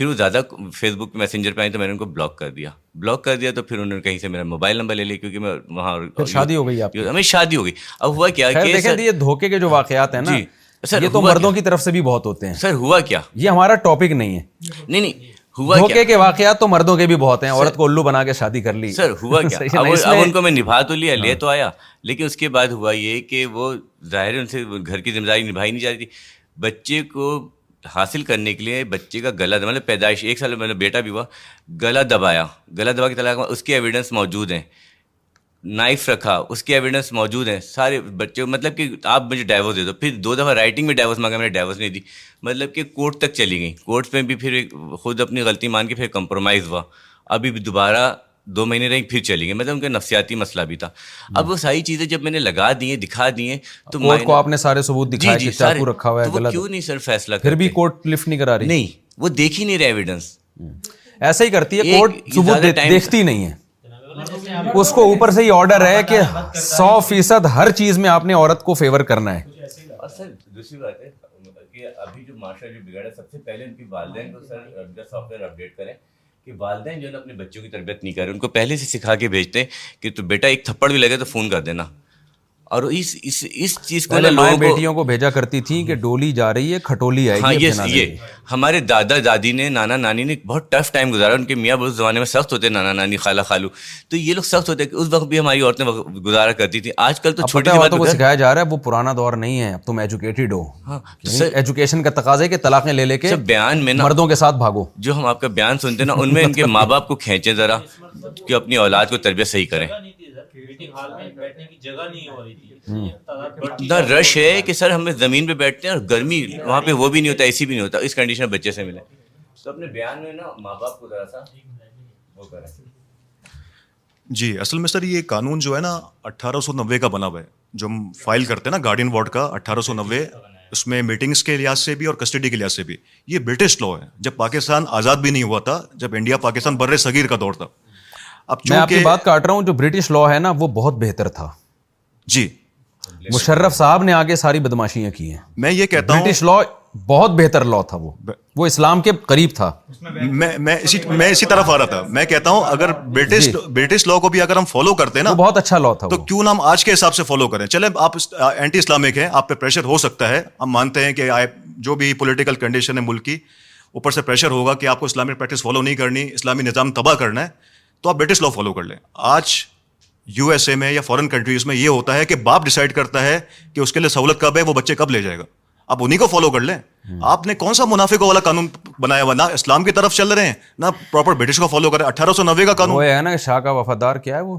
پھر وہ زیادہ فیس بک میسنجر پہ آئیں تو میں نے ان کو بلاک کر دیا بلاک کر دیا تو پھر انہوں نے کہیں سے میرا موبائل نمبر لے لیا کیونکہ میں وہاں شادی ہو گئی ہمیں شادی ہو گئی اب ہوا کیا کہ یہ دھوکے کے جو واقعات ہیں نا جی۔ سر یہ تو مردوں کی طرف سے بھی بہت ہوتے ہیں سر ہوا کیا یہ ہمارا ٹاپک نہیں ہے نہیں نہیں ہوا کیا کے واقعات تو مردوں کے بھی بہت ہیں عورت کو الو بنا کے شادی کر لی سر ہوا [laughs] کیا اب ان کو میں نبھا تو لیا لے ہاں۔ تو آیا لیکن اس کے بعد ہوا یہ کہ وہ ظاہر ان سے گھر کی ذمہ داری نبھائی نہیں جاتی بچے کو حاصل کرنے کے لیے بچے کا گلا مطلب پیدائش ایک سال نے بیٹا بھی ہوا گلا دبایا گلا دبا کے طلاق اس کے ایویڈنس موجود ہیں نائف رکھا اس کے ایویڈنس موجود ہیں سارے بچے مطلب کہ آپ مجھے ڈائیورس دے دو پھر دو دفعہ رائٹنگ میں ڈائیورس مانگا میں نے ڈائیورس نہیں دی مطلب کہ کورٹ تک چلی گئیں کورٹ میں بھی پھر خود اپنی غلطی مان کے پھر کمپرومائز ہوا ابھی بھی دوبارہ دو مہینے رہیں پھر چلیں گے مطلب ان کا نفسیاتی مسئلہ بھی تھا اب وہ ساری چیزیں جب میں نے لگا دیے دکھا دیے تو کورٹ کو آپ نے سارے ثبوت جی، دکھائے جی جی, چاقو رکھا ہوا ہے غلط کیوں نہیں سر فیصلہ پھر بھی کورٹ لفٹ نہیں کرا رہی نہیں وہ دیکھ ہی نہیں رہے ایویڈنس ایسا ہی کرتی ہے کورٹ ثبوت دیکھتی نہیں ہے اس کو اوپر سے ہی آرڈر ہے کہ سو فیصد ہر چیز میں آپ نے عورت کو فیور کرنا ہے دوسری بات ہے کہ ابھی جو ماشاء جو بگڑا سب سے پہلے ان کی والدین کو سر سافٹ ویئر اپ کریں کہ والدین جو ہے نا اپنے بچوں کی تربیت نہیں کر رہے ان کو پہلے سے سکھا کے بھیجتے ہیں کہ تو بیٹا ایک تھپڑ بھی لگے تو فون کر دینا اور اس اس اس چیز کو لوگ بیٹیوں کو بھیجا کرتی تھیں کہ ڈولی جا رہی ہے کھٹولی آئے گی ہاں، یہ یہ جی۔ ہمارے دادا دادی نے نانا نانی نے بہت ٹف ٹائم گزارا ان کے میاں بہت زمانے میں سخت ہوتے نانا نانی خالہ خالو تو یہ لوگ سخت ہوتے کہ اس وقت بھی ہماری عورتیں گزارا کرتی تھیں آج کل تو چھوٹی بات کو سکھایا جا رہا ہے وہ پرانا دور نہیں ہے اب تم ایجوکیٹڈ ہو ایجوکیشن ہاں، یعنی کا تقاضا ہے کہ طلاقیں لے لے کے بیان میں مردوں کے ساتھ بھاگو جو ہم آپ کا بیان سنتے ہیں نا ان میں ان کے [laughs] ماں باپ کو کھینچیں ذرا کہ اپنی اولاد کو تربیت صحیح کریں میٹنگ ہال میں بیٹھنے کی جگہ نہیں ہو رہی اتنا رش ہے کہ سر ہم زمین پہ بیٹھتے ہیں اور گرمی وہاں پہ وہ بھی نہیں ہوتا اے سی بھی نہیں ہوتا اس کنڈیشن میں بچے سے ملے بیان جی اصل میں سر یہ قانون جو ہے نا اٹھارہ سو نوے کا بنا ہوا ہے جو ہم فائل کرتے ہیں نا گارڈین وارڈ کا اٹھارہ سو نوے اس میں میٹنگس کے لحاظ سے بھی اور کسٹڈی کے لحاظ سے بھی یہ برٹش لا ہے جب پاکستان آزاد بھی نہیں ہوا تھا جب انڈیا پاکستان بر صغیر کا دور تھا اب میں آپ کی بات کاٹ رہا ہوں جو برٹش لا ہے نا وہ بہت بہتر تھا جی مشرف صاحب نے آگے ساری بدماشیاں کی ہیں میں یہ کہتا ہوں برٹش لا بہت بہتر لا تھا وہ وہ اسلام کے قریب تھا میں اسی طرف آ رہا تھا میں کہتا ہوں اگر برٹش برٹش لا کو بھی اگر ہم فالو کرتے ہیں نا بہت اچھا لا تھا تو کیوں نہ ہم آج کے حساب سے فالو کریں چلے آپ اینٹی اسلامک ہیں آپ پہ پریشر ہو سکتا ہے ہم مانتے ہیں کہ جو بھی پولیٹیکل کنڈیشن ہے ملک کی اوپر سے پریشر ہوگا کہ آپ کو اسلامک پریکٹس فالو نہیں کرنی اسلامی نظام تباہ کرنا ہے تو آپ برٹش لا فالو کر لیں آج یو ایس اے میں یا فارن کنٹریز میں یہ ہوتا ہے کہ باپ ڈیسائڈ کرتا ہے کہ اس کے لیے سہولت کب ہے وہ بچے کب لے جائے گا آپ انہیں کو فالو کر لیں آپ نے کون سا منافع کو والا قانون بنایا ہوا نہ اسلام کی طرف چل رہے ہیں نہ پراپر برٹش کو فالو کر رہے ہیں اٹھارہ سو نوے کا قانون ہے نا شاہ کا وفادار کیا ہے وہ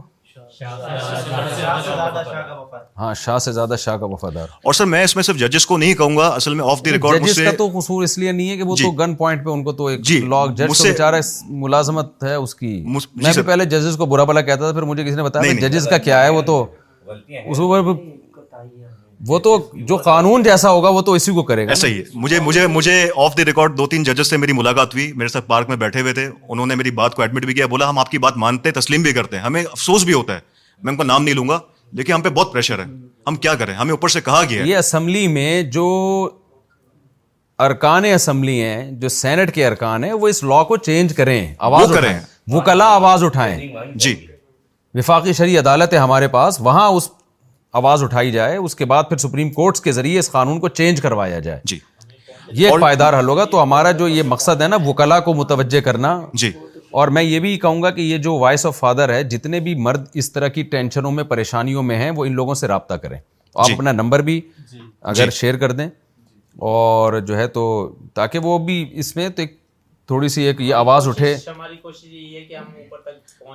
ہاں شاہ سے زیادہ شاہ کا وفادار اور سر میں اس میں صرف ججز کو نہیں کہوں گا اصل میں آف دی ریکارڈ ججز کا تو قصور اس لیے نہیں ہے کہ وہ تو گن جی۔ پوائنٹ پہ ان کو تو ایک لاگ جج سے بچارہ ملازمت ہے اس کی جی میں پہلے ججز کو برا بلا کہتا تھا پھر مجھے کسی نے بتایا ججز کا کیا ہے وہ تو اس وہ تو جو قانون جیسا ہوگا وہ تو اسی کو کرے گا ایسا ہی ہے مجھے مجھے مجھے آف دی ریکارڈ دو تین ججز سے میری ملاقات ہوئی میرے ساتھ پارک میں بیٹھے ہوئے تھے انہوں نے میری بات کو ایڈمٹ بھی کیا بولا ہم آپ کی بات مانتے ہیں تسلیم بھی کرتے ہیں ہمیں افسوس بھی ہوتا ہے میں ان کو نام نہیں لوں گا لیکن ہم پہ بہت پریشر ہے ہم کیا کریں ہمیں اوپر سے کہا گیا یہ اسمبلی میں جو ارکان اسمبلی ہیں جو سینٹ کے ارکان ہیں وہ اس لا کو چینج کریں آواز کریں وہ کلا آواز اٹھائیں جی وفاقی شریع عدالت ہے ہمارے پاس وہاں اس آواز اٹھائی جائے اس کے بعد پھر سپریم کورٹس کے ذریعے اس قانون کو چینج کروایا جائے جی یہ پائیدار حل ہوگا تو ہمارا جو یہ مقصد ہے نا وکلا کو متوجہ کرنا جی اور میں یہ بھی کہوں گا کہ یہ جو وائس آف فادر ہے جتنے بھی مرد اس طرح کی ٹینشنوں میں پریشانیوں میں ہیں وہ ان لوگوں سے رابطہ کریں آپ جی۔ اپنا نمبر بھی اگر جی۔ شیئر کر دیں اور جو ہے تو تاکہ وہ بھی اس میں تو ایک تھوڑی سی ایک یہ آواز اٹھے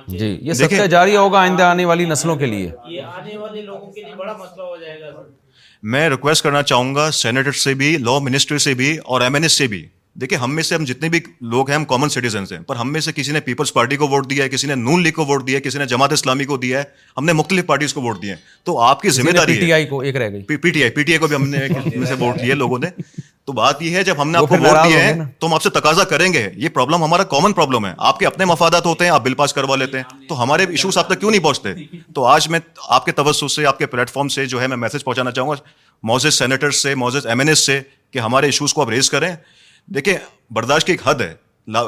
جی یہ سب سے جاری ہوگا آئندہ آنے والی نسلوں کے لیے میں ریکویسٹ کرنا چاہوں گا سینیٹر سے بھی لا منسٹر سے بھی اور ایم این ایس سے بھی دیکھیں ہم میں سے ہم جتنے بھی لوگ ہیں ہم کامن سٹیزنس ہیں پر ہم میں سے کسی نے پیپلز پارٹی کو ووٹ دیا ہے کسی نے نون لیگ کو ووٹ دیا ہے کسی نے جماعت اسلامی کو دیا ہے ہم نے مختلف پارٹیز کو ووٹ دیے ہیں تو آپ کی ذمہ داری پی ٹی آئی کو ایک رہ گئی P T I P T I کو بھی ہم نے [laughs] ووٹ دیے لوگوں نے تو بات یہ ہے جب ہم نے آپ کو ووٹ ہے تو ہم آپ سے تقاضا کریں گے یہ پرابلم ہمارا کامن پرابلم ہے آپ کے اپنے مفادات ہوتے ہیں آپ بل پاس کروا لیتے ہیں تو ہمارے ایشوز آپ تک کیوں نہیں پہنچتے تو آج میں آپ کے توسط سے آپ کے پلیٹ فارم سے جو ہے میں میسج پہنچانا چاہوں گا موزز سینیٹر سے موزز ایم این ایس سے کہ ہمارے ایشوز کو آپ ریز کریں دیکھیں برداشت کی ایک حد ہے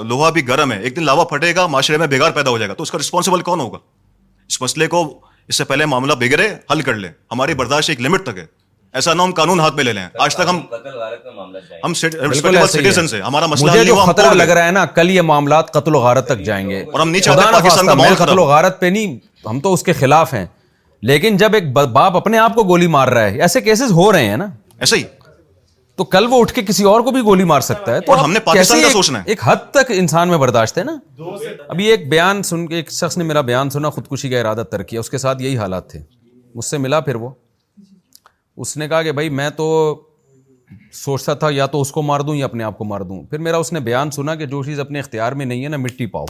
لوہا بھی گرم ہے ایک دن لاوا پھٹے گا معاشرے میں بگاڑ پیدا ہو جائے گا تو اس کا رسپانسبل کون ہوگا اس مسئلے کو اس سے پہلے معاملہ بگڑے حل کر لیں ہماری برداشت ایک لمٹ تک ہے ایسا نہ ہم قانون ہاتھ میں لے لیں آج تک ہم ہم سٹیزنز ہیں ہمارا مسئلہ مجھے جو خطرہ لگ رہا ہے نا کل یہ معاملات قتل و غارت تک جائیں گے اور ہم نہیں چاہتے پاکستان کا ماحول قتل و غارت پہ نہیں ہم تو اس کے خلاف ہیں لیکن جب ایک باپ اپنے آپ کو گولی مار رہا ہے ایسے کیسز ہو رہے ہیں نا ایسے ہی تو کل وہ اٹھ کے کسی اور کو بھی گولی مار سکتا ہے تو ہم نے پاکستان کا سوچنا ہے ایک حد تک انسان میں برداشت ہے نا ابھی ایک بیان سن کے ایک شخص نے میرا بیان سنا خودکشی کا ارادہ تر کیا اس کے ساتھ یہی حالات تھے مجھ سے ملا پھر وہ اس نے کہا کہ بھائی میں تو سوچتا تھا یا تو اس کو مار دوں یا اپنے آپ کو مار دوں پھر میرا اس نے بیان سنا کہ جو چیز اپنے اختیار میں نہیں ہے نا مٹی پاؤ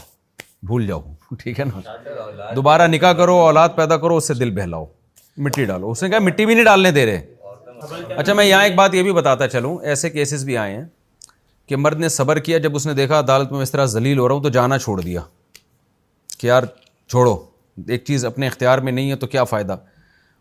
بھول جاؤ [laughs] ٹھیک ہے نا دوبارہ نکاح کرو اولاد پیدا کرو اس سے دل بہلاؤ مٹی ڈالو اس نے کہا مٹی بھی نہیں ڈالنے دے رہے اچھا میں یہاں ایک بات یہ بھی بتاتا چلوں ایسے کیسز بھی آئے ہیں کہ مرد نے صبر کیا جب اس نے دیکھا عدالت میں اس طرح ذلیل ہو رہا ہوں تو جانا چھوڑ دیا کہ یار چھوڑو ایک چیز اپنے اختیار میں نہیں ہے تو کیا فائدہ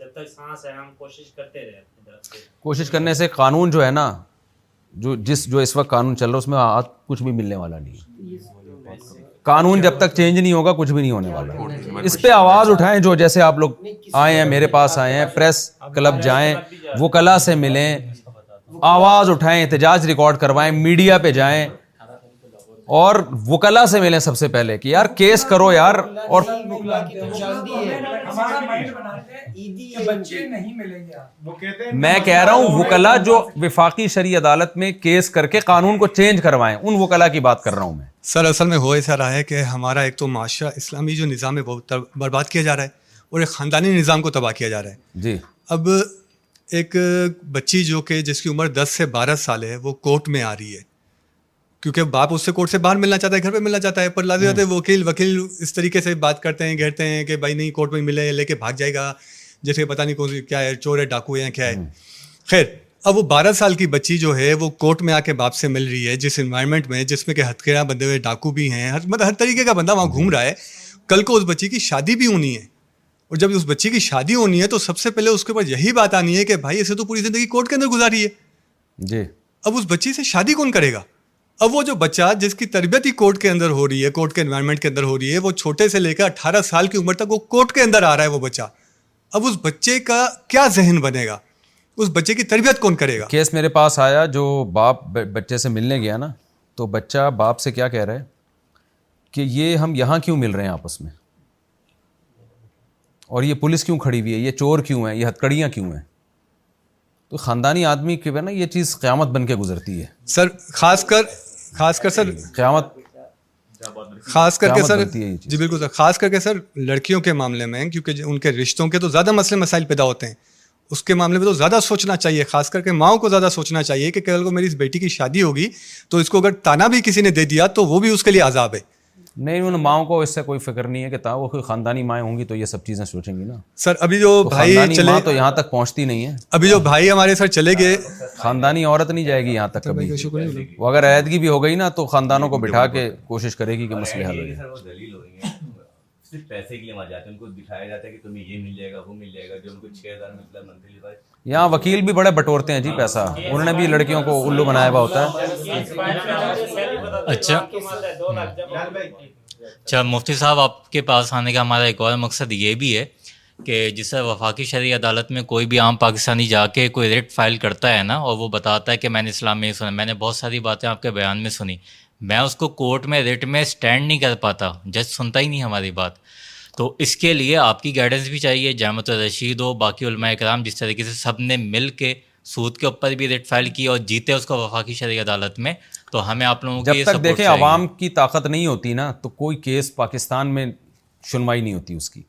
جب تک سانس ہے ہم کوشش کرتے رہے اپنی کوشش کرنے سے قانون جو ہے نا جو جس جو اس وقت قانون چل رہا ہے اس میں آج کچھ بھی ملنے والا نہیں قانون جب تک چینج نہیں ہوگا کچھ بھی نہیں ہونے والا اس پہ آواز اٹھائیں جو جیسے آپ لوگ آئے ہیں میرے پاس آئے ہیں پریس کلب جائیں وہ کلا سے ملیں آواز اٹھائیں احتجاج ریکارڈ کروائیں میڈیا پہ جائیں اور وکلا سے ملے سب سے پہلے کہ یار کیس کرو یار اور میں کہہ رہا ہوں وکلا جو وفاقی شری عدالت میں کیس کر کے قانون کو چینج کروائے ان وکلا کی بات کر رہا ہوں میں سر اصل میں ہو ایسا رہا ہے کہ ہمارا ایک تو معاشرہ اسلامی جو نظام ہے وہ برباد کیا جا رہا ہے اور ایک خاندانی نظام کو تباہ کیا جا رہا ہے جی اب ایک بچی جو کہ جس کی عمر دس سے بارہ سال ہے وہ کورٹ میں آ رہی ہے کیونکہ باپ اس سے کورٹ سے باہر ملنا چاہتا ہے گھر پہ ملنا چاہتا ہے پر لاز وکیل وکیل اس طریقے سے بات کرتے ہیں گھیرتے ہیں کہ بھائی نہیں کورٹ میں ملے لے کے بھاگ جائے گا جیسے پتہ نہیں کون کیا ہے چور ہے ڈاکو ہے کیا ہے خیر اب وہ بارہ سال کی بچی جو ہے وہ کورٹ میں آ کے باپ سے مل رہی ہے جس انوائرمنٹ میں جس میں کہ ہتھکیرا بندے ہوئے ڈاکو بھی ہیں مطلب ہر طریقے کا بندہ وہاں گھوم رہا ہے کل کو اس بچی کی شادی بھی ہونی ہے اور جب اس بچی کی شادی ہونی ہے تو سب سے پہلے اس کے اوپر یہی بات آنی ہے کہ بھائی اسے تو پوری زندگی کورٹ کے اندر گزاری ہے جی اب اس بچی سے شادی کون کرے گا اب وہ جو بچہ جس کی تربیت ہی کورٹ کے اندر ہو رہی ہے کورٹ کے انوائرمنٹ کے اندر ہو رہی ہے وہ چھوٹے سے لے کر اٹھارہ سال کی عمر تک وہ کورٹ کے اندر آ رہا ہے وہ بچہ اب اس بچے کا کیا ذہن بنے گا اس بچے کی تربیت کون کرے گا کیس میرے پاس آیا جو باپ بچے سے ملنے گیا نا تو بچہ باپ سے کیا کہہ رہے کہ یہ ہم یہاں کیوں مل رہے ہیں آپس میں اور یہ پولیس کیوں کھڑی ہوئی ہے یہ چور کیوں ہیں یہ ہتکڑیاں کیوں ہیں تو خاندانی آدمی کے نا یہ چیز قیامت بن کے گزرتی ہے سر خاص کر خاص کر سر جی۔ قیامت خاص کر کے سر جی بالکل سر خاص کر کے سر لڑکیوں کے معاملے میں کیونکہ ان کے رشتوں کے تو زیادہ مسئلے مسائل پیدا ہوتے ہیں اس کے معاملے میں تو زیادہ سوچنا چاہیے خاص کر کے ماؤں کو زیادہ سوچنا چاہیے کہ کل کو میری اس بیٹی کی شادی ہوگی تو اس کو اگر تانا بھی کسی نے دے دیا تو وہ بھی اس کے لیے عذاب ہے نہیں ان ماؤں کو اس سے کوئی فکر نہیں ہے کہ تا وہ خاندانی مائیں ہوں گی تو یہ سب چیزیں سوچیں گی نا سر ابھی جو بھائی چلے تو یہاں تک پہنچتی نہیں ہے ابھی جو بھائی ہمارے ساتھ چلے گئے خاندانی عورت نہیں جائے گی یہاں تک کبھی وہ اگر عہدگی بھی ہو گئی نا تو خاندانوں کو بٹھا کے کوشش کرے گی کہ مسئلہ حل ہو جائے صرف پیسے کے لیے وہاں جاتے ہیں ان کو دکھایا جاتا ہے کہ تمہیں یہ مل جائے گا وہ مل جائے گا جو ان کو چھ ہزار ملتا ہے منتھلی وائز یہاں وکیل بھی بڑے بٹورتے ہیں جی پیسہ ہاں۔ انہوں نے بھی لڑکیوں کو الو بنایا ہوا ہوتا ہے اچھا اچھا مفتی صاحب آپ کے پاس آنے کا ہمارا ایک اور مقصد یہ بھی ہے کہ جس طرح وفاقی شرعی عدالت میں کوئی بھی عام پاکستانی جا کے کوئی ریٹ فائل کرتا ہے نا اور وہ بتاتا ہے کہ میں نے اسلام میں سنا میں نے بہت ساری باتیں آپ کے بیان میں سنی میں اس کو کورٹ میں ریٹ میں اسٹینڈ نہیں کر پاتا جج سنتا ہی نہیں ہماری بات تو اس کے لیے آپ کی گائیڈنس بھی چاہیے جامع الرشید ہو باقی علماء اکرام جس طریقے سے سب نے مل کے سود کے اوپر بھی ریٹ فائل کی اور جیتے اس کو وفاقی شرعی عدالت میں تو ہمیں آپ لوگوں کی دیکھیں عوام کی طاقت نہیں ہوتی نا تو کوئی کیس پاکستان میں سنوائی نہیں ہوتی اس کی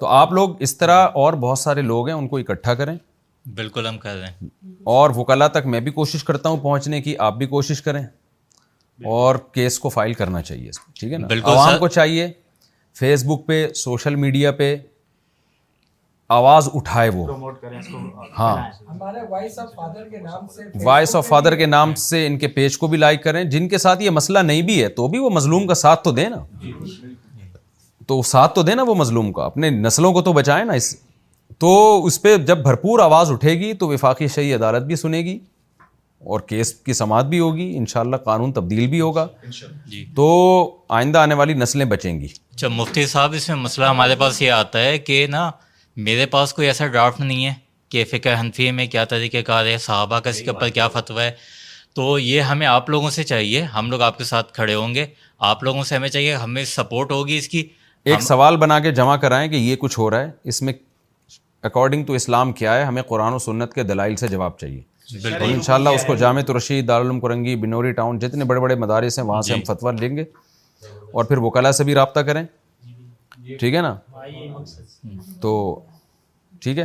تو آپ لوگ اس طرح اور بہت سارے لوگ ہیں ان کو اکٹھا کریں بالکل ہم کر رہے ہیں اور وکلا تک میں بھی کوشش کرتا ہوں پہنچنے کی آپ بھی کوشش کریں اور کیس کو فائل کرنا چاہیے ٹھیک ہے نا عوام کو چاہیے فیس بک پہ سوشل میڈیا پہ آواز اٹھائے وہ ہاں وائس آف فادر کے نام سے ان کے پیج کو بھی لائک کریں جن کے ساتھ یہ مسئلہ نہیں بھی ہے تو بھی وہ مظلوم کا ساتھ تو دیں نا جی، جی، جی۔ تو ساتھ تو دیں نا وہ مظلوم کا اپنے نسلوں کو تو بچائیں نا اس تو اس پہ جب بھرپور آواز اٹھے گی تو وفاقی شہی عدالت بھی سنے گی اور کیس کی سماعت بھی ہوگی ان شاء اللہ قانون تبدیل بھی ہوگا جی تو آئندہ آنے والی نسلیں بچیں گی اچھا مفتی صاحب اس میں مسئلہ ہمارے پاس یہ آتا ہے کہ نا میرے پاس کوئی ایسا ڈرافٹ نہیں ہے کہ فقہ حنفی میں کیا طریقہ کار ہے صحابہ کسی پر کیا فتویٰ ہے تو یہ ہمیں آپ لوگوں سے چاہیے ہم لوگ آپ کے ساتھ کھڑے ہوں گے آپ لوگوں سے ہمیں چاہیے ہمیں سپورٹ ہوگی اس کی ایک سوال بنا کے جمع کرائیں کہ یہ کچھ ہو رہا ہے اس میں اکارڈنگ ٹو اسلام کیا ہے ہمیں قرآن و سنت کے دلائل سے جواب چاہیے ان شاء اللہ اس کو جامع رشید دارالعلوم کرنگی بنوری ٹاؤن جتنے بڑے بڑے مدارس ہیں وہاں سے جی۔ ہم فتویٰ لیں گے اور پھر وکلا سے بھی رابطہ کریں ٹھیک ہے نا تو ٹھیک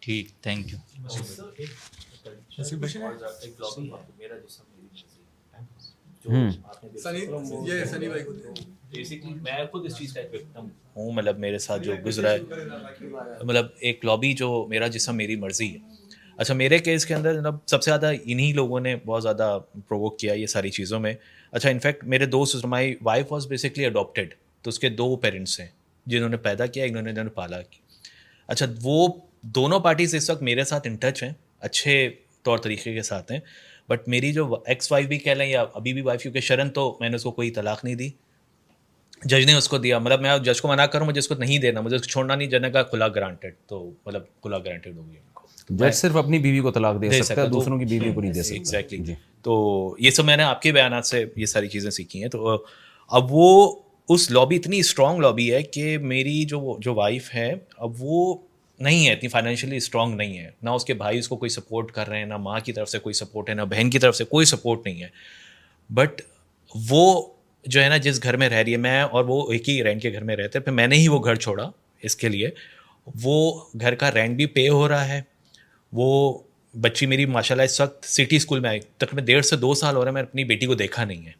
ٹھیک ہے تھینک یو مطلب میرے ساتھ جو گزرا ہے مطلب ایک لابی جو میرا جسم میری مرضی ہے اچھا میرے کیس کے اندر سب سے زیادہ انہیں لوگوں نے بہت زیادہ پرووک کیا یہ ساری چیزوں میں اچھا انفیکٹ میرے دوست my wife was basically adopted تو اس کے دو پیرنٹس ہیں جنہوں نے پیدا کیا انہوں نے انہوں نے پالا کیا اچھا وہ دونوں پارٹیز اس وقت میرے ساتھ ان ٹچ ہیں اچھے طور طریقے کے ساتھ ہیں بٹ میری جو ایکس وائف بھی کہہ لیں یا ابھی بھی وائف کیونکہ شرن تو میں نے اس کو کوئی طلاق نہیں دی جج نے اس کو دیا مطلب میں جج کو منع کروں مجھے اس کو نہیں دینا مجھے اس کو چھوڑنا نہیں جن کا کھلا گرانٹیڈ تو مطلب کھلا گرانٹیڈ ہو گیا جج صرف اپنی بیوی کو طلاق دے سکتا ہے دوسروں کی بیوی کو نہیں دے سکتا تو یہ سب میں نے آپ کے بیانات سے یہ ساری چیزیں سیکھی ہیں تو اب وہ اس لابی اتنی اسٹرانگ لابی ہے کہ میری جو جو وائف ہے اب وہ نہیں ہے اتنی فائنینشلی اسٹرانگ نہیں ہے نہ اس کے بھائی اس کو کوئی سپورٹ کر رہے ہیں نہ ماں کی طرف سے کوئی سپورٹ ہے نہ بہن کی طرف سے کوئی سپورٹ نہیں ہے بٹ وہ جو ہے نا جس گھر میں رہ رہی ہے میں اور وہ ایک ہی رینٹ کے گھر میں رہتے پھر میں نے ہی وہ گھر چھوڑا اس کے لیے وہ گھر کا رینٹ بھی پے ہو رہا ہے وہ بچی میری ماشاء اللہ اس وقت سٹی اسکول میں آئی تقریباً ڈیڑھ سے دو سال ہو رہے ہیں میں اپنی بیٹی کو دیکھا نہیں ہے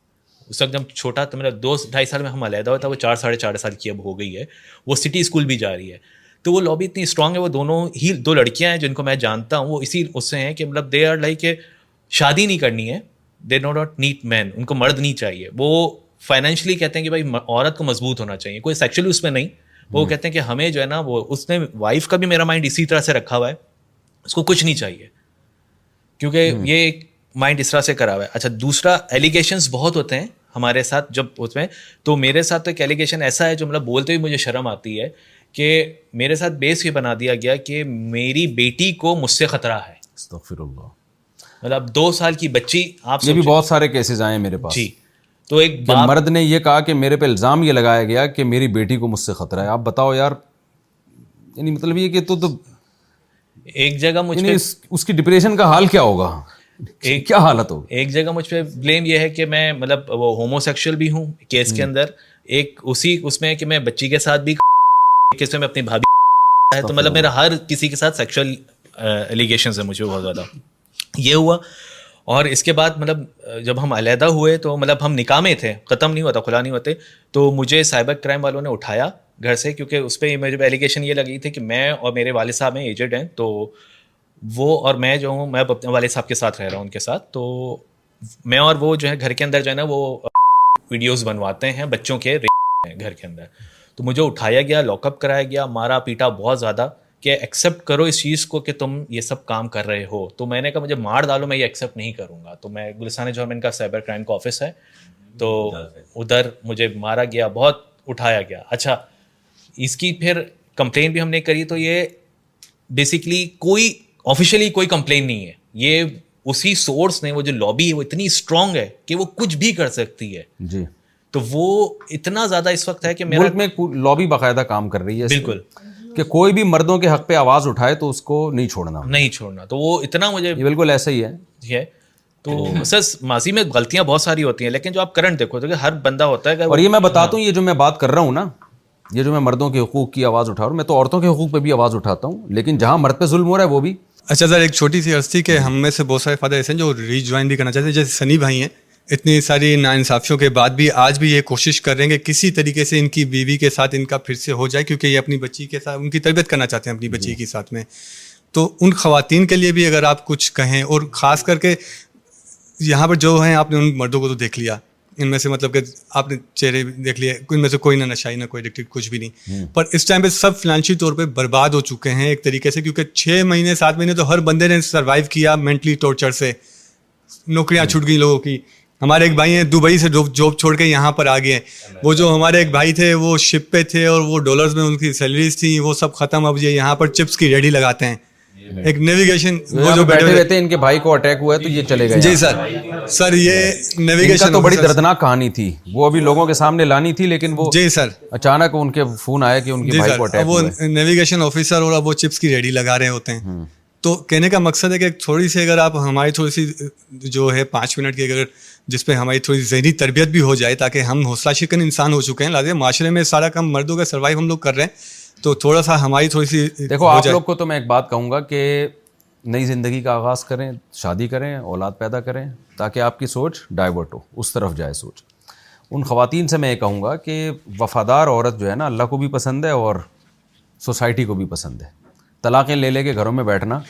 اس وقت جب چھوٹا تو میرا دو ڈھائی سال میں ہم علیحدہ ہوا تھا وہ چار ساڑھے چار سال کی اب ہو گئی ہے وہ سٹی اسکول بھی جا رہی ہے تو وہ لابی اتنی اسٹرانگ ہے وہ دونوں ہی دو لڑکیاں ہیں جن کو میں جانتا ہوں وہ اسی اس سے ہیں کہ مطلب دے آر لائک شادی نہیں کرنی ہے دے نو ناٹ نیٹ مین ان کو مرد نہیں چاہیے وہ فائنینشلی کہتے ہیں کہ بھائی عورت کو مضبوط ہونا چاہیے کوئی سیکچولی اس میں نہیں وہ کہتے ہیں کہ ہمیں جو ہے نا وہ اس نے وائف کا بھی میرا مائنڈ اسی طرح سے رکھا ہوا ہے اس کو کچھ نہیں چاہیے کیونکہ یہ ایک مائنڈ اس طرح سے کرا ہوا ہے اچھا دوسرا ایلیگیشنس بہت ہوتے ہیں ہمارے ساتھ جب اس میں تو میرے ساتھ تو ایک ایلیگیشن ایسا ہے جو مطلب بولتے ہوئے مجھے شرم آتی ہے کہ میرے ساتھ بیس یہ بنا دیا گیا کہ میری بیٹی کو مجھ سے خطرہ ہے مطلب دو سال کی بچی آپ سے بھی بہت سارے کیسز آئے ہیں میرے پاس جی تو ایک مرد نے یہ کہا کہ میرے پہ الزام یہ لگایا گیا کہ میری بیٹی کو مجھ سے خطرہ ہے آپ بتاؤ یار یعنی مطلب یہ کہ تو, تو ایک جگہ مجھ یعنی پہ اس کی ڈپریشن کا حال کیا ہوگا ایک کیا حالت ہو ایک جگہ مجھ پہ بلیم یہ ہے کہ میں مطلب وہ ہومو سیکشل بھی ہوں کیس کے اندر ایک اسی اس میں کہ میں بچی کے ساتھ بھی میں اپنی بھابھی ہے تو مطلب میرا ہر کسی کے ساتھ سیکشل ہیں مجھے بہت زیادہ یہ ہوا اور اس کے بعد مطلب جب ہم علیحدہ ہوئے تو مطلب ہم نکامے تھے ختم نہیں ہوتا کھلا نہیں ہوتے تو مجھے سائبر کرائم والوں نے اٹھایا گھر سے کیونکہ اس پہ مجھے ایلیگیشن یہ لگی تھی کہ میں اور میرے والد صاحب ہیں ایجڈ ہیں تو وہ اور میں جو ہوں میں اپنے والد صاحب کے ساتھ رہ رہا ہوں ان کے ساتھ تو میں اور وہ جو ہے گھر کے اندر جو ہے نا وہ ویڈیوز بنواتے ہیں بچوں کے گھر کے اندر تو مجھے اٹھایا گیا لاک اپ کرایا گیا مارا پیٹا بہت زیادہ کہ ایکسیپٹ کرو اس چیز کو کہ تم یہ سب کام کر رہے ہو تو میں نے کہا مجھے مار ڈالو میں یہ ایکسیپٹ نہیں کروں گا تو میں گلستان جو کا سائبر کرائم کا آفس ہے تو ادھر مجھے مارا گیا بہت اٹھایا گیا اچھا اس کی پھر کمپلین بھی ہم نے کری تو یہ بیسکلی کوئی آفیشلی کوئی کمپلین نہیں ہے یہ اسی سورس نے وہ جو لابی ہے وہ اتنی اسٹرانگ ہے کہ وہ کچھ بھی کر سکتی ہے جی تو وہ اتنا زیادہ اس وقت ہے کہ ملک میں لابی باقاعدہ کام کر رہی ہے بالکل کہ کوئی بھی مردوں کے حق پہ آواز اٹھائے تو اس کو نہیں چھوڑنا نہیں چھوڑنا تو وہ اتنا مجھے بالکل ایسا ہی ہے تو سر ماضی میں غلطیاں بہت ساری ہوتی ہیں لیکن جو آپ کرنٹ دیکھو تو ہر بندہ ہوتا ہے اور یہ میں بتاتا ہوں یہ جو میں بات کر رہا ہوں نا یہ جو میں مردوں کے حقوق کی آواز اٹھا رہا ہوں میں تو عورتوں کے حقوق پہ بھی آواز اٹھاتا ہوں لیکن جہاں مرد پہ ظلم ہو رہا ہے وہ بھی اچھا سر ایک چھوٹی سی عرض تھی کہ ہم میں سے بہت سارے فادر ایسے ہیں جو ری جوائن بھی کرنا چاہتے ہیں جیسے سنی بھائی ہیں اتنی ساری ناانصافیوں کے بعد بھی آج بھی یہ کوشش کر رہے ہیں کہ کسی طریقے سے ان کی بیوی کے ساتھ ان کا پھر سے ہو جائے کیونکہ یہ اپنی بچی کے ساتھ ان کی تربیت کرنا چاہتے ہیں اپنی جی۔ بچی کے ساتھ میں تو ان خواتین کے لیے بھی اگر آپ کچھ کہیں اور خاص کر کے یہاں پر جو ہیں آپ نے ان مردوں کو تو دیکھ لیا ان میں سے مطلب کہ آپ نے چہرے دیکھ لیے ان میں سے کوئی نہ نشائی نہ کوئی ڈک کچھ بھی نہیں پر اس ٹائم پہ سب فنانشیل طور پہ برباد ہو چکے ہیں ایک طریقے سے کیونکہ چھ مہینے سات مہینے تو ہر بندے نے سروائیو کیا مینٹلی ٹارچر سے نوکریاں چھوٹ گئیں لوگوں کی ہمارے ایک بھائی ہیں دبئی سے جاب چھوڑ کے یہاں پر آ گئے ہیں وہ جو ہمارے ایک بھائی تھے وہ شپ پہ تھے اور وہ ڈالرز میں ان کی سیلریز تھیں وہ سب ختم اب یہ یہاں پر چپس کی ریڈی لگاتے ہیں ایک نیویگیشن وہ جو بیٹھے رہتے ہیں ان کے بھائی کو اٹیک ہوا ہے تو یہ چلے گئے جی سر سر یہ نیویگیشن تو بڑی دردناک کہانی تھی وہ ابھی لوگوں کے سامنے لانی تھی لیکن وہ جی سر اچانک ان کے فون آیا کہ ان کے جی بھائی کو اٹیک وہ نیویگیشن آفیسر اور وہ چپس کی ریڈی لگا رہے ہوتے ہیں تو کہنے کا مقصد ہے کہ تھوڑی سی اگر آپ ہماری تھوڑی سی جو ہے پانچ منٹ کی اگر جس پہ ہماری تھوڑی ذہنی تربیت بھی ہو جائے تاکہ ہم حوصلہ شکن انسان ہو چکے ہیں لازم معاشرے میں سارا کام مردوں کا سروائیو ہم لوگ کر رہے ہیں تو تھوڑا سا ہماری تھوڑی سی دیکھو آپ لوگ کو تو میں ایک بات کہوں گا کہ نئی زندگی کا آغاز کریں شادی کریں اولاد پیدا کریں تاکہ آپ کی سوچ ڈائیورٹ ہو اس طرف جائے سوچ ان خواتین سے میں یہ کہوں گا کہ وفادار عورت جو ہے نا اللہ کو بھی پسند ہے اور سوسائٹی کو بھی پسند ہے طلاقیں لے لے کے گھروں میں بیٹھنا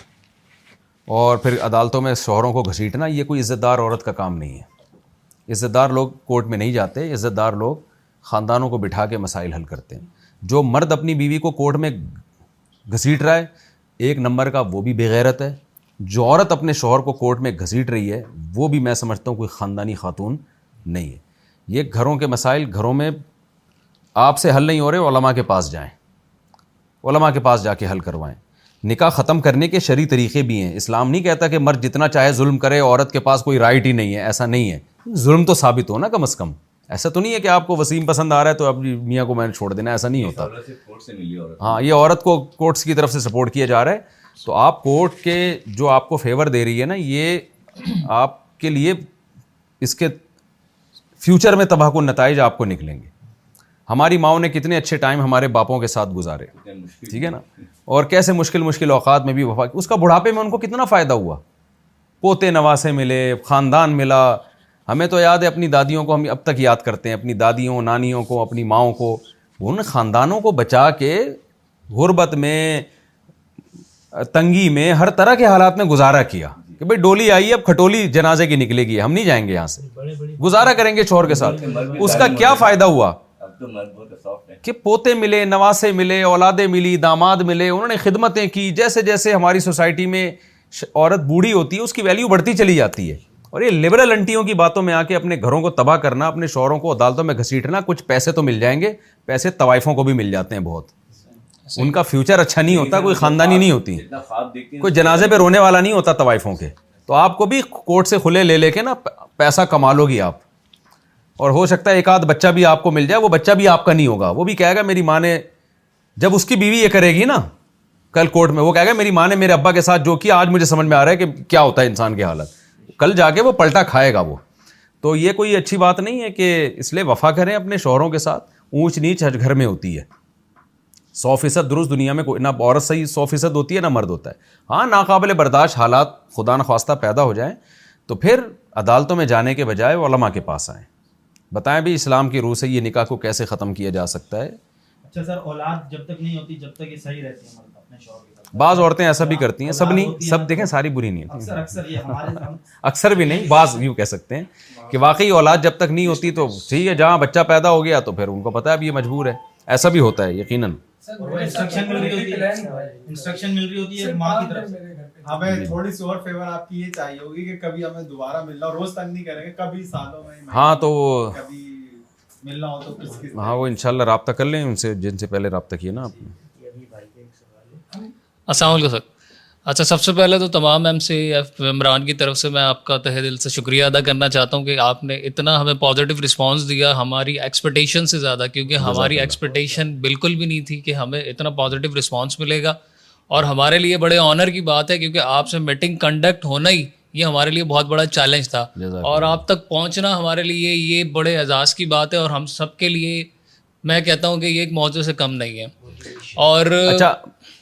اور پھر عدالتوں میں شوہروں کو گھسیٹنا یہ کوئی عزت دار عورت کا کام نہیں ہے عزت دار لوگ کورٹ میں نہیں جاتے عزت دار لوگ خاندانوں کو بٹھا کے مسائل حل کرتے ہیں جو مرد اپنی بیوی کو کورٹ میں گھسیٹ رہا ہے ایک نمبر کا وہ بھی بےغیرت ہے جو عورت اپنے شوہر کو کورٹ میں گھسیٹ رہی ہے وہ بھی میں سمجھتا ہوں کوئی خاندانی خاتون نہیں ہے یہ گھروں کے مسائل گھروں میں آپ سے حل نہیں ہو رہے علماء کے پاس جائیں علماء کے پاس جا کے حل کروائیں نکاح ختم کرنے کے شرعی طریقے بھی ہیں اسلام نہیں کہتا کہ مرد جتنا چاہے ظلم کرے عورت کے پاس کوئی رائٹ ہی نہیں ہے ایسا نہیں ہے ظلم تو ثابت ہو نا کم از کم ایسا تو نہیں ہے کہ آپ کو وسیم پسند آ رہا ہے تو اب میاں کو میں نے چھوڑ دینا ایسا نہیں ہوتا ہاں یہ عورت کو کورٹس کی طرف سے سپورٹ کیا جا رہا ہے تو آپ کورٹ کے جو آپ کو فیور دے رہی ہے نا یہ آپ کے لیے اس کے فیوچر میں تباہ کو نتائج آپ کو نکلیں گے ہماری ماؤں نے کتنے اچھے ٹائم ہمارے باپوں کے ساتھ گزارے ٹھیک ہے نا [laughs] اور کیسے مشکل مشکل اوقات میں بھی وفا اس کا بڑھاپے میں ان کو کتنا فائدہ ہوا پوتے نواسے ملے خاندان ملا ہمیں تو یاد ہے اپنی دادیوں کو ہم اب تک یاد کرتے ہیں اپنی دادیوں نانیوں کو اپنی ماؤں کو ان خاندانوں کو بچا کے غربت میں تنگی میں ہر طرح کے حالات میں گزارا کیا کہ بھائی ڈولی آئی اب کھٹولی جنازے کی نکلے گی ہم نہیں جائیں گے یہاں سے گزارا کریں گے شوہر کے ساتھ اس کا کیا فائدہ ہوا کہ پوتے ملے نواسے ملے اولادیں ملی داماد ملے انہوں نے خدمتیں کی جیسے جیسے ہماری سوسائٹی میں عورت بوڑھی ہوتی ہے اس کی ویلیو بڑھتی چلی جاتی ہے اور یہ لبرل انٹیوں کی باتوں میں آ کے اپنے گھروں کو تباہ کرنا اپنے شوہروں کو عدالتوں میں گھسیٹنا کچھ پیسے تو مل جائیں گے پیسے طوائفوں کو بھی مل جاتے ہیں بہت ان کا فیوچر اچھا نہیں ہوتا کوئی خاندانی نہیں ہوتی کوئی جنازے پہ رونے والا نہیں ہوتا طوائفوں کے تو آپ کو بھی کورٹ سے کھلے لے لے کے نا پیسہ کما لو گی آپ اور ہو سکتا ہے ایک آدھ بچہ بھی آپ کو مل جائے وہ بچہ بھی آپ کا نہیں ہوگا وہ بھی کہے گا میری ماں نے جب اس کی بیوی یہ کرے گی نا کل کورٹ میں وہ کہے گا میری ماں نے میرے ابا کے ساتھ جو کیا آج مجھے سمجھ میں آ رہا ہے کہ کیا ہوتا ہے انسان کی حالت کل جا کے وہ پلٹا کھائے گا وہ تو یہ کوئی اچھی بات نہیں ہے کہ اس لیے وفا کریں اپنے شوہروں کے ساتھ اونچ نیچ ہر گھر میں ہوتی ہے سو فیصد درست دنیا میں کوئی نہ عورت صحیح سو فیصد ہوتی ہے نہ مرد ہوتا ہے ہاں ناقابل برداشت حالات خدا نخواستہ پیدا ہو جائیں تو پھر عدالتوں میں جانے کے بجائے وہ علماء کے پاس آئیں بتائیں بھی اسلام کی روح سے یہ نکاح کو کیسے ختم کیا جا سکتا ہے اچھا سر اولاد جب تک نہیں ہوتی جب تک یہ صحیح رہتی ہے اپنے شوہر کے بعض عورتیں ایسا بھی کرتی ہیں سب نہیں سب دیکھیں ساری بری نہیں ہوتی اکثر بھی نہیں بعض یوں کہہ سکتے ہیں کہ واقعی اولاد جب تک نہیں ہوتی تو ٹھیک ہے جہاں بچہ پیدا ہو گیا تو پھر ان کو پتا ہے اب یہ مجبور ہے ایسا بھی ہوتا ہے یقیناً ہاں تو ہاں وہ انشاءاللہ اللہ رابطہ کر لیں ان سے جن سے پہلے رابطہ کیا نا آپ نے السلام علیکم سر اچھا سب سے پہلے تو تمام ایم سی ایف عمران کی طرف سے میں آپ کا تہ دل سے شکریہ ادا کرنا چاہتا ہوں کہ آپ نے اتنا ہمیں پازیٹیو رسپانس دیا ہماری ایکسپیکٹیشن سے زیادہ کیونکہ ہماری ایکسپیکٹیشن بالکل بھی نہیں تھی کہ ہمیں اتنا پازیٹیو رسپانس ملے گا اور ہمارے لیے بڑے آنر کی بات ہے کیونکہ آپ سے میٹنگ کنڈکٹ ہونا ہی یہ ہمارے لیے بہت بڑا چیلنج تھا اور آپ تک پہنچنا ہمارے لیے یہ بڑے اعزاز کی بات ہے اور ہم سب کے لیے میں کہتا ہوں کہ یہ ایک موضوع سے کم نہیں ہے اور اچھا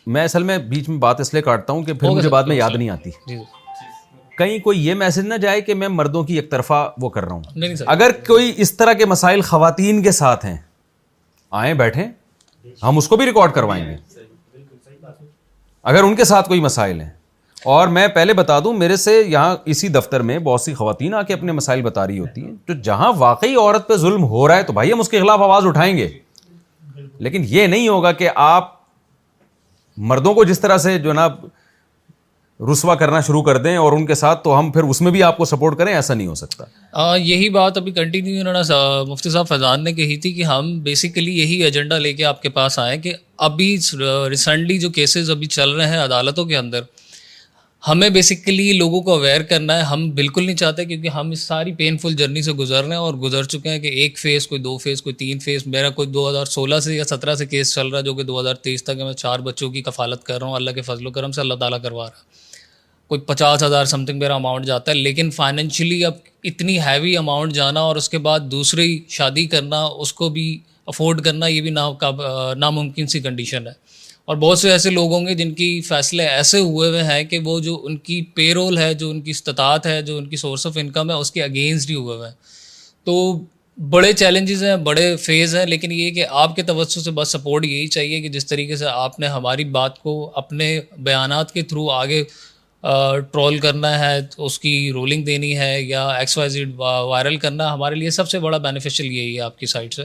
میں اصل میں بیچ میں بات اس لیے کاٹتا ہوں کہ پھر مجھے بعد میں یاد نہیں آتی جی، جی۔ کہیں کوئی یہ میسج نہ جائے کہ میں مردوں کی ایک طرفہ وہ کر رہا ہوں اگر کوئی اس طرح کے مسائل خواتین کے ساتھ ہیں آئیں بیٹھیں ہم اس کو بھی ریکارڈ کروائیں گے اگر ان کے ساتھ کوئی مسائل ہیں اور میں پہلے بتا دوں میرے سے یہاں اسی دفتر میں بہت سی خواتین آ کے اپنے مسائل بتا رہی ہوتی ہیں تو جہاں واقعی عورت پہ ظلم ہو رہا ہے تو بھائی ہم اس کے خلاف آواز اٹھائیں گے لیکن یہ نہیں ہوگا کہ آپ مردوں کو جس طرح سے جو نا رسوا کرنا شروع کر دیں اور ان کے ساتھ تو ہم پھر اس میں بھی آپ کو سپورٹ کریں ایسا نہیں ہو سکتا یہی بات ابھی کنٹینیو انہوں نے مفتی صاحب فیضان نے کہی تھی کہ ہم بیسیکلی یہی ایجنڈا لے کے آپ کے پاس آئیں کہ ابھی ریسنٹلی جو کیسز ابھی چل رہے ہیں عدالتوں کے اندر ہمیں بیسکلی لوگوں کو اویئر کرنا ہے ہم بالکل نہیں چاہتے کیونکہ ہم اس ساری پین فل جرنی سے گزر رہے ہیں اور گزر چکے ہیں کہ ایک فیز کوئی دو فیز کوئی تین فیز میرا کوئی دو ہزار سولہ سے یا سترہ سے کیس چل رہا ہے جو کہ دو ہزار تیئیس تک میں چار بچوں کی کفالت کر رہا ہوں اللہ کے فضل و کرم سے اللہ تعالیٰ کروا رہا کوئی پچاس ہزار سم تھنگ میرا اماؤنٹ جاتا ہے لیکن فائنینشلی اب اتنی ہیوی اماؤنٹ جانا اور اس کے بعد دوسری شادی کرنا اس کو بھی افورڈ کرنا یہ بھی ناممکن سی کنڈیشن ہے اور بہت سے ایسے لوگ ہوں گے جن کی فیصلے ایسے ہوئے ہوئے ہیں کہ وہ جو ان کی پے رول ہے جو ان کی استطاعت ہے جو ان کی سورس آف انکم ہے اس کے اگینسٹ ہی ہوئے ہوئے ہیں تو بڑے چیلنجز ہیں بڑے فیز ہیں لیکن یہ کہ آپ کے توسط سے بس سپورٹ یہی چاہیے کہ جس طریقے سے آپ نے ہماری بات کو اپنے بیانات کے تھرو آگے ٹرول کرنا ہے اس کی رولنگ دینی ہے یا ایکس وائز وائرل کرنا ہمارے لیے سب سے بڑا بینیفیشیل یہی ہے آپ کی سائٹ سے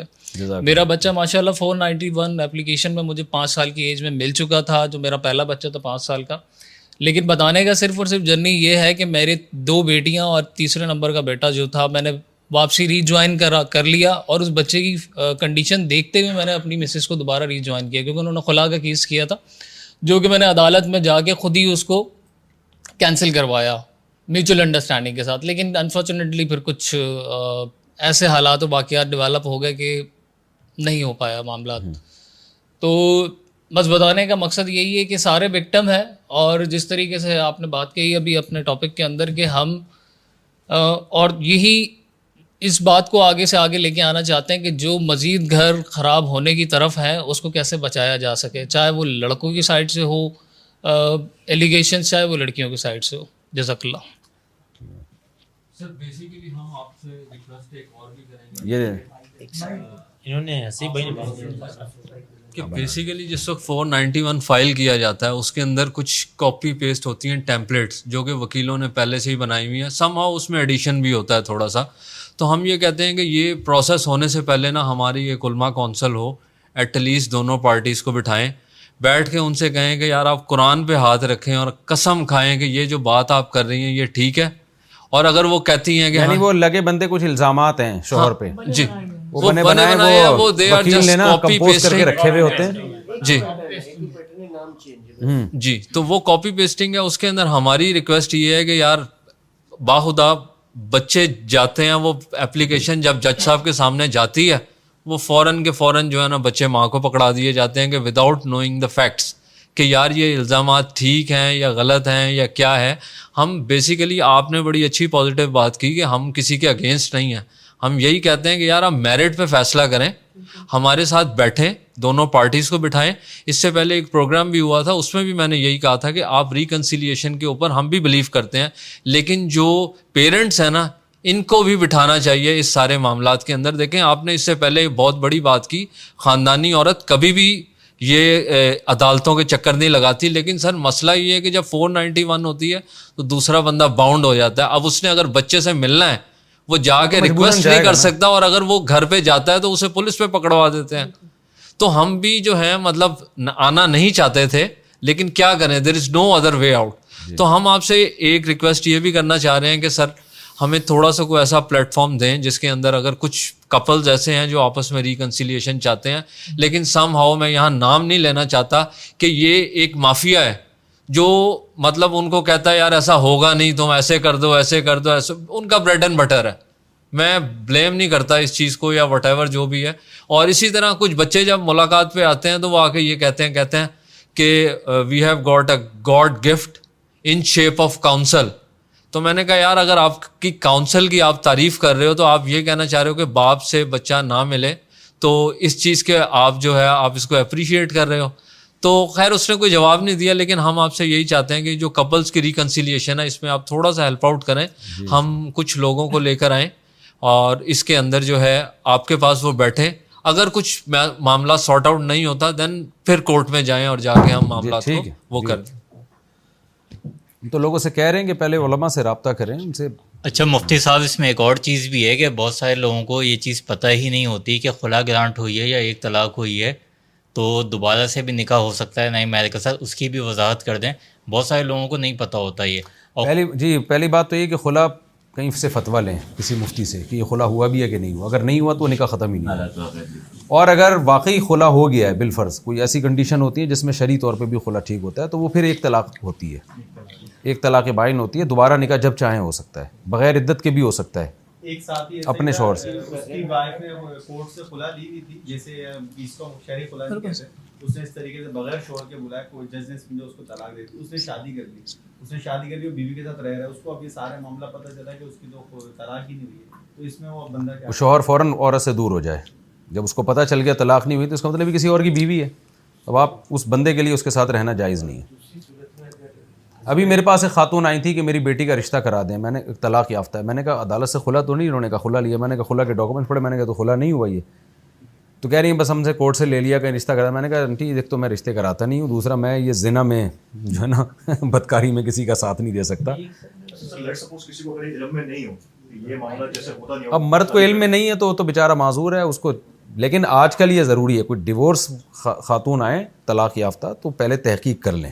میرا بچہ ماشاء اللہ فور نائنٹی ون اپلیکیشن میں مجھے پانچ سال کی ایج میں مل چکا تھا جو میرا پہلا بچہ تھا پانچ سال کا لیکن بتانے کا صرف اور صرف جرنی یہ ہے کہ میرے دو بیٹیاں اور تیسرے نمبر کا بیٹا جو تھا میں نے واپسی ری جوائن کرا کر لیا اور اس بچے کی کنڈیشن دیکھتے ہوئے میں نے اپنی مسز کو دوبارہ ری جوائن کیا کیونکہ انہوں نے خلا کا کیس کیا تھا جو کہ میں نے عدالت میں جا کے خود ہی اس کو کینسل کروایا میوچل انڈرسٹینڈنگ کے ساتھ لیکن انفارچونیٹلی پھر کچھ ایسے حالات و باقیات ڈیولپ ہو گئے کہ نہیں ہو پایا معاملات تو بس بتانے کا مقصد یہی ہے کہ سارے وکٹم ہیں اور جس طریقے سے آپ نے بات کہی ابھی اپنے ٹاپک کے اندر کہ ہم اور یہی اس بات کو آگے سے آگے لے کے آنا چاہتے ہیں کہ جو مزید گھر خراب ہونے کی طرف ہیں اس کو کیسے بچایا جا سکے چاہے وہ لڑکوں کی سائڈ سے ہو ایلیگشنس uh, چاہے وہ لڑکیوں کے سائڈ سے ہو جزاک اللہ بیسیکلی uh, جس وقت فور نائنٹی ون فائل کیا جاتا ہے اس کے اندر کچھ کاپی پیسٹ ہوتی ہیں ٹیمپلیٹس جو کہ وکیلوں نے پہلے سے ہی بنائی ہوئی ہیں سم ہاؤ اس میں ایڈیشن بھی ہوتا ہے تھوڑا سا تو ہم یہ کہتے ہیں کہ یہ پروسیس ہونے سے پہلے نا ہماری یہ کلما کونسل ہو ایٹ لیسٹ دونوں پارٹیز کو بٹھائیں بیٹھ کے ان سے کہیں کہ یار آپ قرآن پہ ہاتھ رکھیں اور قسم کھائیں کہ یہ جو بات آپ کر رہی ہیں یہ ٹھیک ہے اور اگر وہ کہتی ہیں کہ یعنی ہاں وہ لگے بندے کچھ الزامات ہیں شوہر ہاں، پہ جی وہ بنے بنائے وہ کے رکھے ہوئے ہوتے ہیں جی جی تو وہ کاپی پیسٹنگ ہے اس کے اندر ہماری ریکویسٹ یہ ہے کہ یار باہدا بچے جاتے ہیں وہ اپلیکیشن جب جج صاحب کے سامنے جاتی ہے وہ فوراً کے فوراً جو ہے نا بچے ماں کو پکڑا دیے جاتے ہیں کہ وداؤٹ نوئنگ دا فیکٹس کہ یار یہ الزامات ٹھیک ہیں یا غلط ہیں یا کیا ہے ہم بیسیکلی آپ نے بڑی اچھی پازیٹیو بات کی کہ ہم کسی کے اگینسٹ نہیں ہیں ہم یہی کہتے ہیں کہ یار آپ میرٹ پہ فیصلہ کریں ہمارے ساتھ بیٹھیں دونوں پارٹیز کو بٹھائیں اس سے پہلے ایک پروگرام بھی ہوا تھا اس میں بھی میں نے یہی کہا تھا کہ آپ ریکنسیلیشن کے اوپر ہم بھی بلیو کرتے ہیں لیکن جو پیرنٹس ہیں نا ان کو بھی بٹھانا چاہیے اس سارے معاملات کے اندر دیکھیں آپ نے اس سے پہلے بہت بڑی بات کی خاندانی عورت کبھی بھی یہ عدالتوں کے چکر نہیں لگاتی لیکن سر مسئلہ یہ ہے کہ جب فور نائنٹی ون ہوتی ہے تو دوسرا بندہ باؤنڈ ہو جاتا ہے اب اس نے اگر بچے سے ملنا ہے وہ جا کے ریکویسٹ نہیں کر سکتا اور اگر وہ گھر پہ جاتا ہے تو اسے پولیس پہ پکڑوا دیتے ہیں تو ہم بھی جو ہے مطلب آنا نہیں چاہتے تھے لیکن کیا کریں there is no other way out تو ہم آپ سے ایک ریکویسٹ یہ بھی کرنا چاہ رہے ہیں کہ سر ہمیں تھوڑا سا کوئی ایسا پلیٹ فارم دیں جس کے اندر اگر کچھ کپلز ایسے ہیں جو آپس میں ریکنسیلیشن چاہتے ہیں لیکن سم ہاؤ میں یہاں نام نہیں لینا چاہتا کہ یہ ایک مافیا ہے جو مطلب ان کو کہتا ہے یار ایسا ہوگا نہیں تم ایسے کر دو ایسے کر دو ایسے ان کا بریڈ اینڈ بٹر ہے میں بلیم نہیں کرتا اس چیز کو یا وٹ ایور جو بھی ہے اور اسی طرح کچھ بچے جب ملاقات پہ آتے ہیں تو وہ آ کے یہ کہتے ہیں کہتے ہیں کہ we have got a God gift in shape of council تو میں نے کہا یار اگر آپ کی کاؤنسل کی آپ تعریف کر رہے ہو تو آپ یہ کہنا چاہ رہے ہو کہ باپ سے بچہ نہ ملے تو اس چیز کے آپ جو ہے آپ اس کو اپریشیٹ کر رہے ہو تو خیر اس نے کوئی جواب نہیں دیا لیکن ہم آپ سے یہی چاہتے ہیں کہ جو کپلس کی ریکنسیلیشن ہے اس میں آپ تھوڑا سا ہیلپ آؤٹ کریں جی۔ ہم کچھ لوگوں کو لے کر آئیں اور اس کے اندر جو ہے آپ کے پاس وہ بیٹھے اگر کچھ معاملہ سارٹ آؤٹ نہیں ہوتا دین پھر کورٹ میں جائیں اور جا کے ہم جی، معاملات کو وہ جی۔ کریں تو لوگوں سے کہہ رہے ہیں کہ پہلے علماء سے رابطہ کریں ان سے اچھا مفتی صاحب اس میں ایک اور چیز بھی ہے کہ بہت سارے لوگوں کو یہ چیز پتہ ہی نہیں ہوتی کہ خلا گرانٹ ہوئی ہے یا ایک طلاق ہوئی ہے تو دوبارہ سے بھی نکاح ہو سکتا ہے نئے میرے کے ساتھ اس کی بھی وضاحت کر دیں بہت سارے لوگوں کو نہیں پتہ ہوتا یہ اور پہلی جی پہلی بات تو یہ کہ خلا کہیں سے فتویٰ لیں کسی مفتی سے کہ یہ خلا ہوا بھی ہے کہ نہیں ہوا اگر نہیں ہوا تو وہ نکاح ختم ہی نہیں ہوا اور اگر واقعی خلا ہو گیا ہے بالفرض کوئی ایسی کنڈیشن ہوتی ہے جس میں شرح طور پہ بھی خلا ٹھیک ہوتا ہے تو وہ پھر ایک طلاق ہوتی ہے ایک طلاق بائن ہوتی ہے دوبارہ نکاح جب چاہیں ہو سکتا ہے بغیر عدت کے بھی ہو سکتا ہے اپنے شوہر سے شوہر فوراً عورت سے دور ہو جائے جب اس کو پتا چل گیا طلاق نہیں ہوئی تو اس کا مطلب کسی اور کی بیوی ہے اب آپ اس بندے کے لیے اس کے ساتھ رہنا جائز نہیں ہے ابھی میرے پاس ایک خاتون آئی تھی کہ میری بیٹی کا رشتہ کرا دیں میں نے ایک طلاق یافتہ ہے میں نے کہا عدالت سے کھلا تو نہیں انہوں نے کہا کھلا لیا میں نے کہا کھلا کے ڈاکومنٹ پڑے میں نے کہا تو کھلا نہیں ہوا یہ تو کہہ رہی ہیں بس ہم سے کورٹ سے لے لیا کہیں رشتہ کرا میں نے کہا انٹی دیکھ تو میں رشتے کراتا نہیں ہوں دوسرا میں یہ ذنا میں جو ہے نا [laughs] بدکاری میں کسی کا ساتھ نہیں دے سکتا اب مرد کو علم میں نہیں ہے تو تو بیچارہ معذور ہے اس کو لیکن آج کل یہ ضروری ہے کوئی ڈیورس خاتون آئیں طلاق یافتہ تو پہلے تحقیق کر لیں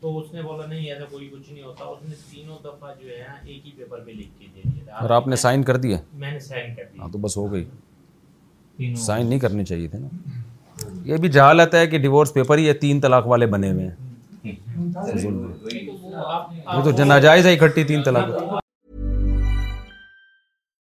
تو اس نے بولا نہیں ایسا کوئی کچھ نہیں ہوتا اس نے تینوں دفعہ جو ہے ایک ہی پیپر پہ لکھ کے دے دیا اور آپ نے سائن کر دیا میں نے سائن کر دیا ہاں تو بس ہو گئی سائن نہیں کرنے چاہیے تھے نا یہ بھی جہالت ہے کہ ڈیورس پیپر ہی ہے تین طلاق والے بنے ہوئے ہیں وہ تو ناجائز ہے اکٹھی تین طلاق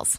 if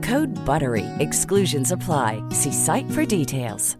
good بروئی exclusions apply see site for details